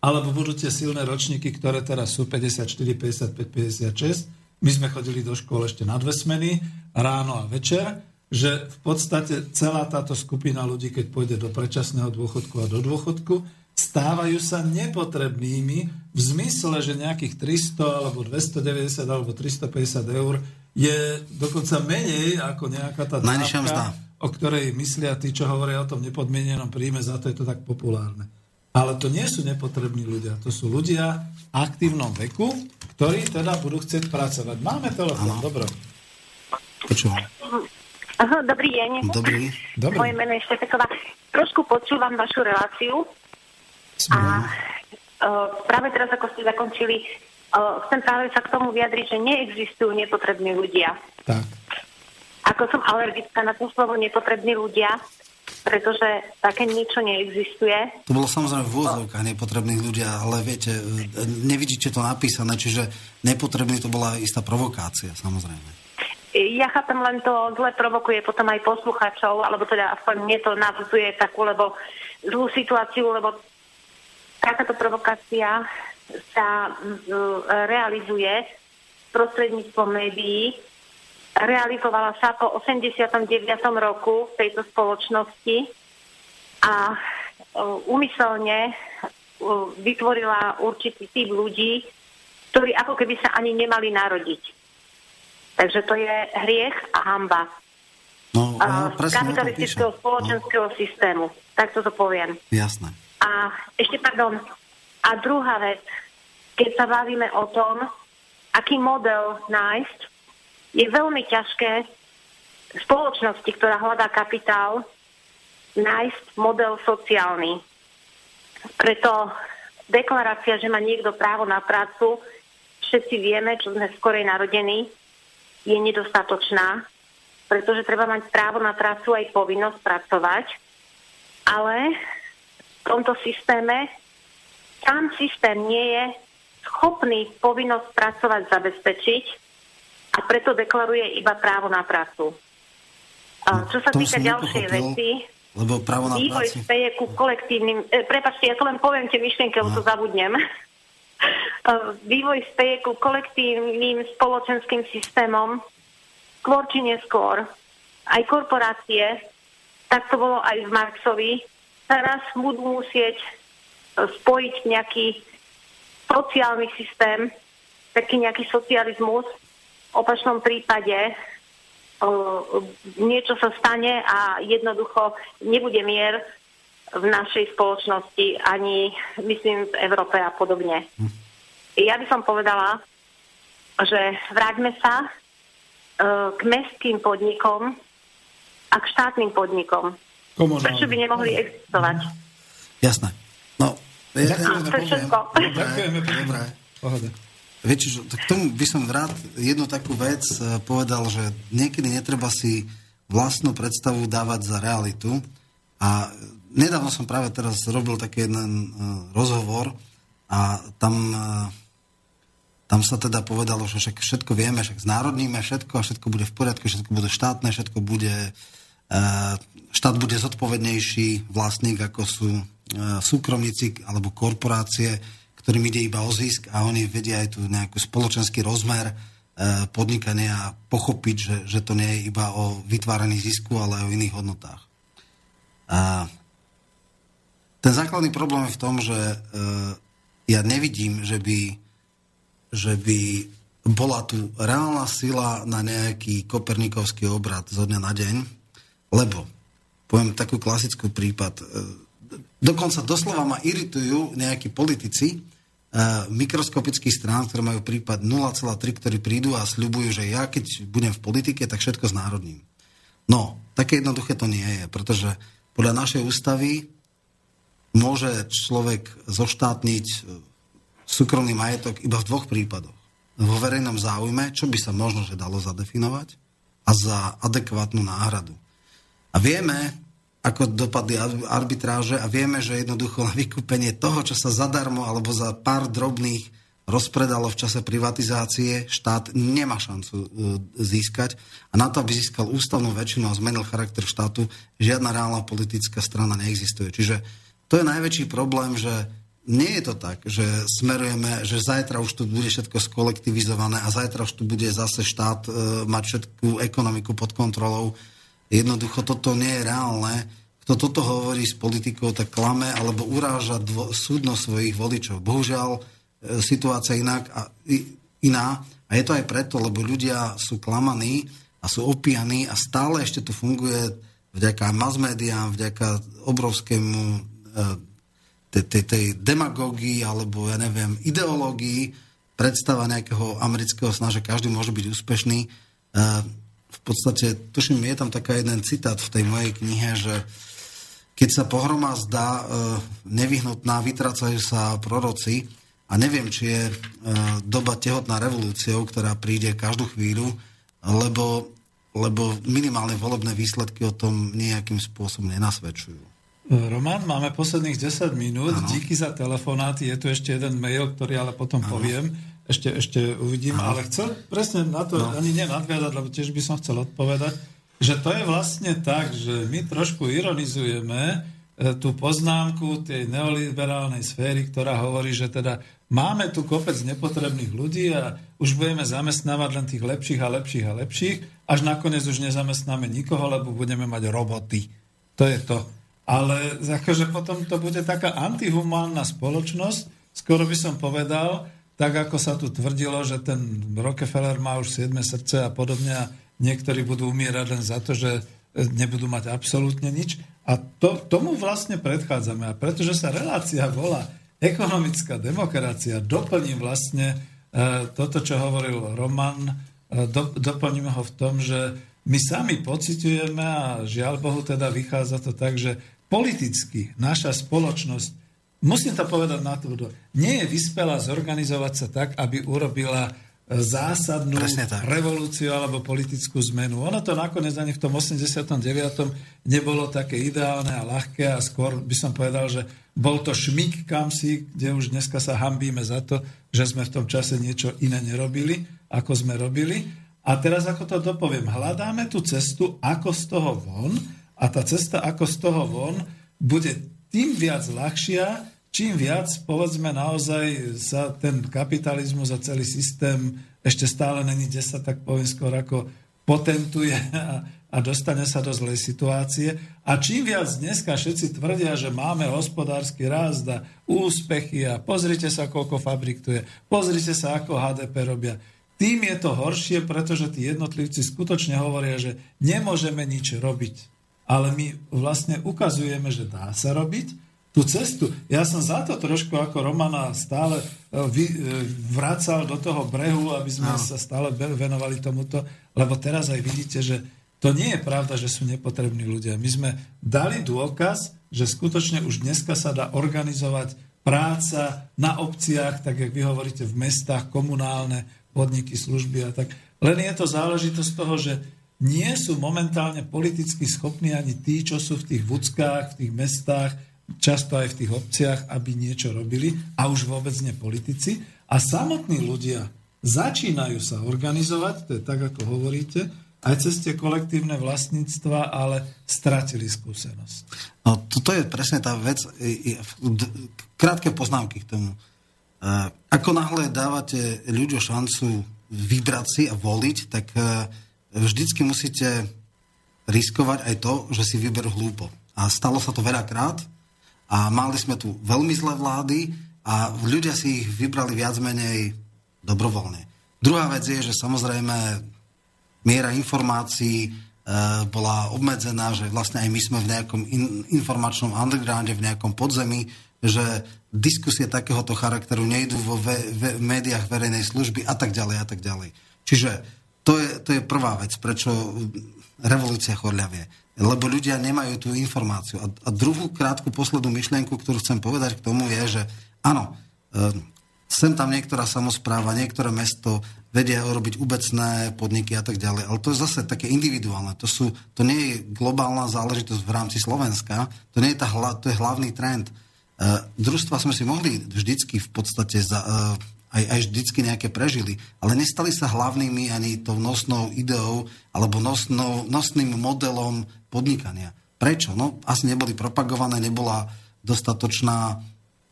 alebo budú tie silné ročníky, ktoré teraz sú 54, 55, 56. My sme chodili do škôl ešte na dve smeny, ráno a večer, že v podstate celá táto skupina ľudí, keď pôjde do predčasného dôchodku a do dôchodku, stávajú sa nepotrebnými v zmysle, že nejakých 300 alebo 290 alebo 350 eur je dokonca menej ako nejaká tá dávka, o ktorej myslia tí, čo hovoria o tom nepodmienenom príjme, za to je to tak populárne. Ale to nie sú nepotrební ľudia, to sú ľudia v aktívnom veku, ktorí teda budú chcieť pracovať. Máme telefón, dobro. Počúvam. dobrý deň. Dobrý. Dobrý. Moje meno je Štefeková. Trošku počúvam vašu reláciu a uh, práve teraz, ako ste zakončili, uh, chcem práve sa k tomu vyjadriť, že neexistujú nepotrební ľudia. Tak. Ako som alergická na to slovo nepotrební ľudia, pretože také niečo neexistuje. To bolo samozrejme v úzovkách nepotrebných ľudia, ale viete, nevidíte to napísané, čiže nepotrebný to bola istá provokácia, samozrejme. Ja chápem, len to zle provokuje potom aj poslucháčov, alebo teda aspoň mne to navzuje takú, lebo zlú situáciu, lebo takáto provokácia sa realizuje prostredníctvom médií. Realizovala sa po 89. roku v tejto spoločnosti a úmyselne vytvorila určitý typ ľudí, ktorí ako keby sa ani nemali narodiť. Takže to je hriech a hamba. No, ja kapitalistického spoločenského no. systému. Tak to poviem. Jasné. A ešte, pardon, a druhá vec, keď sa bavíme o tom, aký model nájsť, je veľmi ťažké spoločnosti, ktorá hľadá kapitál, nájsť model sociálny. Preto deklarácia, že má niekto právo na prácu, všetci vieme, čo sme skorej narodení, je nedostatočná, pretože treba mať právo na prácu aj povinnosť pracovať, ale v tomto systéme sám systém nie je schopný povinnosť pracovať zabezpečiť a preto deklaruje iba právo na prácu. No, čo sa týka ďalšej veci, lebo právo na vývoj práci... speje ku kolektívnym... E, prepačte, ja to len poviem tie myšlienky, lebo no. to zabudnem. *laughs* E, vývoj speje ku kolektívnym spoločenským systémom skôr či neskôr. Aj korporácie, tak to bolo aj v Marxovi, teraz budú musieť e, spojiť nejaký sociálny systém, taký nejaký socializmus. Opačnom prípade uh, niečo sa stane a jednoducho nebude mier v našej spoločnosti, ani myslím v Európe a podobne. Hm. Ja by som povedala, že vráťme sa uh, k mestským podnikom a k štátnym podnikom. Komunálne. Prečo by nemohli existovať? Jasné. No, ja, Ďakujeme, to je všetko. Ďakujeme, Dobre. Pohoda. Viete, k tomu by som rád jednu takú vec eh, povedal, že niekedy netreba si vlastnú predstavu dávať za realitu. A nedávno som práve teraz robil taký jeden uh, rozhovor a tam, tam sa teda povedalo, že však všetko vieme, však znárodníme všetko a všetko bude v poriadku, všetko bude štátne, všetko bude štát bude zodpovednejší vlastník, ako sú súkromníci alebo korporácie, ktorým ide iba o zisk a oni vedia aj tu nejaký spoločenský rozmer podnikania a pochopiť, že, že to nie je iba o vytváraní zisku, ale aj o iných hodnotách. A ten základný problém je v tom, že e, ja nevidím, že by, že by bola tu reálna sila na nejaký kopernikovský obrad zo dňa na deň, lebo, poviem takú klasickú prípad, e, dokonca doslova ma iritujú nejakí politici e, mikroskopických strán, ktoré majú prípad 0,3, ktorí prídu a sľubujú, že ja keď budem v politike, tak všetko znárodním. No, také jednoduché to nie je, pretože podľa našej ústavy môže človek zoštátniť e, súkromný majetok iba v dvoch prípadoch. Vo verejnom záujme, čo by sa možno že dalo zadefinovať, a za adekvátnu náhradu. A vieme, ako dopadli arbitráže a vieme, že jednoducho na vykúpenie toho, čo sa zadarmo alebo za pár drobných rozpredalo v čase privatizácie, štát nemá šancu e, získať a na to, aby získal ústavnú väčšinu a zmenil charakter štátu, žiadna reálna politická strana neexistuje. Čiže to je najväčší problém, že nie je to tak, že smerujeme, že zajtra už tu bude všetko skolektivizované a zajtra už tu bude zase štát e, mať všetku ekonomiku pod kontrolou. Jednoducho toto nie je reálne. Kto toto hovorí s politikou, tak klame alebo uráža dvo, súdno svojich voličov. Bohužiaľ, e, situácia inak a, i, iná. A je to aj preto, lebo ľudia sú klamaní a sú opianí a stále ešte tu funguje vďaka mass médiám, vďaka obrovskému tej, tej, tej demagógii alebo, ja neviem, ideológii, predstava nejakého amerického sna, že každý môže byť úspešný. V podstate, tuším, je tam taká jeden citát v tej mojej knihe, že keď sa pohroma zdá e, nevyhnutná, vytracajú sa proroci a neviem, či je e, doba tehotná revolúciou, ktorá príde každú chvíľu, lebo, lebo minimálne volebné výsledky o tom nejakým spôsobom nenasvedčujú. Roman, máme posledných 10 minút. Ano. Díky za telefonáty. Je tu ešte jeden mail, ktorý ale potom ano. poviem. Ešte, ešte uvidím. Ano. Ale chcel presne na to no. ani nenadviazať, lebo tiež by som chcel odpovedať, že to je vlastne tak, že my trošku ironizujeme e, tú poznámku tej neoliberálnej sféry, ktorá hovorí, že teda máme tu kopec nepotrebných ľudí a už budeme zamestnávať len tých lepších a lepších a lepších, až nakoniec už nezamestnáme nikoho, lebo budeme mať roboty. To je to ale akože potom to bude taká antihumánna spoločnosť, skoro by som povedal, tak ako sa tu tvrdilo, že ten Rockefeller má už 7 srdce a podobne a niektorí budú umierať len za to, že nebudú mať absolútne nič. A to, tomu vlastne predchádzame. A pretože sa relácia volá ekonomická demokracia, doplním vlastne e, toto, čo hovoril Roman, e, do, doplním ho v tom, že my sami pociťujeme a žiaľ Bohu teda vychádza to tak, že politicky naša spoločnosť, musím to povedať na to, nie je vyspela zorganizovať sa tak, aby urobila e, zásadnú revolúciu alebo politickú zmenu. Ono to nakoniec ani v tom 89. nebolo také ideálne a ľahké a skôr by som povedal, že bol to šmik kamsi, kde už dneska sa hambíme za to, že sme v tom čase niečo iné nerobili, ako sme robili. A teraz ako to dopoviem, hľadáme tú cestu, ako z toho von, a tá cesta ako z toho von bude tým viac ľahšia, čím viac, povedzme, naozaj sa ten kapitalizmus a celý systém ešte stále není, kde sa tak poviem skôr ako potentuje a, a dostane sa do zlej situácie. A čím viac dneska všetci tvrdia, že máme hospodársky rast a úspechy a pozrite sa, koľko fabrik tu je, pozrite sa, ako HDP robia, tým je to horšie, pretože tí jednotlivci skutočne hovoria, že nemôžeme nič robiť ale my vlastne ukazujeme, že dá sa robiť tú cestu. Ja som za to trošku ako Romana stále e, vy, e, vracal do toho brehu, aby sme no. sa stále venovali tomuto, lebo teraz aj vidíte, že to nie je pravda, že sú nepotrební ľudia. My sme dali dôkaz, že skutočne už dneska sa dá organizovať práca na obciach, tak jak vy hovoríte, v mestách, komunálne podniky, služby a tak. Len je to záležitosť toho, že nie sú momentálne politicky schopní ani tí, čo sú v tých vúckách, v tých mestách, často aj v tých obciach, aby niečo robili a už vôbec nie politici. A samotní ľudia začínajú sa organizovať, to je tak, ako hovoríte, aj cez tie kolektívne vlastníctva, ale stratili skúsenosť. No, toto je presne tá vec. Krátke poznámky k tomu. Ako náhle dávate ľuďom šancu vybrať si a voliť, tak e, vždycky musíte riskovať aj to, že si vyberú hlúpo. A stalo sa to veľakrát a mali sme tu veľmi zlé vlády a ľudia si ich vybrali viac menej dobrovoľne. Druhá vec je, že samozrejme miera informácií e, bola obmedzená, že vlastne aj my sme v nejakom in, informačnom undergrounde, v nejakom podzemí, že diskusie takéhoto charakteru nejdú vo ve, ve, médiách verejnej služby a tak ďalej a tak ďalej. Čiže to je, to je prvá vec, prečo revolúcia chorľavie. Lebo ľudia nemajú tú informáciu. A, a druhú krátku poslednú myšlienku, ktorú chcem povedať k tomu je, že áno, e, sem tam niektorá samozpráva, niektoré mesto vedia urobiť ubecné podniky a tak ďalej. Ale to je zase také individuálne. To, sú, to nie je globálna záležitosť v rámci Slovenska. To nie je, tá, to je hlavný trend Uh, družstva sme si mohli vždycky v podstate za, uh, aj, aj vždycky nejaké prežili, ale nestali sa hlavnými ani tou nosnou ideou alebo nosnou, nosným modelom podnikania. Prečo? No, asi neboli propagované, nebola dostatočná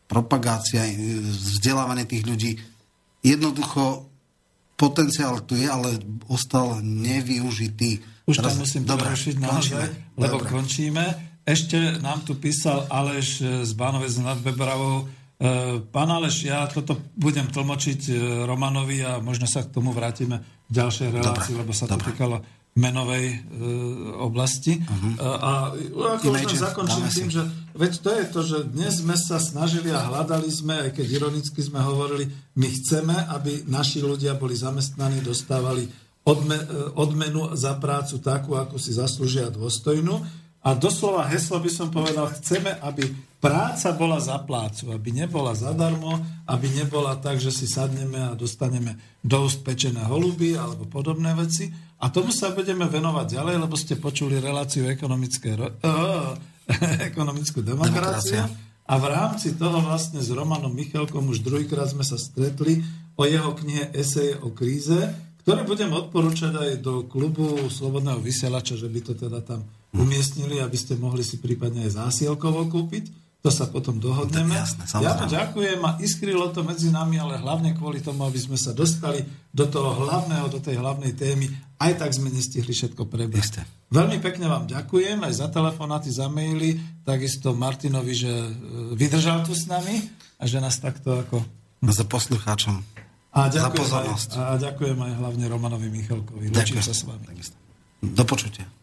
propagácia, e, vzdelávanie tých ľudí. Jednoducho potenciál tu je, ale ostal nevyužitý. Už Teraz, tam musím dobre, prerušiť naozaj, lebo dobre. končíme. Ešte nám tu písal Aleš z Bánovec nad Bebravou. E, pán Aleš, ja toto budem tlmočiť e, Romanovi a možno sa k tomu vrátime v ďalšej relácii, dobre, lebo sa to dobre. týkalo menovej e, oblasti. Uh-huh. A, a ako už zakončím tým, že veď to je to, že dnes sme sa snažili a hľadali sme, aj keď ironicky sme hovorili, my chceme, aby naši ľudia boli zamestnaní, dostávali odme, odmenu za prácu takú, ako si zaslúžia dôstojnú a doslova heslo by som povedal, chceme, aby práca bola za plácu, aby nebola zadarmo, aby nebola tak, že si sadneme a dostaneme do úst pečené holuby alebo podobné veci. A tomu sa budeme venovať ďalej, lebo ste počuli reláciu ekonomické, uh, *laughs* ekonomickú demokraciu. A v rámci toho vlastne s Romanom Michalkom už druhýkrát sme sa stretli o jeho knihe Eseje o kríze, ktoré budem odporúčať aj do klubu Slobodného vysielača, že by to teda tam umiestnili, aby ste mohli si prípadne aj zásielkovo kúpiť. To sa potom dohodneme. Jasné, ja to ďakujem a iskrylo to medzi nami, ale hlavne kvôli tomu, aby sme sa dostali do toho hlavného, do tej hlavnej témy. Aj tak sme nestihli všetko prebrať. Veľmi pekne vám ďakujem aj za telefonáty, za maily, takisto Martinovi, že e, vydržal tu s nami a že nás takto ako... Za poslucháčom. A ďakujem, za pozornosť. Aj, a ďakujem aj hlavne Romanovi Michalkovi. Ďakujem sa s vami. Do počutia.